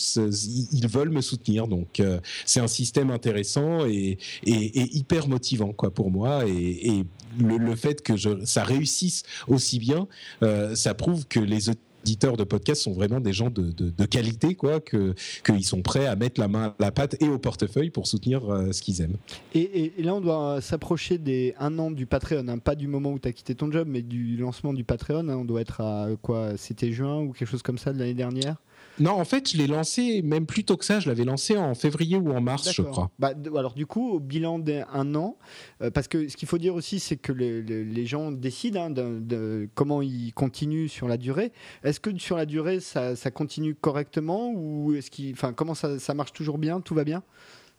ils veulent me soutenir. Donc c'est un système intéressant et, et, hyper motivant quoi pour moi et, le, fait que ça réussisse aussi bien, euh, ça prouve que les éditeurs de podcasts sont vraiment des gens de, qualité, quoi, que qu'ils sont prêts à mettre la main à la pâte et au portefeuille pour soutenir euh, ce qu'ils aiment. Et, là, on doit s'approcher des un an du Patreon, hein, pas du moment où tu as quitté ton job, mais du lancement du Patreon. Hein. on doit être à quoi C'était juin ou quelque chose comme ça de l'année dernière? Non, en fait, je l'ai lancé même plus tôt que ça. Je l'avais lancé en février ou en mars, je crois. Bah, alors, du coup, au bilan d'un an, euh, parce que ce qu'il faut dire aussi, c'est que les, gens décident hein, de, comment ils continuent sur la durée. Est-ce que sur la durée, ça, continue correctement ou est-ce qu'il, enfin, comment ça, ça marche toujours bien Tout va bien?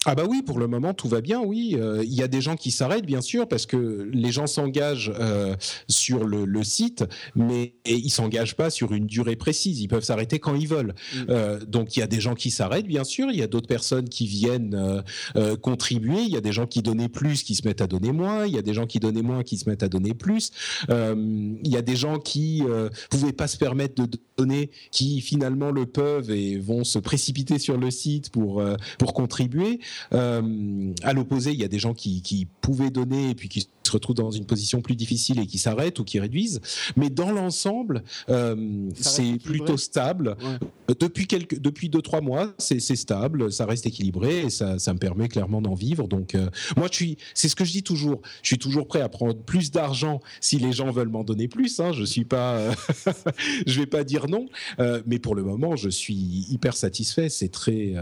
Ah bah oui, pour le moment tout va bien, oui. Euh, il y a des gens qui s'arrêtent bien sûr parce que les gens s'engagent euh, sur le, site, mais ils s'engagent pas sur une durée précise. Ils peuvent s'arrêter quand ils veulent. Mm. Euh, donc il y a des gens qui s'arrêtent bien sûr. Il y a d'autres personnes qui viennent contribuer. Il y a des gens qui donnaient plus, qui se mettent à donner moins. Il y a des gens qui donnaient moins, qui se mettent à donner plus. il y a des gens qui pouvaient pas se permettre de donner, qui finalement le peuvent et vont se précipiter sur le site pour pour contribuer. Euh, à l'opposé, il y a des gens qui, qui pouvaient donner et puis qui se retrouvent dans une position plus difficile et qui s'arrêtent ou qui réduisent. Mais dans l'ensemble, euh, c'est plutôt stable. Depuis quelques, depuis deux trois mois, c'est stable, ça reste équilibré et ça, ça me permet clairement d'en vivre. Donc euh, moi, je suis, c'est ce que je dis toujours. Je suis toujours prêt à prendre plus d'argent si les gens veulent m'en donner plus. Hein. Je suis pas, je vais pas dire non. Euh, mais pour le moment, je suis hyper satisfait. C'est très,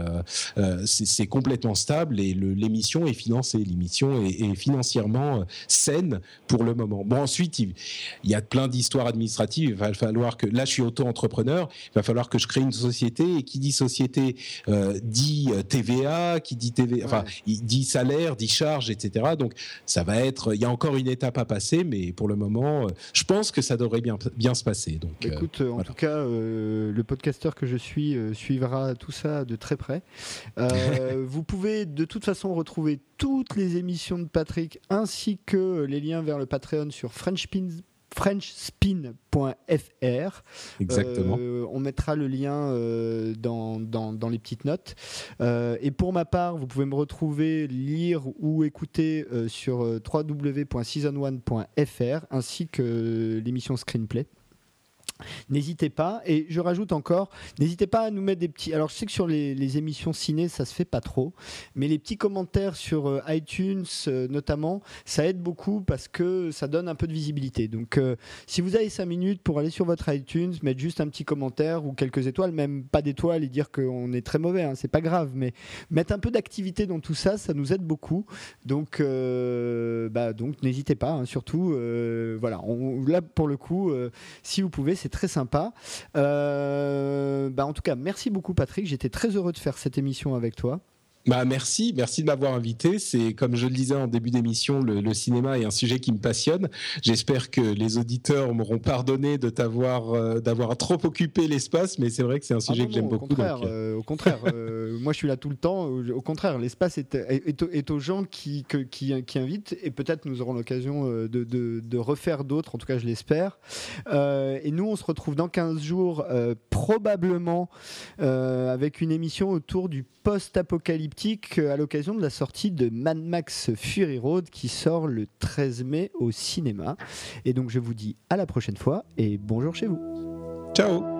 c'est complètement stable et l'émission est financée. L'émission est, est financièrement saine pour le moment. Bon, ensuite, il, y a plein d'histoires administratives. Il va falloir que, là, je suis auto-entrepreneur, il va falloir que je crée une société. Et qui dit société euh, dit euh, TVA, qui dit TVA, enfin, il dit salaire, dit charge, etc. Donc, ça va être, il y a encore une étape à passer, mais pour le moment, euh, je pense que ça devrait bien, bien se passer. Donc, écoute, en tout cas, le podcasteur que je suis suivra tout ça de très près. vous pouvez de toute façon retrouver toutes les émissions de Patrick ainsi que les liens vers le Patreon sur Frenchpins frenchspin.fr. Exactement. on mettra le lien dans, dans, les petites notes. et pour ma part, vous pouvez me retrouver, lire ou écouter sur www.season1.fr ainsi que l'émission Screenplay. N'hésitez pas. Et je rajoute encore, n'hésitez pas à nous mettre des petits. Alors, je sais que sur les, émissions ciné, ça se fait pas trop, mais les petits commentaires sur euh, iTunes, euh, notamment, ça aide beaucoup parce que ça donne un peu de visibilité. Donc, euh, si vous avez 5 minutes pour aller sur votre iTunes, mettre juste un petit commentaire ou quelques étoiles, même pas d'étoiles et dire qu'on est très mauvais, hein, c'est pas grave, mais mettre un peu d'activité dans tout ça, ça nous aide beaucoup. Donc, bah, donc n'hésitez pas, hein, surtout. voilà, là pour le coup, si vous pouvez, c'est très sympa. Euh, bah en tout cas, merci beaucoup Patrick. J'étais très heureux de faire cette émission avec toi. Bah merci, merci de m'avoir invité. C'est comme je le disais en début d'émission, le, cinéma est un sujet qui me passionne. J'espère que les auditeurs m'auront pardonné de t'avoir euh, d'avoir trop occupé l'espace, mais c'est vrai que c'est un ah sujet que j'aime beaucoup. Au contraire, euh, au contraire euh, moi je suis là tout le temps. Au contraire, l'espace est, est, aux gens qui, qui, qui, invitent et peut-être nous aurons l'occasion de, de, de, refaire d'autres, en tout cas je l'espère. et nous on se retrouve dans 15 jours probablement avec une émission autour du post-apocalypse euh, à l'occasion de la sortie de Mad Max Fury Road qui sort le 13 mai au cinéma. Et donc je vous dis à la prochaine fois et bonjour chez vous. Ciao